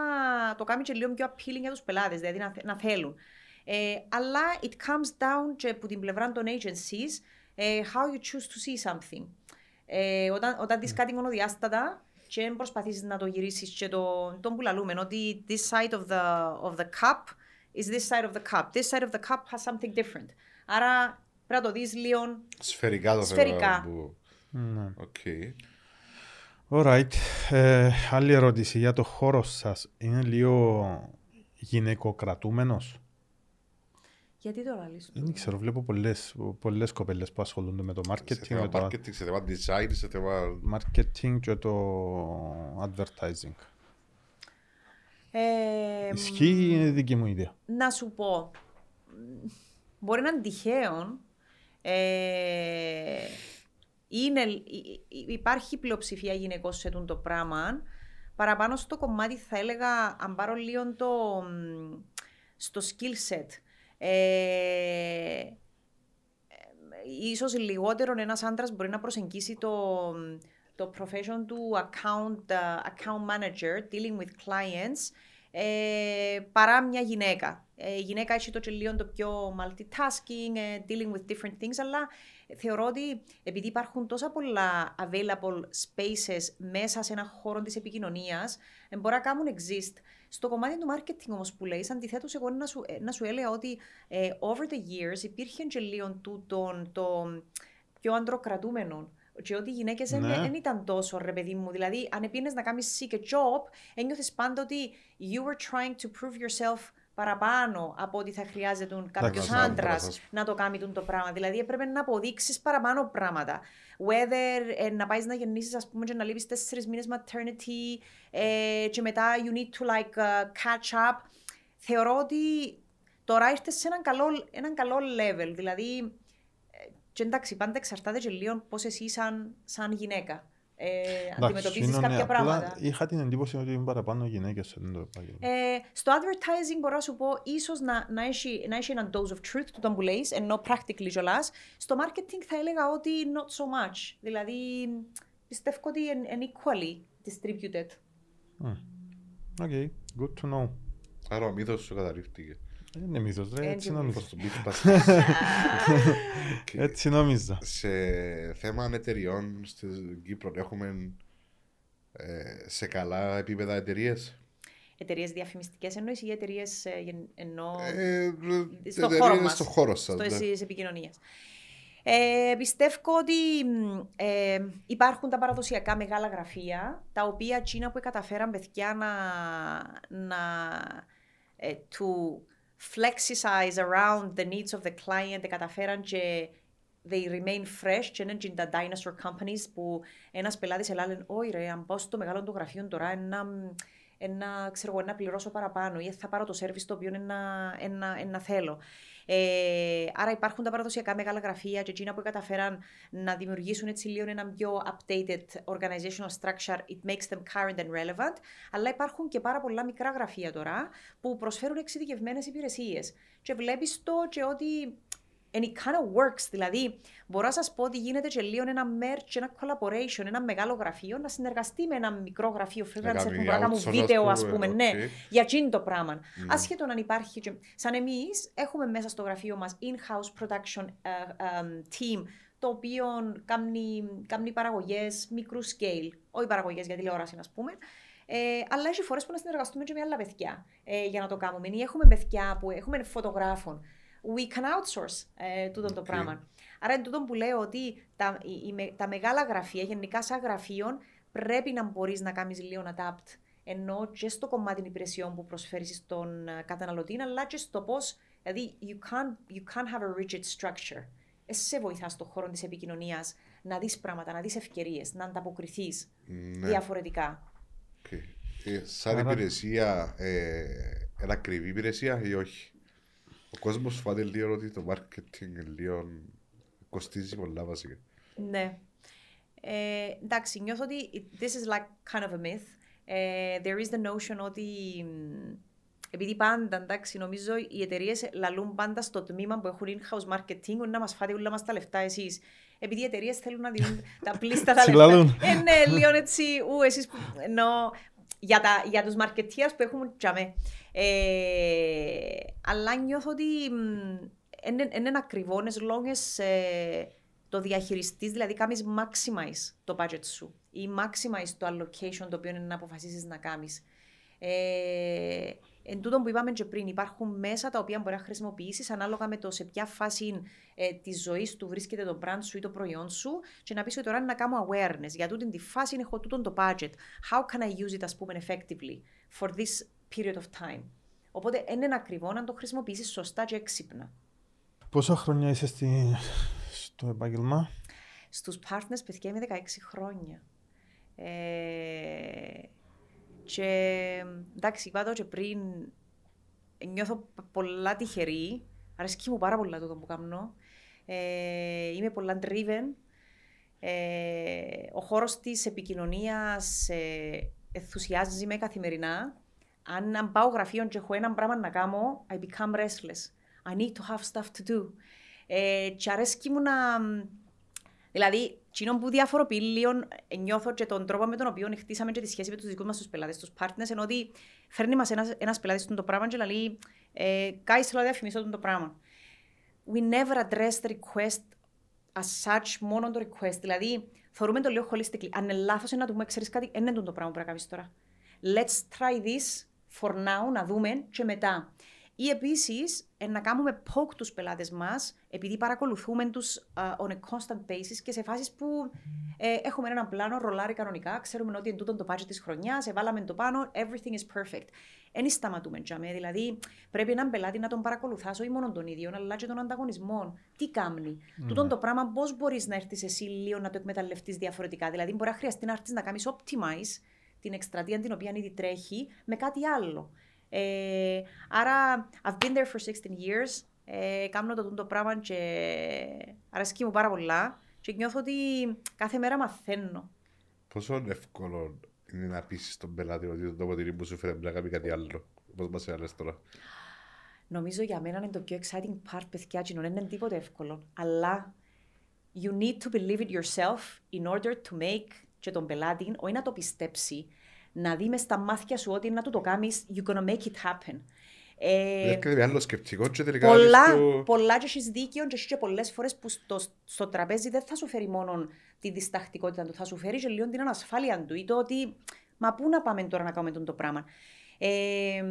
το κάνει και λίγο πιο appealing για τους πελάτες, δηλαδή να, να θέλουν. Ε, αλλά it comes down και από την πλευρά των agencies ε, how you choose to see something. Ε, όταν, όταν δεις ναι. κάτι μονοδιάστατα, και προσπαθήσεις να το γυρίσεις και το, τον που λαλούμε, ότι this side of the, of the cup is this side of the cup. This side of the cup has something different. Άρα πρέπει να το δεις λίγο σφαιρικά. Το σφαιρικά. Που... Ναι. Okay. Alright. Ε, άλλη ερώτηση για το χώρο σας. Είναι λίγο γυναικοκρατούμενος; Γιατί το λαλείς Δεν ξέρω, βλέπω πολλές, πολλές κοπέλες που ασχολούνται με το marketing. Σε θέμα marketing, σε θέμα design, σε θέμα... Marketing και το advertising. Ε, Ισχύει ή είναι δική μου ιδέα; Να σου πω, μπορεί να είναι τυχαίο. Ε, είναι, υπάρχει πλειοψηφία γυναικών σε το πράγμα. Παραπάνω στο κομμάτι θα έλεγα, αν πάρω λίγο το, στο skill set ε, ίσως λιγότερο ένας άντρας μπορεί να προσεγγίσει το, το profession του account, account manager, dealing with clients, ε, παρά μια γυναίκα. Ε, η γυναίκα έχει το λίγο το πιο multitasking, ε, dealing with different things, αλλά θεωρώ ότι επειδή υπάρχουν τόσα πολλά available spaces μέσα σε ένα χώρο της επικοινωνίας, μπορεί να κάνουν exist. Στο κομμάτι του marketing όμως που λέει, αντιθέτως, εγώ να σου, ε, να σου έλεγα ότι ε, over the years υπήρχε και λίγο τούτο το πιο αντροκρατούμενο. Και ότι οι γυναίκες δεν ναι. ήταν τόσο ρε παιδί μου. Δηλαδή, αν επίνες να κάνεις seek a job, ένιωθες πάντα ότι you were trying to prove yourself παραπάνω από ότι θα χρειάζεται κάποιος Εντάξει, άντρας άντρας, να το κάνει το πράγμα. Δηλαδή έπρεπε να αποδείξεις παραπάνω πράγματα. Whether ε, να πάεις να γεννήσεις, ας πούμε, και να λείπεις τέσσερις μήνες maternity, ε, και μετά you need to like uh, catch up. Θεωρώ ότι τώρα ήρθες σε έναν καλό, έναν καλό level. Δηλαδή, ε, και εντάξει, πάντα εξαρτάται και λίγο πώς εσύ σαν, σαν γυναίκα ε, αντιμετωπίζεις είναι, κάποια απλά πράγματα. Είχα την εντύπωση ότι είναι παραπάνω γυναίκες σε αυτό το επάγγελμα. Ε, στο advertising μπορώ να σου πω ίσως να, να, έχει, να έχει έναν dose of truth του τον που λέεις, ενώ practically κιόλας. Στο marketing θα έλεγα ότι not so much. Δηλαδή πιστεύω ότι είναι είναι equally distributed. OK, good to know. Άρα ο μύθος σου καταρρίφθηκε. Δεν είναι μύθος, ρε, έτσι Έτσι νόμιζα. Πώς το Mythbusters. Και Έτσι νόμιζα. σε θέμα εταιριών στην Κύπρο έχουμε ε, σε καλά επίπεδα εταιρείες; Εταιρείες διαφημιστικές εννοείς ή εταιρείες εννοώ Ε, στο εταιρείες χώρο μας, στο χώρο σας. στο ναι. εσείς επικοινωνίας. Ε, πιστεύω ότι μ, ε, υπάρχουν τα παραδοσιακά μεγάλα γραφεία, τα οποία Τσίνα που καταφέραν παιδιά να, να ε, to flexicize around the needs of the client, καταφέραν και they remain fresh και είναι και τα dinosaur companies που ένας πελάτης ελάλεν «Όχι ρε, αν πάω στο μεγάλο το γραφείο τώρα, ένα, ένα, ξέρω, εγώ, να πληρώσω παραπάνω ή θα πάρω το service το οποίο ένα, ένα, ένα θέλω». Ε, άρα υπάρχουν τα παραδοσιακά μεγάλα γραφεία και εκείνα που καταφέραν να δημιουργήσουν έτσι λίγο ένα πιο updated organizational structure, it makes them current and relevant, αλλά υπάρχουν και πάρα πολλά μικρά γραφεία τώρα που προσφέρουν εξειδικευμένες υπηρεσίες. Και βλέπεις το και ότι And it kind of works. Δηλαδή, μπορώ να σας πω ότι γίνεται και λίγο ένα merge, ένα collaboration, ένα μεγάλο γραφείο να συνεργαστεί με ένα μικρό γραφείο freelancer κάνει που μπορεί να κάνουν outsource, βίντεο, ας ας πούμε, πούμε, ναι, οκ. για εκείνο το πράγμα. Ασχέτως αν υπάρχει. Και... Σαν εμείς, έχουμε μέσα στο γραφείο μας in-house production ε, ε, team, το οποίο κάνει, κάνει παραγωγές μικρού scale. Όχι παραγωγές για τηλεόραση, ας πούμε. Ε, αλλά έχει φορές που να συνεργαστούμε και με άλλα παιδιά ε, για να το κάνουμε. Ή έχουμε παιδιά που έχουμε φωτογράφον. We can outsource ε, τούτο το Οκ. πράγμα. Άρα είναι τούτο που λέω ότι τα, οι- οι με- τα μεγάλα γραφεία, γενικά σαν γραφείο, πρέπει να μπορείς να κάνεις λίγο adapt. Εννοώ και στο κομμάτι των υπηρεσιών που προσφέρεις στον ε, καταναλωτή, αλλά και στο πώς. Δηλαδή, you can't, you can't have a rigid structure. Εσύ σε βοηθάς στον χώρο της επικοινωνίας να δεις πράγματα, να δεις ευκαιρίες, να ανταποκριθείς Ναι. διαφορετικά. Οκ. Ε, σαν Άρα- υπηρεσία, ε, είναι ακριβή υπηρεσία ή όχι; Ο κόσμος φοάται λίγο ότι το marketing είναι λίγο κοστίζει πολλά βασικά. Ναι. Ε, εντάξει, νιώθω ότι this is like kind of a myth. Ε, there is the notion ότι μ, επειδή πάντα, εντάξει, νομίζω οι εταιρείες λαλούν πάντα στο τμήμα που έχουν in-house marketing να μας φάτε όλα μας τα λεφτά εσείς. Επειδή οι εταιρείες θέλουν να δίνουν τα πλήστα τα Συλλαλούν. λεφτά. Ε, ναι, λίγο έτσι, ου, εσείς που, ενώ, για, τα, για τους marketeers που έχουν τζαμέ. Ε, αλλά νιώθω ότι μ, είναι, είναι ακριβό as long as ε, το διαχειριστής, δηλαδή κάνεις maximize το budget σου ή maximize το allocation το οποίο είναι να αποφασίσεις να κάνεις. Ε, εν τούτο που είπαμε και πριν, υπάρχουν μέσα τα οποία μπορείς να χρησιμοποιήσεις ανάλογα με το σε ποια φάση ε, της ζωής του βρίσκεται το brand σου ή το προϊόν σου και να πεις ότι τώρα είναι να κάνω awareness. Για τούτη τη φάση έχω τούτον το budget. How can I use it, ας πούμε, effectively for this period of time; Οπότε είναι ακριβό να το χρησιμοποιήσεις σωστά και έξυπνα. Πόσα χρόνια είσαι στη... στο επάγγελμα; Στους partners, παιδιά, είμαι 16 χρόνια. Ε, και εντάξει, είπα το και πριν, νιώθω π- πολλά τυχερή. Αρέσκει μου πάρα πολλά το που κάνω. Ε, είμαι πολλά driven. Ε, ο χώρος της επικοινωνίας ε, ενθουσιάζει με καθημερινά. Αν, αν πάω γραφείο και έχω ένα πράγμα να κάνω, I become restless. I need to have stuff to do. Ε, και αρέσκει μου να... Δηλαδή, εκείνο που διαφοροποιεί λίγο, ε, νιώθω και τον τρόπο με τον οποίο χτίσαμε και τη σχέση με τους δικούς μας τους πελάτες, τους partners, ενώ ότι φέρνει μας ένας, ένας πελάτης τον το πράγμα και λέει ε, «Guys, θέλω να διαφημίσω τον το πράγμα». We never address the request as such, μόνο το request. Δηλαδή, θεωρούμε το λίγο holistically. Αν είναι λάθος να του πούμε, ξέρεις κάτι, δεν είναι το πράγμα που πρέπει να κάνεις τώρα. Let's try this for now, να δούμε και μετά. Ή επίσης να κάνουμε poke τους πελάτες μας, επειδή παρακολουθούμε τους uh, on a constant basis και σε φάσεις που ε, έχουμε έναν πλάνο, ρολάρει κανονικά, ξέρουμε ότι εν το budget της χρονιάς, εβάλαμε το πάνω, everything is perfect. Δεν σταματούμε τζαμέ. Δηλαδή, πρέπει έναν πελάτη να τον παρακολουθάς όχι μόνο τον ίδιο, αλλά και τον ανταγωνισμό. Τι κάνει. Mm. Τούτον το πράγμα, πώς μπορείς να έρθεις εσύ λίγο να το εκμεταλλευτείς διαφορετικά. Δηλαδή, μπορεί να χρειαστεί να έρθεις να κάνεις optimize την εκστρατεία την οποία ήδη τρέχει με κάτι άλλο. Ε, άρα, I've been there for 16 years. Ε, κάνω το, το πράγμα και αρέσκει μου πάρα πολλά και νιώθω ότι κάθε μέρα μαθαίνω. Πόσο εύκολο είναι να πείσει τον πελάτη ότι το ποτήρι που σου φέρει να κάνει κάτι άλλο. Πώς μας έλεγες τώρα; Νομίζω για μένα είναι το πιο exciting part, παιδιά, και δεν είναι τίποτα εύκολο. Αλλά you need to believe it yourself in order to make και τον πελάτη, όχι να το πιστέψει, να δει με στα μάτια σου ότι να του το κάνεις, you're gonna make it happen. Ε, άλλο σκεπτικό και τελικά πολλά, το... πολλά και έχεις δίκιο και έχεις και πολλές φορές που στο, στο τραπέζι δεν θα σου φέρει μόνο τη διστακτικότητα του, θα σου φέρει και λίγο την ανασφάλεια του ή το ότι μα πού να πάμε τώρα να κάνουμε το πράγμα. Ε,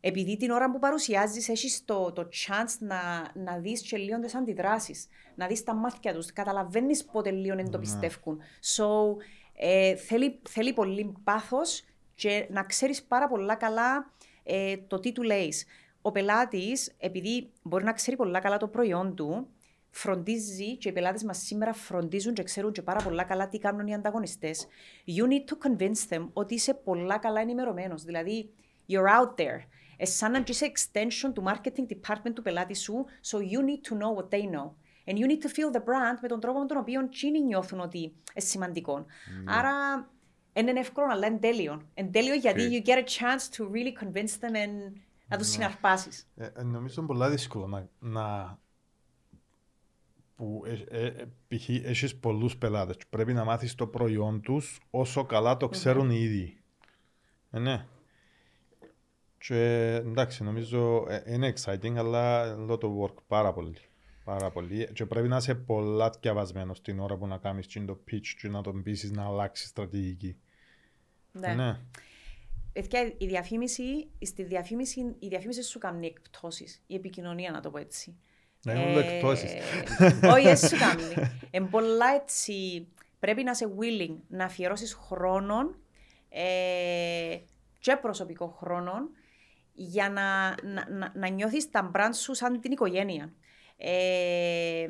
επειδή την ώρα που παρουσιάζεις έχεις το, το chance να, να δεις και λίγο τις αντιδράσεις, να δεις τα μάτια τους, καταλαβαίνεις πότε λίγο δεν το ναι. πιστεύουν. So, ε, θέλει, θέλει πολύ πάθος και να ξέρεις πάρα πολλά καλά ε, το τι του λέει. Ο πελάτης, επειδή μπορεί να ξέρει πολλά καλά το προϊόν του, φροντίζει και οι πελάτες μας σήμερα φροντίζουν και ξέρουν και πάρα πολλά καλά τι κάνουν οι ανταγωνιστές. You need to convince them ότι είσαι πολλά καλά ενημερωμένος. Δηλαδή, you're out there. Εσάν να είσαι extension του marketing department του πελάτη σου, so you need to know what they know. And you need to feel the brand με τον τρόπο με τον οποίο τσίνοι νιώθουν ότι είναι σημαντικό. Mm. Άρα, είναι εύκολο, αλλά είναι τέλειο. Είναι τέλειο γιατί you get a chance to really convince them and να τους ναι. συναρπάσεις. Ε, ε, νομίζω είναι πολύ δύσκολο να, να που ε, ε, π.χ. έχεις πολλούς πελάτες πρέπει να μάθεις το προϊόν τους όσο καλά το ξέρουν mm-hmm. οι ίδιοι. Ε, ναι. Και εντάξει, νομίζω ε, είναι exciting, αλλά lot of work πάρα πολύ. Πάρα πολύ. Και πρέπει να είσαι πολλά διαβασμένος την ώρα που να κάνεις το pitch και να τον πείσεις να αλλάξει στρατηγική. Ναι. ναι. Παιδιά, η διαφήμιση, στη διαφήμιση, η διαφήμιση σου κάνει εκπτώσεις. Η επικοινωνία, να το πω έτσι. Ναι, είναι ε, εκπτώσεις. Όχι, έτσι σου κάνει. Εν πολλά έτσι πρέπει να είσαι willing να αφιερώσεις χρόνο ε, και προσωπικό χρόνο για να, να, να, να νιώθεις τα μπραντ σου σαν την οικογένεια. Ε,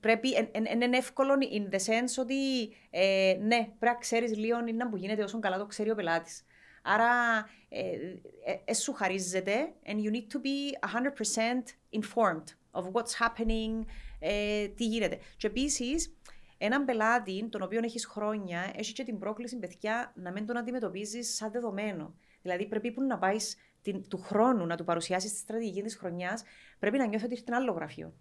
πρέπει, είναι εύκολο in the sense ότι ε, ναι, πρέπει να ξέρεις λίγο να που γίνεται όσο καλά το ξέρει ο πελάτης. Άρα, ε, ε, ε, σου χαρίζεται and you need to be 100% informed of what's happening, ε, τι γίνεται. Και επίσης, έναν πελάτη, τον οποίο έχεις χρόνια, έχει και την πρόκληση, παιδιά, να μην τον αντιμετωπίζεις σαν δεδομένο. Δηλαδή, πρέπει που να πάεις του χρόνου να του παρουσιάσεις τη στρατηγική της χρονιάς, πρέπει να νιώθεις ότι ήρθε ένα άλλο γραφείο.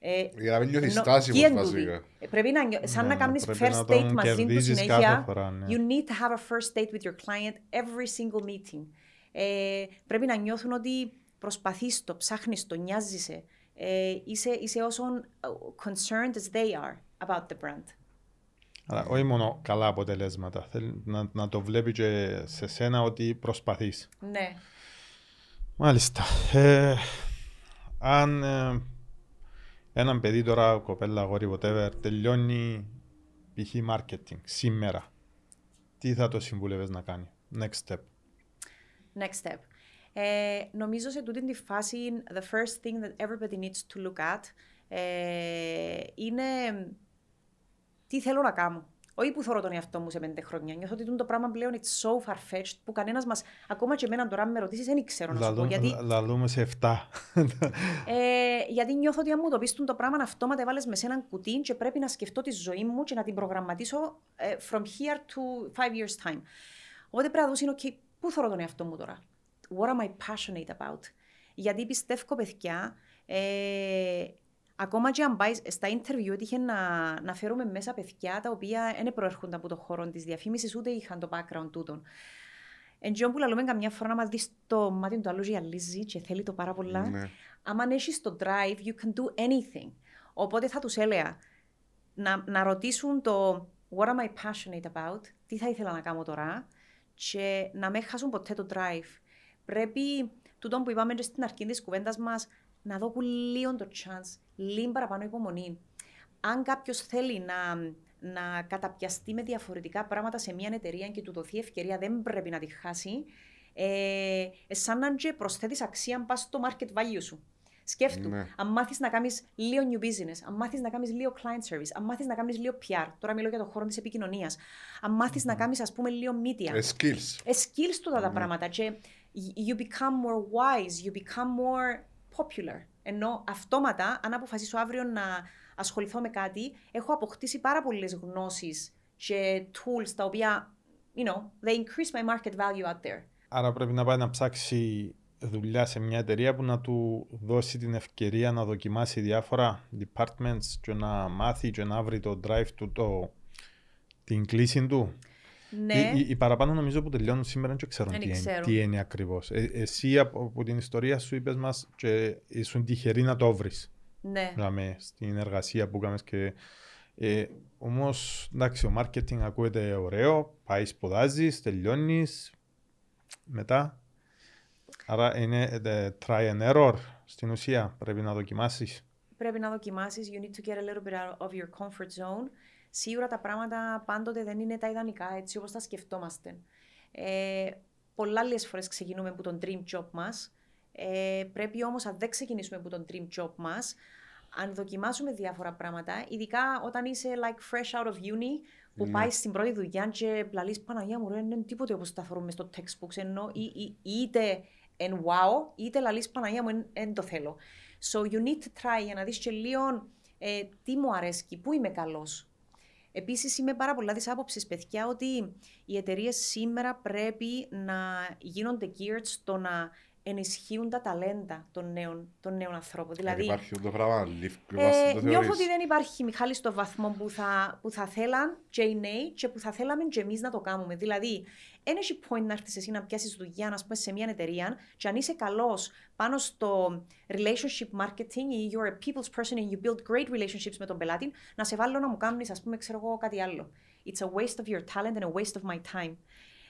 Ε, Για να μην νιώθεις στάση μου βασικά. Ε, πρέπει να, σαν να κάνεις first date μαζί του συνέχεια, ναι. you need to have a first date with your client every single meeting. Ε, πρέπει να νιώθουν ότι προσπαθείς το, ψάχνεις το, νοιάζεσαι. Ε, είσαι, είσαι όσο concerned as they are about the brand. Αλλά όχι μόνο καλά αποτελέσματα. Θέλει να, να το βλέπει και σε σένα ότι προσπαθείς. Ναι. Μάλιστα. Ε, αν έναν παιδί τώρα, κοπέλα, αγόρι, whatever, τελειώνει π.χ. marketing σήμερα. Τι θα το συμβούλευες να κάνει, next step. Next step. Ε, νομίζω σε τούτη τη φάση, the first thing that everybody needs to look at ε, είναι τι θέλω να κάνω. Όχι που θέλω τον εαυτό μου σε πέντε χρόνια. Νιώθω ότι το πράγμα πλέον it's so far-fetched που κανένας μας, ακόμα και εμένα τώρα, με ρωτήσεις, δεν ξέρω να σου πω. Γιατί... Λαλούμε σε 7. ε, γιατί νιώθω ότι αν μου το πει το πράγμα αυτόματα έβαλες με σε έναν κουτί και πρέπει να σκεφτώ τη ζωή μου και να την προγραμματίσω ε, from here to five years time. Οπότε πρέπει να δώσει, okay, πού θέλω τον εαυτό μου τώρα; What am I passionate about; Γιατί πιστεύω, παιδιά, ε, Ακόμα και αν πάει στα interview έτυχε να, να φέρουμε μέσα παιδιά τα οποία δεν προέρχονται από το χώρο της διαφήμισης ούτε είχαν το background τούτον. Εν τζιόν που λαλούμε καμιά φορά να μα δει το μάτι του άλλου γυαλίζει και θέλει το πάρα πολλά. Ναι. Αν έχεις το drive, you can do anything. Οπότε θα τους έλεγα να, να ρωτήσουν το what am I passionate about, τι θα ήθελα να κάνω τώρα; Και να μην χάσουν ποτέ το drive. πρέπει, τούτο που είπαμε και στην αρχή της κουβέντας μας, να δω λίγο το chance, λίγο παραπάνω υπομονή. Αν κάποιος θέλει να, να καταπιαστεί με διαφορετικά πράγματα σε μια εταιρεία και του δοθεί ευκαιρία, δεν πρέπει να τη χάσει. Ε, σαν να προσθέτεις αξία πας στο market value σου. Σκέφτου, ναι. αν μάθεις να κάνεις λίγο new business, αν μάθεις να κάνεις λίγο client service, αν μάθεις να κάνεις λίγο PR, τώρα μιλώ για τον χώρο της επικοινωνίας, αν μάθεις mm-hmm. να κάνεις, ας πούμε, λίγο media. Ε, skills. Ε, skills του τα mm-hmm. πράγματα. Και you become more wise, you become more popular. Ενώ αυτόματα, αν αποφασίσω αύριο να ασχοληθώ με κάτι, έχω αποκτήσει πάρα πολλές γνώσεις και tools τα οποία, you know, they increase my market value out there. Άρα πρέπει να πάει να ψάξει δουλειά σε μια εταιρεία που να του δώσει την ευκαιρία να δοκιμάσει διάφορα departments και να μάθει και να βρει το drive του, το, την κλίση του. Ναι. Οι, οι, παραπάνω νομίζω που τελειώνουν σήμερα δεν ξέρουν τι, είναι, τι είναι ακριβώς. Ε, εσύ από, από, την ιστορία σου είπες μας και ήσουν τυχερή να το βρεις. Ναι. Δηλαδή, στην εργασία που κάνεις και. Ε, Όμως, εντάξει, ο marketing ακούγεται ωραίο. Πάει, σπουδάζεις, τελειώνεις. Μετά Άρα είναι the try and error στην ουσία. Πρέπει να δοκιμάσεις. Πρέπει να δοκιμάσεις. You need to get a little bit out of your comfort zone. Σίγουρα τα πράγματα πάντοτε δεν είναι τα ιδανικά έτσι όπως τα σκεφτόμαστε. Ε, πολλά άλλες φορές ξεκινούμε από τον dream job μας. Ε, πρέπει όμως αν δεν ξεκινήσουμε από τον dream job μας, αν δοκιμάσουμε διάφορα πράγματα, ειδικά όταν είσαι like fresh out of uni, που ναι. πάεις στην πρώτη δουλειά και πλαλείς Παναγία μου, δεν είναι τίποτε όπως τα θεωρούμε στο textbooks, ενώ ή, ή, είτε εν wow, είτε λαλείς Παναγία μου, δεν το θέλω. So you need to try για να δεις και λίγο ε, τι μου αρέσει, πού είμαι καλός. Επίσης είμαι πάρα πολλά της άποψης, παιδιά, ότι οι εταιρείες σήμερα πρέπει να γίνονται geared στο να ενισχύουν τα ταλέντα των νέων, των νέων ανθρώπων. Δηλαδή, υπάρχει το πράγμα, ε, το Νιώθω ότι δεν υπάρχει, Μιχάλη, στο βαθμό που θα, που θα θέλαν και οι νέοι και που θα θέλαμε και εμείς να το κάνουμε. Δηλαδή, δεν έχει point να έρθεις εσύ να πιάσεις δουλειά, να πούμε, σε μια εταιρεία, και αν είσαι καλός πάνω στο relationship marketing ή you're a people's person and you build great relationships με τον πελάτη, να σε βάλω να μου κάνεις, ας πούμε, ξέρω εγώ κάτι άλλο. It's a waste of your talent and a waste of my time.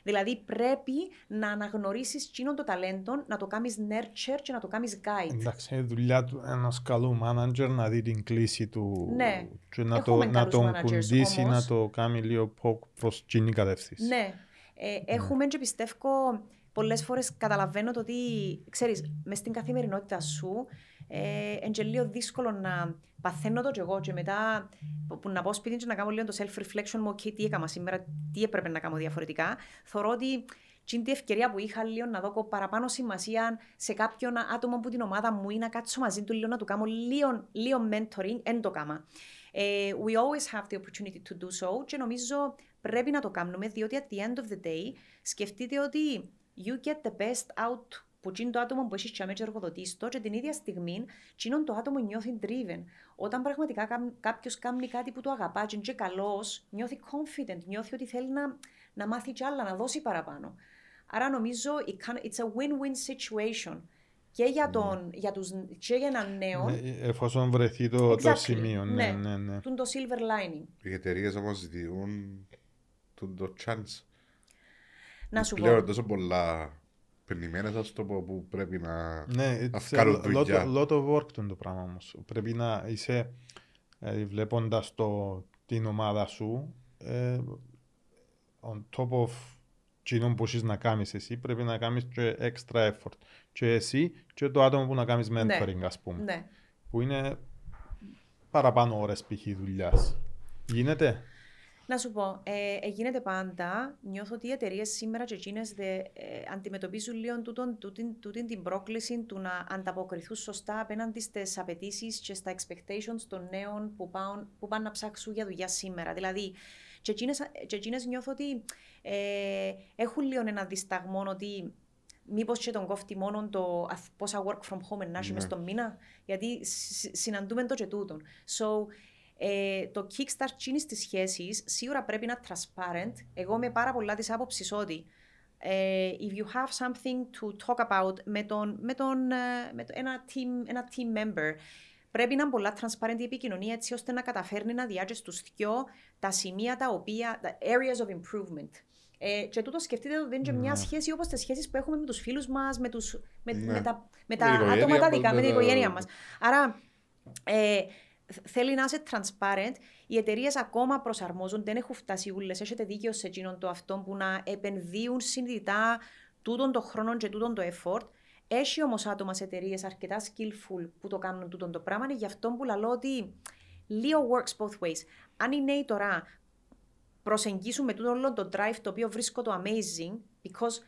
Δηλαδή πρέπει να αναγνωρίσεις εκείνον το ταλέντο, να το κάνεις nurture και να το κάνεις guide. Εντάξει, η δουλειά του ενό καλού manager να δει την κλίση του ναι. και να, το, να τον κουντήσει, να το κάνει λίγο προς την κατεύθυνση. Ναι. Ε, ναι. έχουμε και πιστεύω πολλές φορές καταλαβαίνω το ότι ξέρεις, μες στην καθημερινότητα σου ε, είναι λίγο δύσκολο να παθαίνω το και εγώ και μετά που να πάω σπίτι και να κάνω λίγο το self-reflection μου, okay, τι έκανα σήμερα, τι έπρεπε να κάνω διαφορετικά. Θεωρώ ότι είναι η ευκαιρία που είχα λίγο να δω παραπάνω σημασία σε κάποιον άτομο από την ομάδα μου ή να κάτσω μαζί του λίγο να του κάνω λίγο, λίγο mentoring, εν το κάμα. Ε, we always have the opportunity to do so και νομίζω πρέπει να το κάνουμε διότι at the end of the day σκεφτείτε ότι you get the best out που είναι το άτομο που έχει τσάμε και εργοδοτείς το και την ίδια στιγμή είναι το άτομο νιώθει driven. Όταν πραγματικά κάποιος κάνει κάτι που το αγαπά και είναι καλός, νιώθει confident, νιώθει ότι θέλει να, να μάθει κι άλλα, να δώσει παραπάνω. Άρα νομίζω it's a win-win situation και για, ναι. τον, για, τους, και για έναν νέο. Ναι, εφόσον βρεθεί το, exactly. το σημείο. Ναι, ναι, ναι. ναι. το silver lining. Οι εταιρείες όμως ζητούν το chance. Να σου Πλέον πω. τόσο πολλά πενημένες, ας το πω, που πρέπει να ναι, βγάλουν δουλειά. Ναι, lot of work το πράγμα όμως. Πρέπει να είσαι, ε, βλέποντας το, την ομάδα σου, ε, on top of κοινών που έχεις να κάνεις εσύ, πρέπει να κάνεις και extra effort. Και εσύ και το άτομο που να κάνεις ναι. mentoring, ναι. ας πούμε. Ναι. Που είναι παραπάνω ώρες π.χ. δουλειάς. Γίνεται; Να σου πω, ε, ε, γίνεται πάντα. Νιώθω ότι οι εταιρείες σήμερα και εκείνες ε, αντιμετωπίζουν λίγο τούτον, τούτην, τούτην την πρόκληση του να ανταποκριθούν σωστά απέναντι στις απαιτήσεις και στα expectations των νέων που πάνε, που πάνε να ψάξουν για δουλειά σήμερα. Δηλαδή, και εκείνες, νιώθω ότι ε, έχουν λίγο ένα δισταγμό ότι μήπως και τον κόφτει μόνο το πόσα work from home να έχει ναι. στον μήνα, γιατί συναντούμε το και τούτον. So, ε, το kickstart τσίνη της σχέσης σίγουρα πρέπει να είναι transparent. Εγώ είμαι πάρα πολλά της άποψης ότι ε, if you have something to talk about με, τον, με, τον, ε, με ένα, team, ένα team member, πρέπει να είναι πολλά transparent η επικοινωνία έτσι ώστε να καταφέρνει να διάγει στους δυο τα σημεία τα οποία, τα areas of improvement. Ε, και τούτο σκεφτείτε ότι δεν είναι μια Ναι. σχέση όπως τις σχέσεις που έχουμε με τους φίλους μας, με, τους, με, Ναι. με τα, με Με τα την οικογένεια άτομα τα μας, δικά, με με την τα- οικογένεια μας. Άρα ε, θ- θέλει να είσαι transparent. Οι εταιρείες ακόμα προσαρμόζονται, δεν έχουν φτάσει ούλες. Έχετε δίκιο σε εκείνον το αυτό που να επενδύουν συνειδητά τούτον το χρόνο και τούτον το effort. Έχει όμως άτομα σε εταιρείες αρκετά skillful που το κάνουν τούτον το πράγμα. Είναι γι' αυτό που λέω ότι λίγο works both ways. Αν οι νέοι τώρα προσεγγίσουν με τούτο όλο το drive το οποίο βρίσκω το amazing because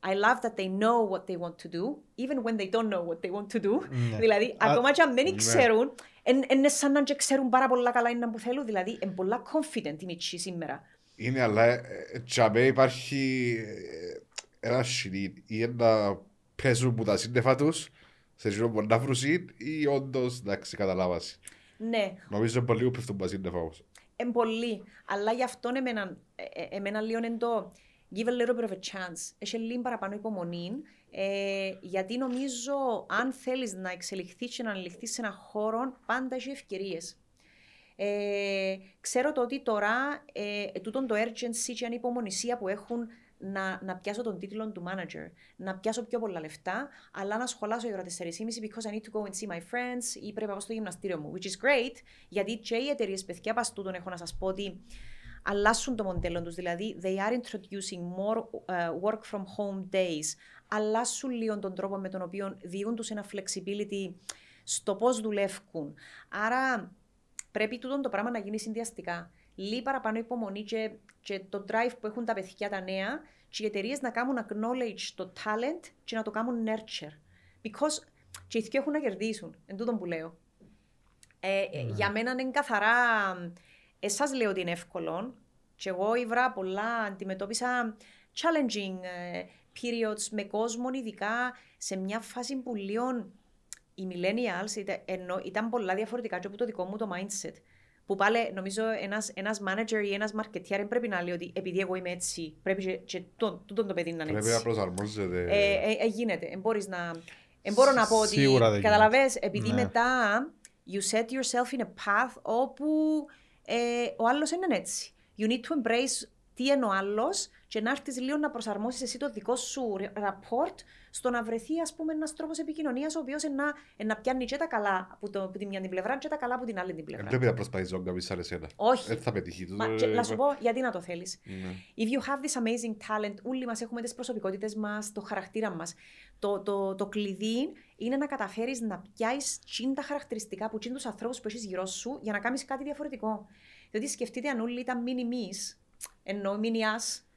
I love that they know what they want to do even when they don't know what they want to do. Ναι. Δηλαδή, Α, ακόμα και αν δεν ναι. ξέρουν, είναι σαν να και ξέρουν πάρα πολλά καλά είναι που θέλουν. Δηλαδή, είναι πολλά confident η Μιτσί σήμερα. Είναι, αλλά ε, ε, τσαμέ υπάρχει ε, ένα σιρί ή να πέσουν που τα σύννεφα τους σε εκείνο που να βρουσίν ή όντως, εντάξει, καταλάβαση. Ναι, Νομίζω πολύ που πέφτουν που τα σύννεφα όμως. είναι πολύ. Αλλά γι' αυτό εμένα, ε, ε, εμένα λίγο είναι το give a little bit of a chance. Έχει λίγο παραπάνω υπομονή. Ε, γιατί νομίζω αν θέλεις να εξελιχθείς και να ανελιχθείς σε έναν χώρο, πάντα έχεις ευκαιρίες. Ε, ξέρω το ότι τώρα ε, τούτον το urgency και η ανυπομονησία που έχουν να, να πιάσω τον τίτλο του manager, να πιάσω πιο πολλά λεφτά, αλλά να σχολάσω η ώρα 4.30 because I need to go and see my friends ή πρέπει να πάω στο γυμναστήριο μου. Which is great, γιατί και οι εταιρείες παιδιά πας τούτον έχω να σας πω ότι αλλάσουν το μοντέλο τους, δηλαδή they are introducing more uh, work from home days, αλλάσουν λίγο τον τρόπο με τον οποίο διούν τους ένα flexibility στο πώς δουλεύουν. Άρα πρέπει τούτο το πράγμα να γίνει συνδυαστικά. Λίγο παραπάνω υπομονή και, και το drive που έχουν τα παιδιά τα νέα και οι εταιρείες να κάνουν acknowledge το talent και να το κάνουν nurture. Because και οι δύο έχουν να κερδίσουν. Εν τούτο που λέω. Ε, ε, Για μένα είναι καθαρά. Εσάς λέω ότι είναι εύκολο. Και εγώ ήβρα πολλά, αντιμετώπισα challenging ε, periods με κόσμο, ειδικά σε μια φάση που λίγο οι millennials ήταν, ενώ, ήταν πολλά διαφορετικά και από το δικό μου το mindset. Που πάλι νομίζω ένας, ένας manager ή ένας marketeer δεν πρέπει να λέει ότι επειδή εγώ είμαι έτσι, πρέπει και, και το, τούτο το παιδί να είναι Πρέπει έτσι. να προσαρμόζεται. Ε, ε, ε, γίνεται. Ε, μπορείς να... Ε, μπορώ να πω ότι Σίγουρα δεν καταλαβες, επειδή Ναι. μετά you set yourself in a path όπου ε, ο άλλος είναι έτσι. You need to embrace τι είναι ο άλλος και να έρθεις λίγο να προσαρμόσεις εσύ το δικό σου rapport στο να βρεθεί ας πούμε ένας τρόπος επικοινωνίας ο οποίος να, να πιάνει και τα καλά από, το, από τη μια την πλευρά και τα καλά από την άλλη την Δεν πλευρά. πρέπει να προσπαθείς να κάνεις σαν εσένα. Όχι. Δεν θα πετύχει. Μα, Το- και, να σου πω γιατί να το θέλεις. Ναι. If you have this amazing talent, όλοι μας έχουμε τις προσωπικότητες μας, το χαρακτήρα μας. Το, το, το κλειδί είναι να καταφέρεις να πιάσεις τσιν τα χαρακτηριστικά που τσιν τους ανθρώπους που έχεις γύρω σου για να κάνεις κάτι διαφορετικό. Διότι σκεφτείτε αν όλοι ήταν mini me's, ενώ mini us, ε, ε,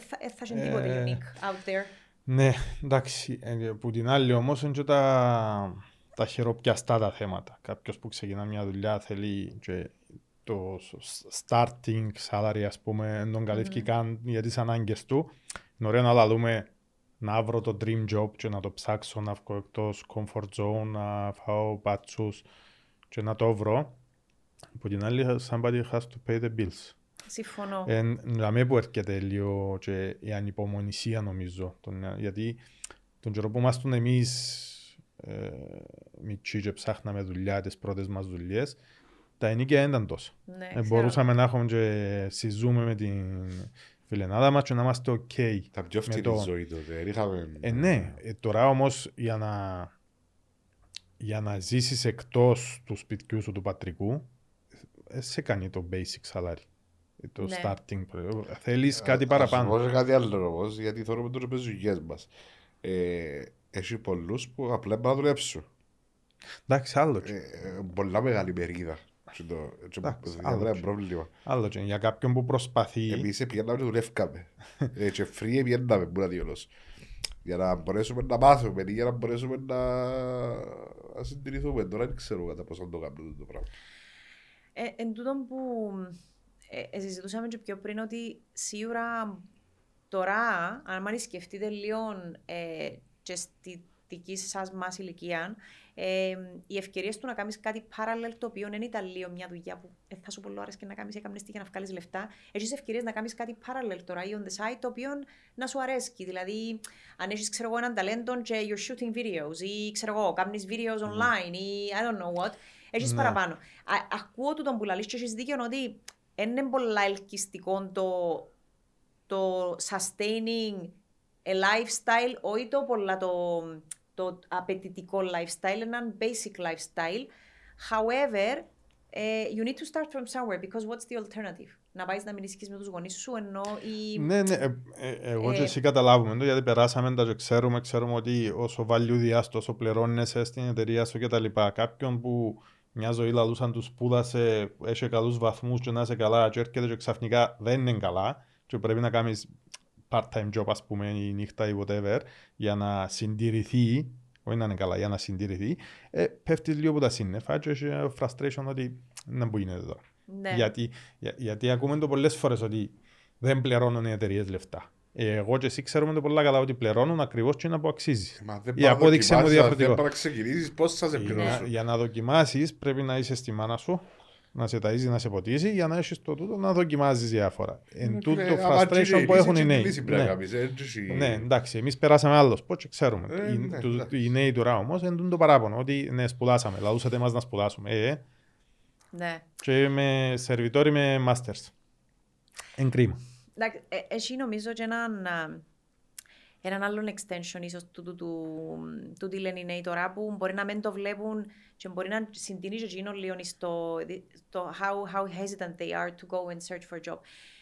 θα, ε, θα είχε τίποτε Ε, unique out there. Ναι, εντάξει. Ε, που την άλλη όμως είναι και τα, τα χειροπιαστά τα θέματα. Κάποιος που ξεκινά μια δουλειά θέλει και το s- starting salary, ας πούμε, δεν τον καλύφει καν για τις ανάγκες του. Είναι ωραίο να λαλούμε να βρω το dream job και να το ψάξω, να βγω εκτός comfort zone, να φάω πάτσους και να το βρω. Από την άλλη, somebody has to pay the bills. Συμφωνώ. Εν, δηλαδή που έρχεται λίγο και η ανυπομονησία νομίζω. Τον, γιατί τον καιρό που ήμασταν εμείς ε, μικροί και ψάχναμε δουλειά, τις πρώτες μας δουλειές, τα ενίκια δεν ήταν τόσο. ναι, Ε, ξέρω. μπορούσαμε να έχουμε και συζούμε με την φιλενάδα μας και να είμαστε ok. Τα πιο Με φτηνή το- ζωή τότε. Δεν είχαμε... Ε, ναι, ε, τώρα όμως για να, για να ζήσεις εκτός του σπιτιού σου του πατρικού, ε, σε κάνει το basic salary. Ε, Το Ναι. starting. προ- Θέλεις κάτι Ας σου παραπάνω; πω και κάτι άλλο όμως, γιατί θεωρούμε τώρα με δουλειές μας. Ε, έχει πολλούς που απλά πάνε να δουλέψουν. Εντάξει, άλλο. Ε, και- ε, πολλά μεγάλη μερίδα. Και το- και Εντάξει, το- άλλο είναι και. πρόβλημα. Άλλο και για κάποιον που προσπαθεί. Εμείς πιέναμε και δουλεύκαμε. Ε, Και free πιέναμε, που να διόλος. Για να μπορέσουμε να μάθουμε ή για να μπορέσουμε να να συντηρηθούμε. Τώρα δεν ξέρω κατά πόσο να το κάνουμε το πράγμα. Ε, εν τούτον που ε, ε, συζητούσαμε και πιο πριν ότι σίγουρα τώρα, αν μάλιστα σκεφτείτε λίγο ε, και στη δική σας μας ηλικία, ε, οι ευκαιρίες του να κάνεις κάτι parallel το οποίο δεν ήταν λίγο μια δουλειά που ε, θα σου πολύ αρέσει και να κάνεις έκαμνες για να βγάλεις λεφτά. Έχεις ευκαιρίες να κάνεις κάτι parallel τώρα ή on the side το οποίο να σου αρέσει. Δηλαδή, αν έχεις ξέρω εγώ έναν ταλέντο και you're shooting videos ή ξέρω εγώ, κάνεις videos online ή I don't know what, έχεις Ναι. παραπάνω. Α, ακούω του τον που λαλείς και έχεις δίκιο ότι δεν είναι πολλά ελκυστικό το το sustaining a lifestyle, όχι το πολλά το, το απαιτητικό lifestyle, ένα basic lifestyle. However, uh, you need to start from somewhere because what's the alternative? Να πάεις να μιλήσει με τους γονείς σου ενώ η... Ναι, ναι, ε, ε, εγώ και εσύ καταλάβουμε το γιατί περάσαμε τα και ξέρουμε, ξέρουμε ότι όσο value διάστος, όσο πληρώνεσαι στην εταιρεία σου κτλ. Κάποιον που μια ζωή λαλούσαν τους σπούδασε, έχει καλούς βαθμούς και να είσαι καλά, και έρχεται και ξαφνικά δεν είναι καλά, και πρέπει να κάνεις part-time job, ας πούμε, η νύχτα ή whatever, για να συντηρηθεί, όχι να είναι καλά, για να συντηρηθεί, ε, πέφτει λίγο από τα σύννεφα και έχει frustration ότι δεν μπορεί να είναι εδώ. Ναι. Γιατί, για, γιατί ακούμε το πολλές φορές ότι δεν πληρώνουν οι εταιρείες λεφτά. Εγώ και εσύ ξέρουμε το πολλά καλά ότι πληρώνουν ακριβώς και να που αξίζει. Μα δεν Η απόδειξη μου διαφορετικό. Δεν ξεκινήσει πώς θα σε πληρώσουν. Για, για να δοκιμάσεις, πρέπει να είσαι στη μάνα σου, να σε ταΐζει, να σε ποτίσει, για να έχεις το τούτο να δοκιμάζεις διάφορα. Εν τούτο frustration που έχουν οι νέοι. Ναι. ναι, εντάξει, εμείς περάσαμε άλλος πώς και ξέρουμε. Ε, ναι, οι νέοι τώρα όμως είναι το παράπονο ότι ναι, σπουδάσαμε. Λαδούσατε εμά να σπουδάσουμε. Ε, ε. Ναι. Και με σερβιτόρι με masters. Εν κρίμα. Ε, εσύ νομίζω και έναν, έναν άλλον extension ίσως του, του, του, του τι λένε οι νέοι τώρα που μπορεί να μην το βλέπουν και μπορεί να συντηρεί και εκείνο λίγο στο, στο how, how hesitant they are to go and search for a job.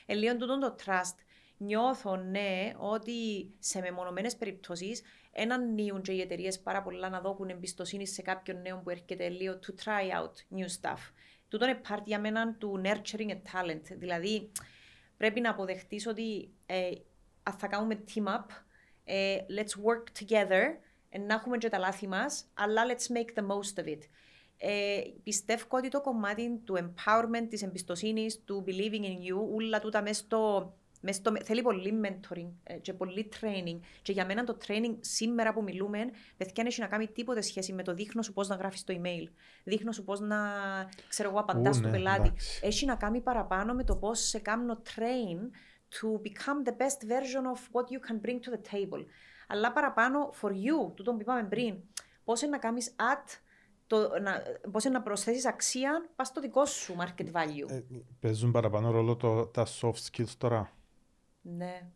Ε, λίγο τούτο το trust νιώθω ναι ότι σε μεμονωμένες περιπτώσεις έναν νέο και οι εταιρείες πάρα πολλά να δώσουν εμπιστοσύνη σε κάποιον νέο που έρχεται λίγο to try out new stuff. Τούτο είναι part για μένα του nurturing a talent. Δηλαδή, πρέπει να αποδεχτείς ότι ε, θα κάνουμε team up, ε, let's work together, ε, να έχουμε και τα λάθη μας, αλλά let's make the most of it. Ε, πιστεύω ότι το κομμάτι του empowerment, της εμπιστοσύνης, του believing in you, όλα τούτα μέσα στο στο, θέλει πολύ mentoring ε, και πολύ training. Και για μένα το training σήμερα που μιλούμε, δεν έχει να κάνει τίποτε σχέση με το δείχνω σου πώς να γράφεις το email. Δείχνω σου πώς να ξέρω εγώ, απαντάς στον ναι, πελάτη. Έχει να κάνει παραπάνω με το πώς σε κάνω train to become the best version of what you can bring to the table. Αλλά παραπάνω for you, τούτο που είπαμε πριν, πώς να κάνεις at το, να, πώς να προσθέσεις αξία πας στο δικό σου market value. Ε, παίζουν παραπάνω ρόλο το, τα soft skills τώρα. Ναι.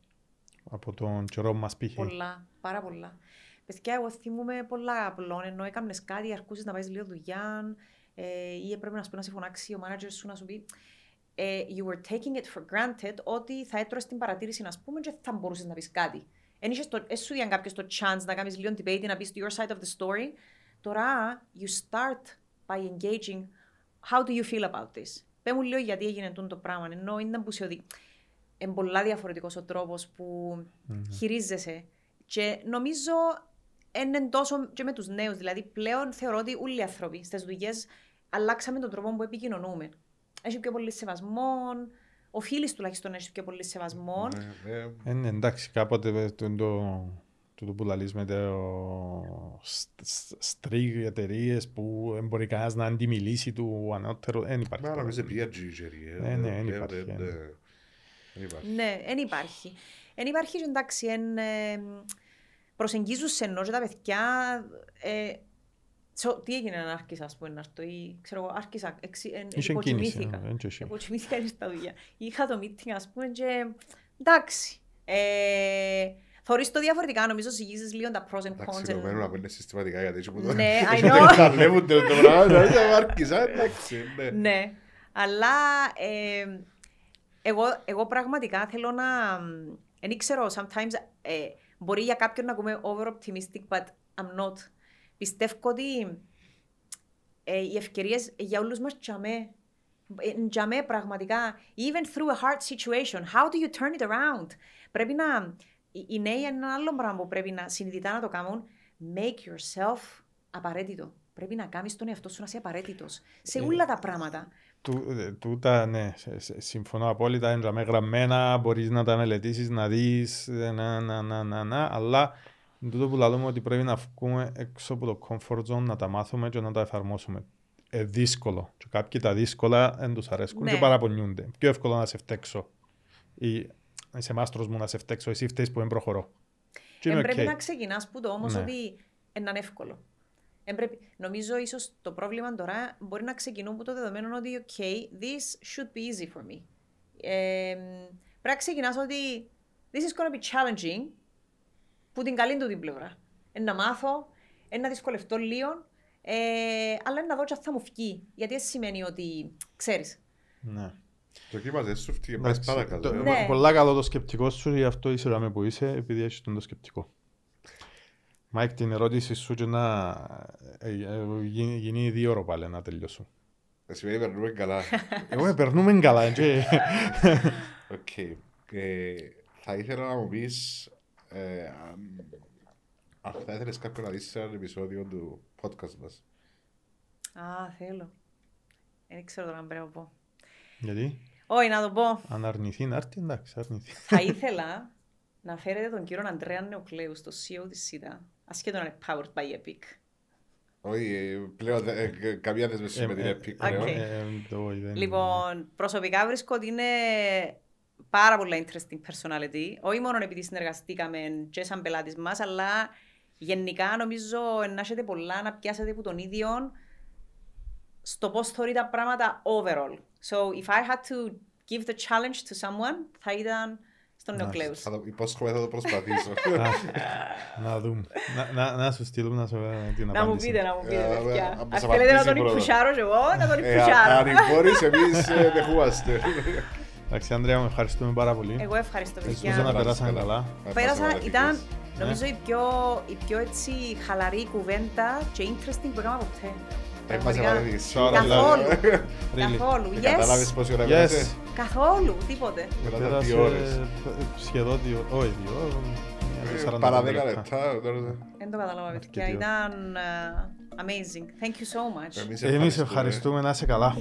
Από τον καιρό μας πήγε. Πολλά, πάρα πολλά. Παιδιά, εγώ θυμούμαι πολλά απλών, ενώ έκαμνες κάτι, αρκούσες να πάει λίγο δουλειά ε, ή έπρεπε να σου πει να σε φωνάξει ο manager σου να σου πει ε, you were taking it for granted ότι θα έτρωες την παρατήρηση να πούμε και θα μπορούσες να πεις κάτι. Εν σου διαν κάποιος το chance να κάνεις λίγο debate να πεις your side of the story. Τώρα, you start by engaging how do you feel about this; Πες μου λίγο γιατί έγινε το πράγμα, ενώ είναι που σε οδηγεί είναι πολλά διαφορετικός ο τρόπος που mm-hmm. χειρίζεσαι. Και νομίζω είναι τόσο και με τους νέους. Δηλαδή, πλέον θεωρώ ότι όλοι οι άνθρωποι στις δουλειές αλλάξαμε τον τρόπο που επικοινωνούμε. Έχει πιο πολύ σεβασμό. Οφείλει τουλάχιστον να έχει πιο πολύ σεβασμό. Ναι, ναι. Ε, ναι, εντάξει, κάποτε το, το, το που λαλείς με το στρίγ εταιρείες που μπορεί κανένας να αντιμιλήσει του ανώτερου, δεν υπάρχει. Μα νομίζω πια τζιτζερία. Ναι, ναι, δεν υπάρχει. Ναι, δεν υπάρχει. Δεν υπάρχει, εντάξει, εν, ε, προσεγγίζουν σε ενώ τα παιδιά. Ε, τι έγινε να άρχισα, ας πούμε, να έρθω ή ξέρω εγώ, άρχισα, υποκοιμήθηκα. Υποκοιμήθηκα στα δουλειά. Είχα το meeting, ας πούμε, και εντάξει. Ε, Θωρείς το διαφορετικά, νομίζω συγγίζεις λίγο τα pros and cons. Εντάξει, δεδομένου να πέντε συστηματικά γιατί έτσι που το... Ναι, I know. Τα βλέπουν το πράγμα, δηλαδή άρχισα, εντάξει, ναι. Ναι, αλλά εγώ, εγώ πραγματικά θέλω να. Δεν ξέρω, sometimes ε, μπορεί για κάποιον να ακούμε over optimistic, but I'm not. Πιστεύω ότι ε, οι ευκαιρίες για όλους μας τσαμέ. Τζαμέ πραγματικά, even through a hard situation, how do you turn it around? Πρέπει να, οι νέοι ένα άλλο πράγμα που πρέπει να συνειδητά να το κάνουν, make yourself απαραίτητο. Πρέπει να κάνεις τον εαυτό σου να είσαι απαραίτητος σε ε, όλα τα πράγματα. Ε, τούτα, ναι, συμφωνώ απόλυτα, είναι γραμμένα, μπορείς να τα μελετήσεις, να δεις, ε, να, να, να, να, να, αλλά τούτο που λέμε ότι πρέπει να βγούμε έξω από το comfort zone, να τα μάθουμε και να τα εφαρμόσουμε. Ε, δύσκολο. Και κάποιοι τα δύσκολα δεν τους αρέσκουν ναι. και παραπονιούνται. Πιο εύκολο να σε φταίξω. Ή είσαι μάστρος μου να σε φταίξω, εσύ φταίεις που δεν προχωρώ. Ε, πρέπει okay. να ξεκινάς που το όμως ναι. ότι είναι εύκολο. Εμπρέπει. Νομίζω ίσως το πρόβλημα τώρα μπορεί να ξεκινούν από το δεδομένο ότι OK, this should be easy for me. Ε, πρέπει να ξεκινάς ότι this is going to be challenging που την καλή του την πλευρά. Ε, να μάθω, ε, να δυσκολευτώ λίγο, ε, αλλά να δω και θα μου βγει. Γιατί δεν σημαίνει ότι ξέρεις. Ναι. Το κύμα δεν σου φτύγει, πάει παρακαλώ. Το- ε. Ναι. Πολλά καλό το σκεπτικό σου, γι' αυτό είσαι τζιαμέ που είσαι, επειδή έχεις τούτον το σκεπτικό. Μάικ, την ερώτηση σου και να ε, ε, γίνει, γίνει δύο ώρα πάλι να τελειώσω. Ε, Σημαίνει περνούμε καλά. Εγώ ε, περνούμε καλά. Και... Οκ. Ε, Θα ήθελα να μου πεις ε, αν- αν θα ήθελες κάποιον να δεις σε ένα επεισόδιο του podcast μας. Α, θέλω. Δεν ξέρω τώρα αν πρέπει να πω. Γιατί, Όχι, να το πω. αν αρνηθεί να έρθει, εντάξει, αρνηθεί. Θα ήθελα να φέρετε τον κύριο Αντρέα Νεοκλέου στο CEO της Cyta, ασχέτως να είναι powered by Epic. Όχι, ε, πλέον δε- ε, καμία δεσμεύση Ε, με την ε, Epic OK. πλέον. Ε, το- δεν- Λοιπόν, προσωπικά βρίσκω ότι είναι πάρα πολύ interesting personality. Όχι μόνο επειδή συνεργαστήκαμε και σαν πελάτης μας, αλλά γενικά νομίζω να έχετε πολλά να πιάσετε από τον ίδιο στο πώς θεωρεί τα πράγματα overall. So, if I had to give the challenge to someone, θα ήταν στον Nice. Νεοκλέους. Θα το υπόσχομαι θα το προσπαθήσω. Α, Να δούμε. Να- Να να σου στείλουμε να σου ε, την Να μου απάντηση. πείτε, να μου πείτε, Ε, παιδιά. ε, Αν μας θέλετε να απαντήσεις τον πρώτα. υπουσιάρω και εγώ, να τον Ε, υπουσιάρω. Αν μπορείς εμείς ε, δεχούμαστε. Εντάξει, Ανδρέα, με ευχαριστούμε πάρα πολύ. Εγώ ευχαριστώ, Ελπίζω παιδιά. να Καλά, περάσαν καλά. καλά. Να Πέρασα, πας ήταν σωματικές. νομίζω η πιο, η πιο έτσι χαλαρή κουβέντα και interesting που έκανα ποτέ. Ε, μας Πραγματικά. έβαλες Sorry, Καθόλου. Really. Καθόλου. Ε, Κατάλαβες Yes. πόση ώρα Yes. πέρασε. Καθόλου. Τίποτε. Μετά τα Πέρασε δύο ώρες. ε, σχεδόν δύο, όχι δύο, ε, Ε, 45 Παρά δέκα λεπτά. τώρα- Δεν το κατάλαβα, παιδιά. Αρκετή ώρα. Ήταν ε, amazing. Thank you so much. Εμείς Εμείς ευχαριστούμε να είσαι καλά.